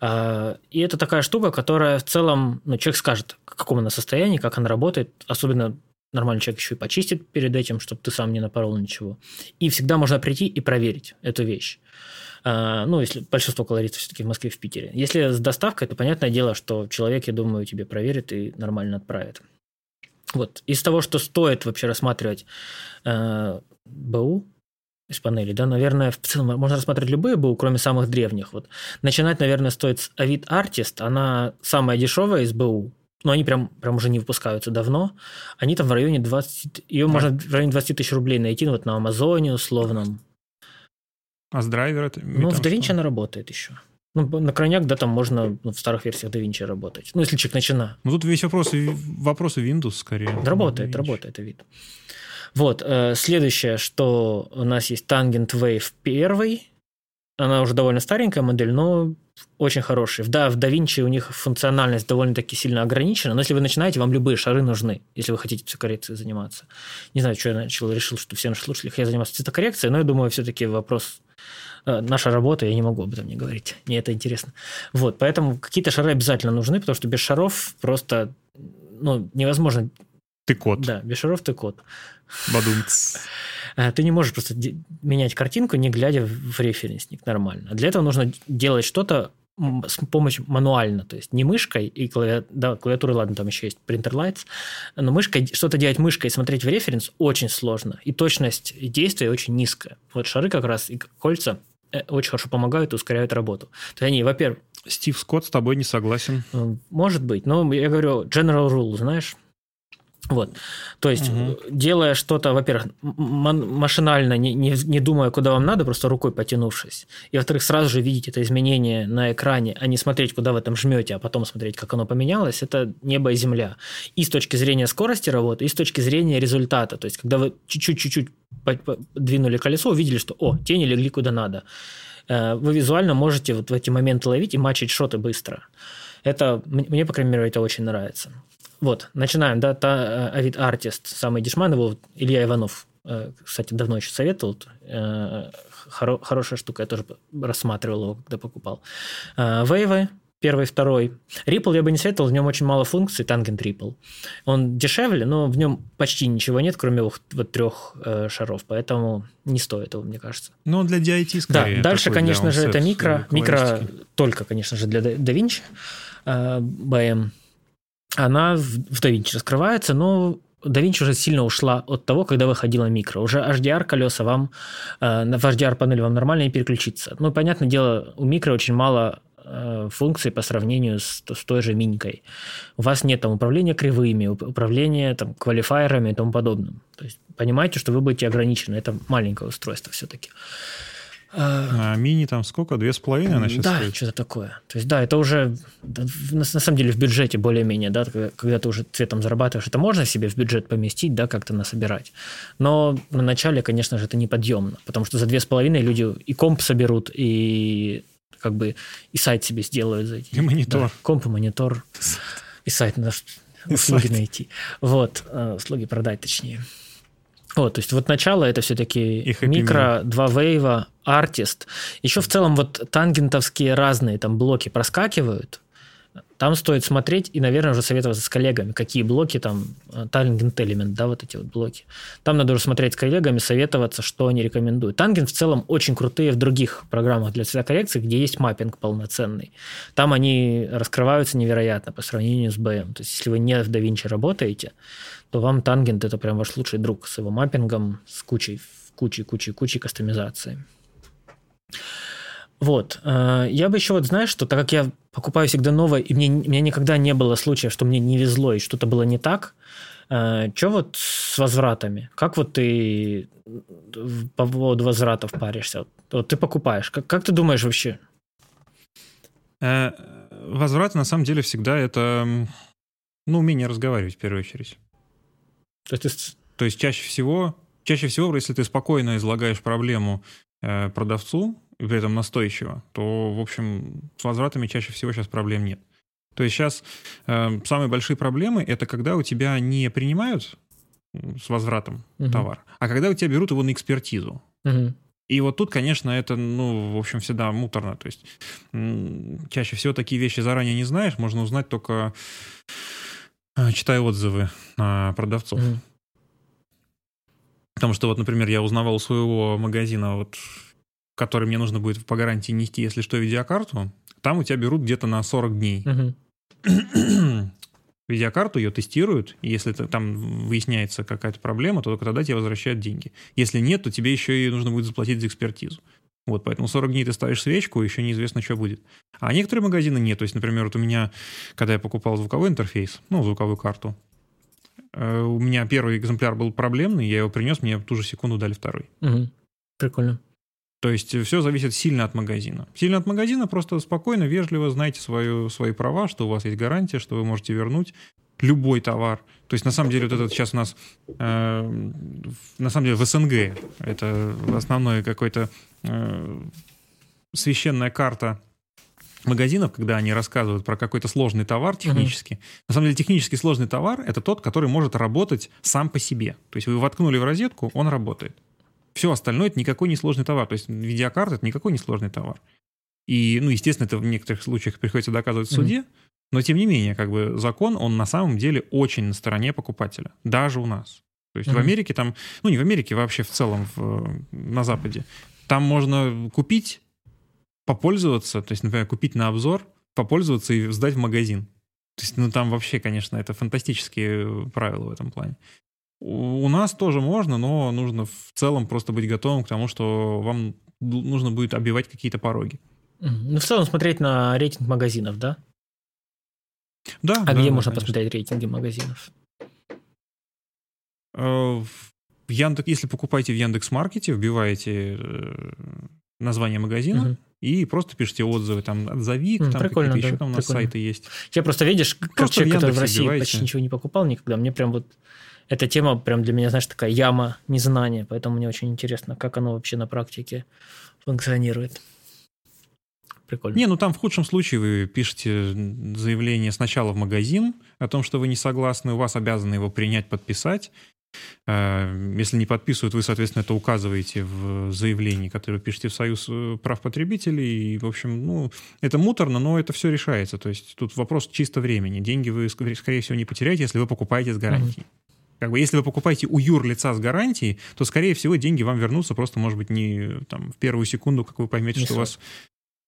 А, и это такая штука, которая в целом, ну, человек скажет, в каком она состоянии, как она работает, особенно нормальный человек еще и почистит перед этим, чтобы ты сам не напорол ничего. И всегда можно прийти и проверить эту вещь. А, ну, если большинство колористов все-таки в Москве, в Питере. Если с доставкой, то понятное дело, что человек, я думаю, тебе проверит и нормально отправит. Вот. Из того, что стоит вообще рассматривать э, БУ, из панели, да, наверное, в целом можно рассматривать любые БУ, кроме самых древних. Вот. Начинать, наверное, стоит с Авид Artist, она самая дешевая из БУ, но они прям, прям уже не выпускаются давно. Они там в районе 20... Ее да. можно в районе 20 тысяч рублей найти ну, вот на Амазоне условном. А с драйвера? Это, ну, в DaVinci она работает еще. Ну, на крайняк, да, там можно ну, в старых версиях DaVinci работать. Ну, если человек начинает. Ну, тут весь вопрос, вопросы Windows скорее. Работает, работает, это вид. Вот, э, следующее, что у нас есть Tangent Wave 1. Она уже довольно старенькая модель, но очень хороший. Да, в DaVinci у них функциональность довольно-таки сильно ограничена, но если вы начинаете, вам любые шары нужны, если вы хотите цветокоррекцией заниматься. Не знаю, что я начал, решил, что все наши слушатели хотят заниматься цветокоррекцией, но я думаю, все-таки вопрос э, наша работа, я не могу об этом не говорить. Мне это интересно. Вот, поэтому какие-то шары обязательно нужны, потому что без шаров просто ну, невозможно ты кот. Да, без шаров ты кот. Бадумц. Э, ты не можешь просто менять картинку, не глядя в референсник нормально. Для этого нужно делать что-то с помощью мануально, то есть не мышкой и клави... да, клавиатуры, ладно, там еще есть Printer Lights, но мышкой, что-то делать мышкой и смотреть в референс очень сложно, и точность действия очень низкая. Вот шары как раз и кольца э, очень хорошо помогают и ускоряют работу. То есть они, во-первых... Стив Скотт с тобой не согласен. Может быть, но я говорю, general rule, знаешь, вот. То есть, угу. делая что-то, во-первых, машинально, не, не, не думая, куда вам надо, просто рукой потянувшись. И, во-вторых, сразу же видеть это изменение на экране, а не смотреть, куда вы там жмете, а потом смотреть, как оно поменялось, это небо и земля. И с точки зрения скорости работы, и с точки зрения результата. То есть, когда вы чуть-чуть двинули колесо, увидели, что, о, тени легли куда надо. Э, вы визуально можете вот в эти моменты ловить и мачить шоты быстро. Это, мне, по крайней мере, это очень нравится. Вот, начинаем, да, та, Авид э, Артист, самый дешман, его Илья Иванов, э, кстати, давно еще советовал, э, хоро, хорошая штука, я тоже рассматривал его, когда покупал. Вейвы, первый, второй. Ripple я бы не советовал, в нем очень мало функций, Tangent Ripple. Он дешевле, но в нем почти ничего нет, кроме вот трех э, шаров, поэтому не стоит его, мне кажется. Ну, для DIT скорее. Да, дальше, конечно же, это микро. Микро только, конечно же, для DaVinci. Э, BM она в, DaVinci раскрывается, но DaVinci уже сильно ушла от того, когда выходила микро. Уже HDR колеса вам, э, в HDR панель вам нормально не переключиться. Ну, понятное дело, у микро очень мало э, функций по сравнению с, с той же минькой. У вас нет там управления кривыми, управления там квалифайерами и тому подобным. То есть понимаете, что вы будете ограничены. Это маленькое устройство все-таки. А, а мини там сколько? Две с половиной она сейчас Да, стоит? что-то такое. То есть, да, это уже на, на самом деле в бюджете более-менее, да, когда ты уже цветом зарабатываешь, это можно себе в бюджет поместить, да, как-то насобирать. Но на начале, конечно же, это неподъемно, потому что за две с половиной люди и комп соберут, и как бы и сайт себе сделают за эти. И монитор. Да, комп и монитор. И сайт надо услуги найти. Вот, э, услуги продать точнее. Вот, то есть вот начало это все-таки микро, два вейва, артист. Еще в целом вот тангентовские разные там блоки проскакивают. Там стоит смотреть и, наверное, уже советоваться с коллегами, какие блоки там, тангент элемент, да, вот эти вот блоки. Там надо уже смотреть с коллегами, советоваться, что они рекомендуют. Тангент в целом очень крутые в других программах для цветокоррекции, где есть маппинг полноценный. Там они раскрываются невероятно по сравнению с BM. То есть, если вы не в DaVinci работаете, то вам тангент это прям ваш лучший друг с его маппингом, с кучей, кучей, кучей, кучей кастомизации. Вот. Э, я бы еще вот, знаешь, что так как я покупаю всегда новое, и мне, меня никогда не было случая, что мне не везло и что-то было не так, э, что вот с возвратами? Как вот ты по поводу возвратов паришься? Вот ты покупаешь. Как, как ты думаешь вообще? Э, возвраты на самом деле всегда это ну, умение разговаривать в первую очередь. То есть, То есть чаще всего, чаще всего, если ты спокойно излагаешь проблему продавцу, и при этом настойчиво, то, в общем, с возвратами чаще всего сейчас проблем нет. То есть сейчас э, самые большие проблемы это когда у тебя не принимают с возвратом угу. товар, а когда у тебя берут его на экспертизу. Угу. И вот тут, конечно, это, ну, в общем, всегда муторно. То есть чаще всего такие вещи заранее не знаешь, можно узнать только а, читаю отзывы на продавцов. Mm. Потому что вот, например, я узнавал у своего магазина, вот, который мне нужно будет по гарантии нести, если что, видеокарту, там у тебя берут где-то на 40 дней. Mm-hmm. *clears throat* видеокарту, ее тестируют, и если там выясняется какая-то проблема, то только тогда тебе возвращают деньги. Если нет, то тебе еще и нужно будет заплатить за экспертизу. Вот, поэтому 40 дней ты ставишь свечку, еще неизвестно, что будет. А некоторые магазины нет. То есть, например, вот у меня, когда я покупал звуковой интерфейс, ну, звуковую карту, у меня первый экземпляр был проблемный, я его принес, мне в ту же секунду дали второй. Угу. Прикольно. То есть все зависит сильно от магазина. Сильно от магазина, просто спокойно, вежливо знаете свою, свои права, что у вас есть гарантия, что вы можете вернуть любой товар. То есть, на самом деле, вот этот сейчас у нас, э, на самом деле, в СНГ это основной какой-то э, священная карта магазинов, когда они рассказывают про какой-то сложный товар технически. Uh-huh. На самом деле, технически сложный товар — это тот, который может работать сам по себе. То есть вы воткнули в розетку, он работает. Все остальное — это никакой не сложный товар. То есть видеокарта — это никакой не сложный товар. И, ну, естественно, это в некоторых случаях приходится доказывать в суде, uh-huh. Но тем не менее, как бы закон, он на самом деле очень на стороне покупателя, даже у нас. То есть mm-hmm. в Америке там, ну не в Америке, вообще в целом в, на Западе, там можно купить, попользоваться, то есть, например, купить на обзор, попользоваться и сдать в магазин. То есть, ну там вообще, конечно, это фантастические правила в этом плане. У нас тоже можно, но нужно в целом просто быть готовым к тому, что вам нужно будет обивать какие-то пороги. Ну, в целом смотреть на рейтинг магазинов, да? Да. А да, где да, можно конечно. посмотреть рейтинги магазинов? Э, в Яндекс, если покупаете в Яндекс Маркете, вбиваете э, название магазина угу. И просто пишите отзывы, там отзовик, mm, там какие-то да, еще там у нас сайты есть. Я просто видишь, как просто человек, который в России вбиваете. почти ничего не покупал никогда, мне прям вот эта тема прям для меня, знаешь, такая яма незнания, поэтому мне очень интересно, как оно вообще на практике функционирует. Прикольно. Не, ну там в худшем случае вы пишете заявление сначала в магазин о том, что вы не согласны, у вас обязаны его принять, подписать. Э, если не подписывают, вы, соответственно, это указываете в заявлении, которое вы пишете в Союз э, прав потребителей. И, в общем, ну, это муторно, но это все решается. То есть тут вопрос чисто времени. Деньги вы, скорее всего, не потеряете, если вы покупаете с гарантией. Как бы, если вы покупаете у юр лица с гарантией, то, скорее всего, деньги вам вернутся просто, может быть, не там, в первую секунду, как вы поймете, не что у вас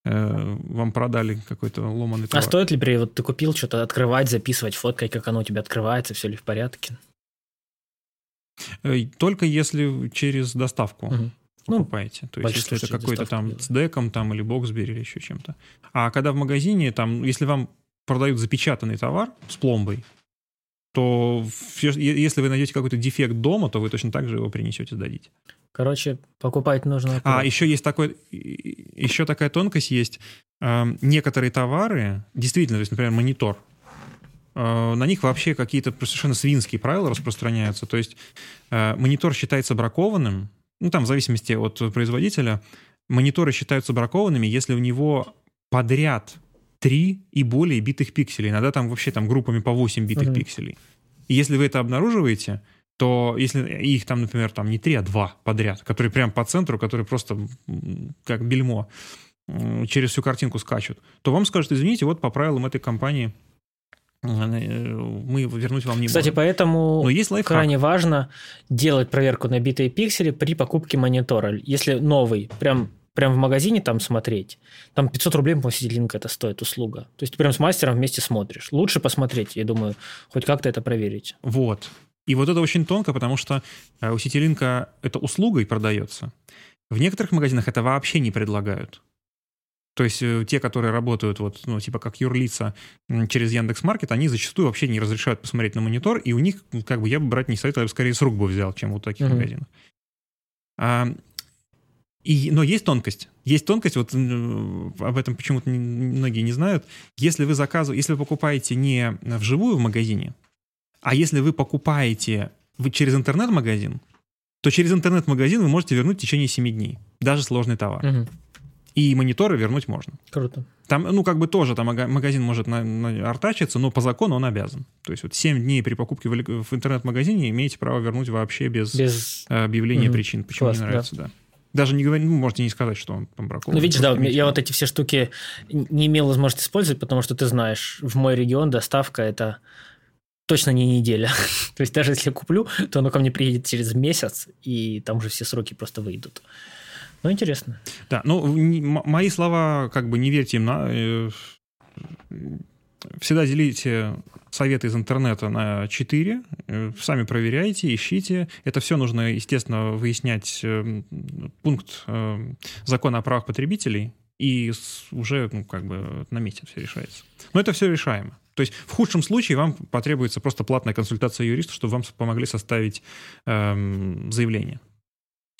Э, вам продали какой-то ломаный товар. А стоит ли при вот ты купил что-то открывать, записывать, фоткать, как оно у тебя открывается, все ли в порядке? Э, только если через доставку. Угу. ну, покупаете. То есть, если это какой-то там с деком там, или Боксбери или еще чем-то. А когда в магазине, там, если вам продают запечатанный товар с пломбой, то если вы найдете какой-то дефект дома, то вы точно так же его принесете, сдадите. Короче, покупать нужно. А еще есть такой, еще такая тонкость есть. Эм, некоторые товары, действительно, то есть, например, монитор, на них вообще какие-то совершенно свинские правила распространяются. То есть э, монитор считается бракованным, ну там в зависимости от производителя, мониторы считаются бракованными, если у него подряд 3 и более битых пикселей. Иногда там вообще там группами по 8 битых uh-huh. пикселей. И если вы это обнаруживаете, то если их там, например, там не 3, а 2 подряд, которые прям по центру, которые просто как бельмо через всю картинку скачут, то вам скажут, извините, вот по правилам этой компании э, мы вернуть вам не Кстати, можем. поэтому Но есть крайне важно делать проверку на битые пиксели при покупке монитора. Если новый, прям прям в магазине там смотреть, там 500 рублей по Ситилинк это стоит услуга. То есть ты прям с мастером вместе смотришь. Лучше посмотреть, я думаю, хоть как-то это проверить. Вот. И вот это очень тонко, потому что э, у Ситилинка это услугой продается. В некоторых магазинах это вообще не предлагают. То есть э, те, которые работают вот, ну, типа как юрлица через Яндекс Маркет, они зачастую вообще не разрешают посмотреть на монитор, и у них, как бы, я бы брать не советую, я бы скорее с рук бы взял, чем вот таких mm-hmm. магазинах. А, и, но есть тонкость. Есть тонкость, вот об этом почему-то многие не знают. Если вы заказываете, если вы покупаете не вживую в магазине, а если вы покупаете вы через интернет-магазин, то через интернет-магазин вы можете вернуть в течение 7 дней. Даже сложный товар. Угу. И мониторы вернуть можно. Круто. Там, ну, как бы тоже там магазин может на, на, артачиться, но по закону он обязан. То есть вот 7 дней при покупке в, в интернет-магазине имеете право вернуть вообще без, без... объявления угу. причин, почему Класс, не нравится, да. да. Даже не говорить, ну, можете не сказать, что он там бракован. Ну, видишь, да, я вот эти все штуки не имел возможности использовать, потому что ты знаешь, в мой регион доставка это точно не неделя. *laughs* То есть даже если я куплю, то оно ко мне приедет через месяц, и там уже все сроки просто выйдут. Ну, интересно. Да, ну, мои слова, как бы не верьте им на... Э, всегда делите советы из интернета на 4, э, сами проверяйте, ищите. Это все нужно, естественно, выяснять э, пункт закона о правах потребителей, и уже ну, как бы на месте все решается. Но это все решаемо. То есть в худшем случае вам потребуется просто платная консультация юриста, чтобы вам помогли составить эм, заявление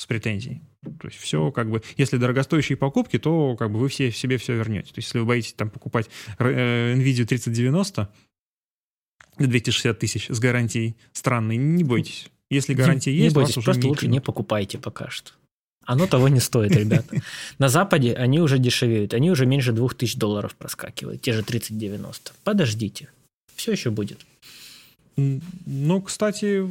с претензией. То есть все как бы, если дорогостоящие покупки, то как бы вы все себе все вернете. То есть если вы боитесь там покупать э, NVIDIA 3090 260 тысяч с гарантией странной, не бойтесь. Если гарантия не, есть, не бойтесь, просто лучше не покупайте пока что. Оно того не стоит, ребята. *laughs* На Западе они уже дешевеют. Они уже меньше 2000 долларов проскакивают. Те же 3090. Подождите. Все еще будет. Ну, кстати,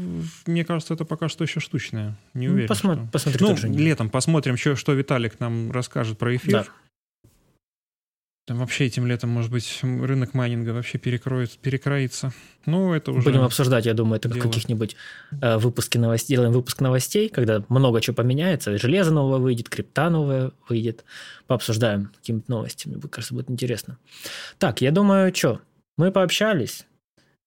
мне кажется, это пока что еще штучное. Не ну, уверен. Ну, посмотри, что... посмотри ну, летом посмотрим, что, что Виталик нам расскажет про эфир. Да. Там вообще этим летом, может быть, рынок майнинга вообще перекроет, перекроится. Ну, это уже... Будем обсуждать, я думаю, это дело. в каких-нибудь э, выпуске новостей. Делаем выпуск новостей, когда много чего поменяется. Железо новое выйдет, крипта новое выйдет. Пообсуждаем какими-то новостями. Мне кажется, будет интересно. Так, я думаю, что? Мы пообщались.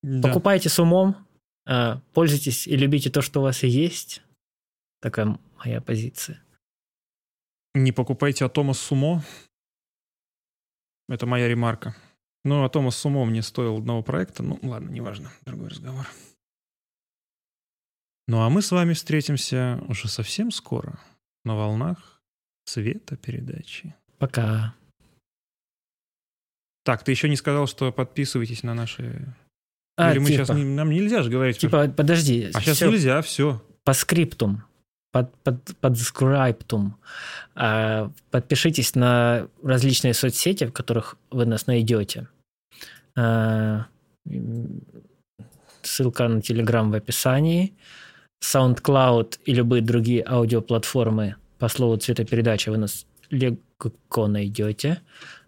Да. Покупайте с умом. Э, пользуйтесь и любите то, что у вас есть. Такая моя позиция. Не покупайте Атома с умо. Это моя ремарка. Ну, а Томас с умом не стоил одного проекта. Ну, ладно, неважно. Другой разговор. Ну, а мы с вами встретимся уже совсем скоро на волнах цвета передачи. Пока. Так, ты еще не сказал, что подписывайтесь на наши... А, Или мы типа, сейчас... Нам нельзя же говорить. Типа, подожди. А сейчас все. нельзя, все. По скриптум под, под, подскриптум. А, подпишитесь на различные соцсети, в которых вы нас найдете. А, ссылка на Telegram в описании. SoundCloud и любые другие аудиоплатформы по слову цветопередача вы нас легко найдете.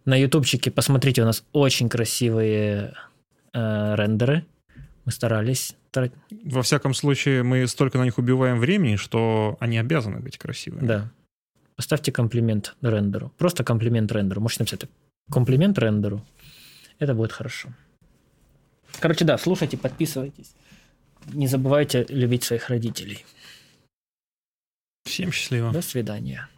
На ютубчике посмотрите, у нас очень красивые э, рендеры. Мы старались во всяком случае, мы столько на них убиваем времени, что они обязаны быть красивыми. Да. Поставьте комплимент рендеру. Просто комплимент рендеру. Можете написать комплимент рендеру. Это будет хорошо. Короче, да, слушайте, подписывайтесь. Не забывайте любить своих родителей. Всем счастливо. До свидания.